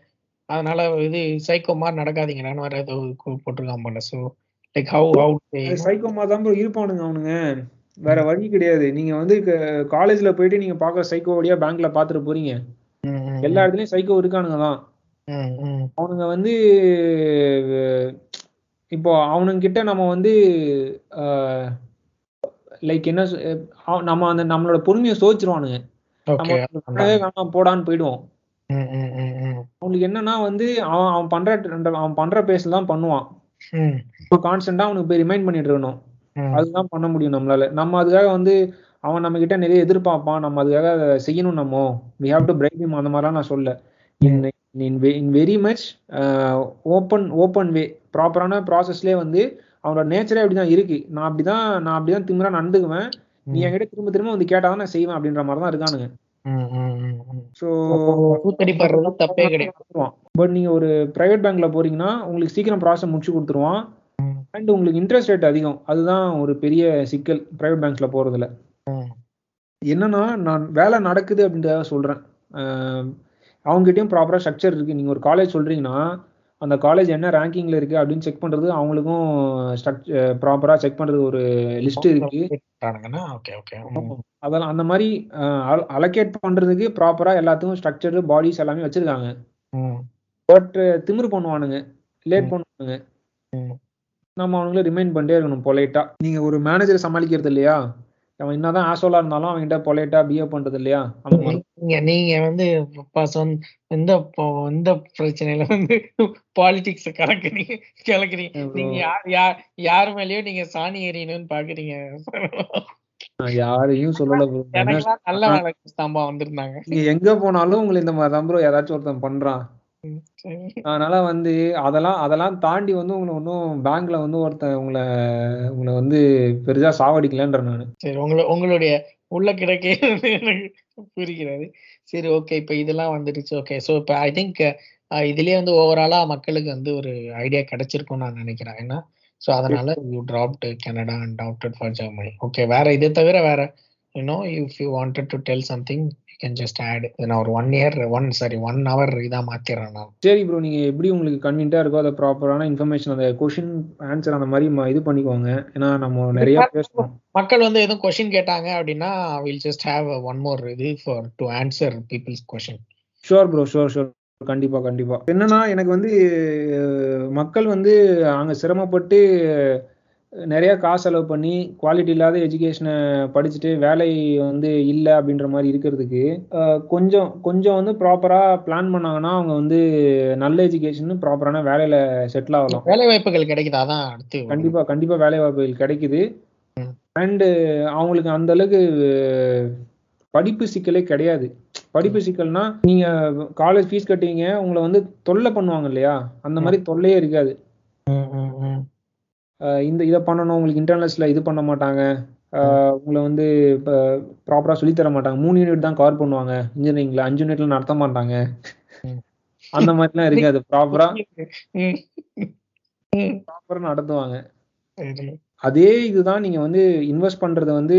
அதனால இது சைக்கோ மாதிரி நடக்காதீங்கடான்னு வேற ஏதோ போட்டிருக்கான் போல. So like how how psycho மாதிரி தான் இருப்பானுங்க அவனுங்க. வேற வழி கிடையாது. நீங்க வந்து காலேஜ்ல போயிட்டு நீங்க பாக்குற சைக்கோ வழியா பேங்க்ல பாத்துட்டு போறீங்க. எல்லா இடத்துலயும் சைக்கோ இருக்கானுங்க தான். அவனுங்க வந்து இப்போ அவனுங்க கிட்ட நம்ம வந்து லைக் என்ன நம்ம அந்த நம்மளோட பொறுமையை சோச்சிருவானுங்க நம்ம போடான்னு போயிடுவோம். அவனுக்கு என்னன்னா வந்து அவன் அவன் பண்ற அவன் பண்ற பேசல தான் பண்ணுவான். இப்போ கான்ஸ்டன்டா அவனுக்கு போய் ரிமைண்ட் பண்ணிட்டு இருக்கணும். அதுதான் பண்ண முடியும் நம்மளால. நம்ம அதுக்காக வந்து அவன் நம்ம கிட்ட நிறைய எதிர்பார்ப்பான். நம்ம அதுக்காக செய்யணும் நம்ம. வி ஹாவ் டு ஹிம் அந்த மாதிரிலாம் நான் சொல்ல in in very much open open way ப்ராப்பரான ப்ராசஸ்லேயே வந்து அவனோட நேச்சரே அப்படிதான் இருக்கு. நான் அப்படிதான் நான் அப்படிதான் திமிரா நடந்துக்குவேன் நீ என்கிட்ட திரும்ப திரும்ப வந்து கேட்டாதான் நான் செய்வேன் அப்படின்ற மாதிரி தான் இருக்கானுங்க தப்பே கிடையாது. பட் நீங்க ஒரு பிரைவேட் பேங்க்ல போறீங்கன்னா உங்களுக்கு சீக்கிரம் ப்ராசஸ் முடிச்சு கொடுத்துருவான். அண்ட் உங்களுக்கு இன்ட்ரெஸ்ட் ரேட் அதிகம். அதுதான் ஒரு பெரிய சிக்கல் பிரைவேட் பேங்க்ல போறதுல. என்னன்னா நான் வேலை நடக்குது அப்படின்றத சொல்றேன். அவங்ககிட்டயும் ப்ராப்பரா ஸ்ட்ரக்சர் இருக்கு. நீங்க ஒரு காலேஜ் சொல்றீங்கன்னா அந்த காலேஜ் என்ன ரேங்கிங்ல இருக்கு அப்படின்னு செக் பண்றது அவங்களுக்கும் ப்ராப்பரா செக் பண்றது ஒரு லிஸ்ட் இருக்கு. அதெல்லாம் அந்த மாதிரி அலோகேட் பண்றதுக்கு ப்ராப்பரா எல்லாத்துக்கும் ஸ்ட்ரக்சர் பாடிஸ் எல்லாமே வச்சிருக்காங்க. பட் திமிரு பண்ணுவானுங்க. லேட் பண்ணுவானுங்க. நம்ம அவனுங்களை ரிமைண்ட் பண்ணிட்டே இருக்கணும் பொலைட்டா நீங்க ஒரு மேனேஜரை சமாளிக்கிறது இல்லையா? அவன் என்னதான் ஆசோலா இருந்தாலும் அவன்கிட்ட பொலைட்டா பிஹேவ் பண்றது இல்லையா நீங்க நீங்க வந்து இந்த இந்த பிரச்சனையில வந்து பாலிடிக்ஸ் கலக்குறீங்க? கலக்குறீங்க. நீங்க யார் யார் யார் மேலயும் நீங்க சாணி எறியணும்னு பாக்குறீங்க. யாரையும் சொல்லல நல்ல ஸ்தாம்பா வந்திருந்தாங்க. நீங்க எங்க போனாலும் உங்களை இந்த மாதிரி தான் ப்ரோ யாராச்சும் ஒருத்தன் பண்றான். அதனால வந்து அதெல்லாம் அதெல்லாம் தாண்டி வந்து உங்களை ஒன்றும் பேங்க்ல வந்து ஒருத்தன் உங்களை உங்களை வந்து பெருசா சாவடிக்கலன்ற நானு. சரி உங்களை உங்களுடைய உள்ள கிடக்கே புரிகிறது. சரி ஓகே இப்போ இதெல்லாம் வந்துடுச்சு. ஓகே ஸோ இப்போ ஐ திங்க் இதுலயே வந்து ஓவராலா மக்களுக்கு வந்து ஒரு ஐடியா கிடைச்சிருக்கும்னு நான் நினைக்கிறேன். ஏன்னா ஸோ அதனால you dropped Canada and opted for Germany okay வேற இதை தவிர வேற you know if you wanted to tell something can just add நான் ஒரு one year one sorry one hour இதாக மாத்திடுறேன் நான் சரி ப்ரோ நீங்க எப்படி உங்களுக்கு கன்வீனியா இருக்கோ அதை ப்ராப்பரான இன்ஃபர்மேஷன் அந்த கொஷின் ஆன்சர் அந்த மாதிரி இது பண்ணிக்கோங்க. ஏன்னா நம்ம நிறைய பேசணும் மக்கள் வந்து எதுவும் கொஷின் கேட்டாங்க அப்படின்னா will just have one more இது for to answer people's question sure bro sure sure கண்டிப்பா கண்டிப்பா. என்னன்னா எனக்கு வந்து மக்கள் வந்து அங்க சிரமப்பட்டு நிறைய காசு செலவு பண்ணி குவாலிட்டி இல்லாத எஜுகேஷனை படிச்சுட்டு வேலை வந்து இல்லை அப்படின்ற மாதிரி இருக்கிறதுக்கு கொஞ்சம் கொஞ்சம் வந்து ப்ராப்பரா பிளான் பண்ணாங்கன்னா அவங்க வந்து நல்ல எஜுகேஷன் ப்ராப்பரான வேலையில செட்டில் ஆகலாம். வேலை வாய்ப்புகள் கிடைக்குது அதான் அடுத்து கண்டிப்பா கண்டிப்பா வேலை வாய்ப்புகள் கிடைக்குது. அண்டு அவங்களுக்கு அந்த அளவுக்கு படிப்பு சிக்கலே கிடையாது. படிப்பு சிக்கல்னா நீங்க காலேஜ் ஃபீஸ் கட்டுவீங்க உங்களை வந்து தொல்லை பண்ணுவாங்க இல்லையா? அந்த மாதிரி தொல்லையே இருக்காது. இந்த இதை பண்ணணும் உங்களுக்கு இன்டர்னல்ஸ்ல இது பண்ண மாட்டாங்க. உங்களை வந்து இப்போ ப்ராப்பரா சொல்லி தர மாட்டாங்க. மூணு யூனிட் தான் கவர் பண்ணுவாங்க. இன்ஜினியரிங்ல அஞ்சு யூனிட்ல நடத்த மாட்டாங்க. அந்த மாதிரிலாம் இருக்காது. ப்ராப்பரா ப்ராப்பரா நடத்துவாங்க. அதே இதுதான் நீங்க வந்து இன்வெஸ்ட் பண்றது வந்து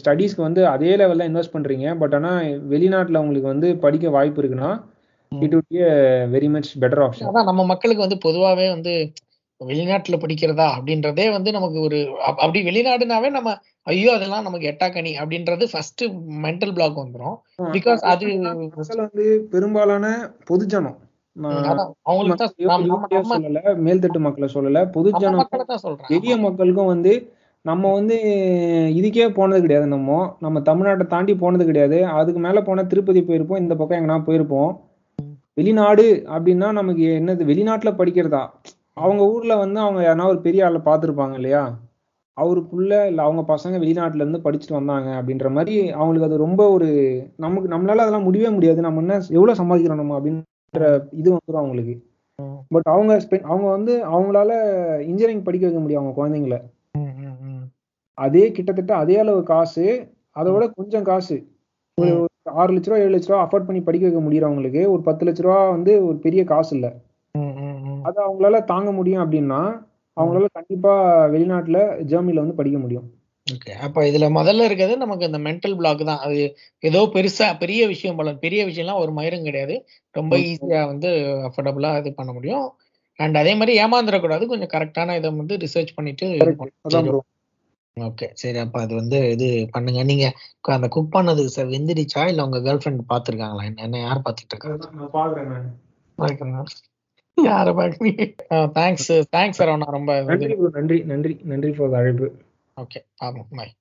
ஸ்டடீஸ்க்கு வந்து அதே லெவல்ல இன்வெஸ்ட் பண்றீங்க. பட் ஆனா வெளிநாட்டுல உங்களுக்கு வந்து படிக்க வாய்ப்பு இருக்குன்னா it be a very much better option அதான் நம்ம மக்களுக்கு வந்து பொதுவாவே வந்து வெளிநாட்டுல படிக்கிறதா அப்படின்றதே வந்து நமக்கு ஒரு அப்- அப்படி வெளிநாடுனாவே நம்ம ஐயோ அதெல்லாம் நமக்கு எட்டாக்கணி அப்படின்றது ஃபர்ஸ்ட் மென்டல் பிளாக் வந்துரும். பிகாஸ் அது வந்து பெரும்பாலான பொதுஜனம். பெரிய மேல்தட்டு மக்களை சொல்லல. பொதுஜனம் எளிய மக்களுக்கும் வந்து நம்ம வந்து இதுக்கே போனது கிடையாது நம்ம. நம்ம தமிழ்நாட்டை தாண்டி போனது கிடையாது. அதுக்கு மேல போனா திருப்பதி போயிருப்போம். இந்த பக்கம் எங்கனா போயிருப்போம். வெளிநாடு அப்படின்னா நமக்கு என்னது? வெளிநாட்டுல படிக்கிறதா? அவங்க ஊர்ல வந்து அவங்க யாருன்னா ஒரு பெரிய ஆளை பார்த்துருப்பாங்க இல்லையா? அவரு புள்ள இல்ல அவங்க பசங்க வெளிநாட்டுல இருந்து படிச்சுட்டு வந்தாங்க அப்படின்ற மாதிரி அவங்களுக்கு அது ரொம்ப ஒரு நமக்கு நம்மளால அதெல்லாம் முடியவே முடியாது. நம்ம என்ன எவ்வளவு சம்பாதிக்கிறோம் நம்ம அப்படின்ற இது வந்துடும் அவங்களுக்கு. பட் அவங்க அவங்க வந்து அவங்களால இன்ஜினியரிங் படிக்க வைக்க முடியும் அவங்க குழந்தைங்கள. அதே கிட்டத்தட்ட அதே அளவு காசு அதோட கொஞ்சம் காசு. ஒரு ஒரு ஆறு லட்ச ரூபா ஏழு லட்ச ரூபா அஃபோர்ட் பண்ணி படிக்க வைக்க முடியறவங்களுக்கு ஒரு பத்து லட்ச ரூபா வந்து ஒரு பெரிய காசு இல்லை. அது அவங்களால தாங்க முடியும் அப்படின்னா அவங்களால கண்டிப்பா வெளிநாட்டுல ஜெர்மனில வந்து படிக்க முடியும். ஓகே. அப்ப இதுல முதல்ல இருக்கிறது நமக்கு இந்த மென்டல் பிளாக் தான். அது ஏதோ பெருசா பெரிய விஷயம் போல பெரிய விஷயம்லாம் ஒரு மயிரும் கிடையாது. ரொம்ப Okay. ஈஸியா வந்து அஃபோர்டபுளா இது பண்ண முடியும். அண்ட் அதே மாதிரி ஏமாந்துடக்கூடாது. கொஞ்சம் கரெக்டான இதை வந்து ரிசர்ச் பண்ணிட்டு ஓகே. சரி அப்ப அது வந்து இது பண்ணுங்க. நீங்க அந்த குக் பண்ணது சார் வெந்திரிச்சா இல்ல உங்க கேர்ள் ஃப்ரெண்ட் பாத்துருக்காங்களா என்ன என்ன யார் பாத்துட்டு இருக்காங்க யார பாக்குறீங்க தேங்க்ஸ் தேங்க்ஸ் சார் நான் ரொம்ப நன்றி நன்றி. நன்றி நன்றி ஃபார் அழைப்பு. ஓகே ஆமாம் பாய்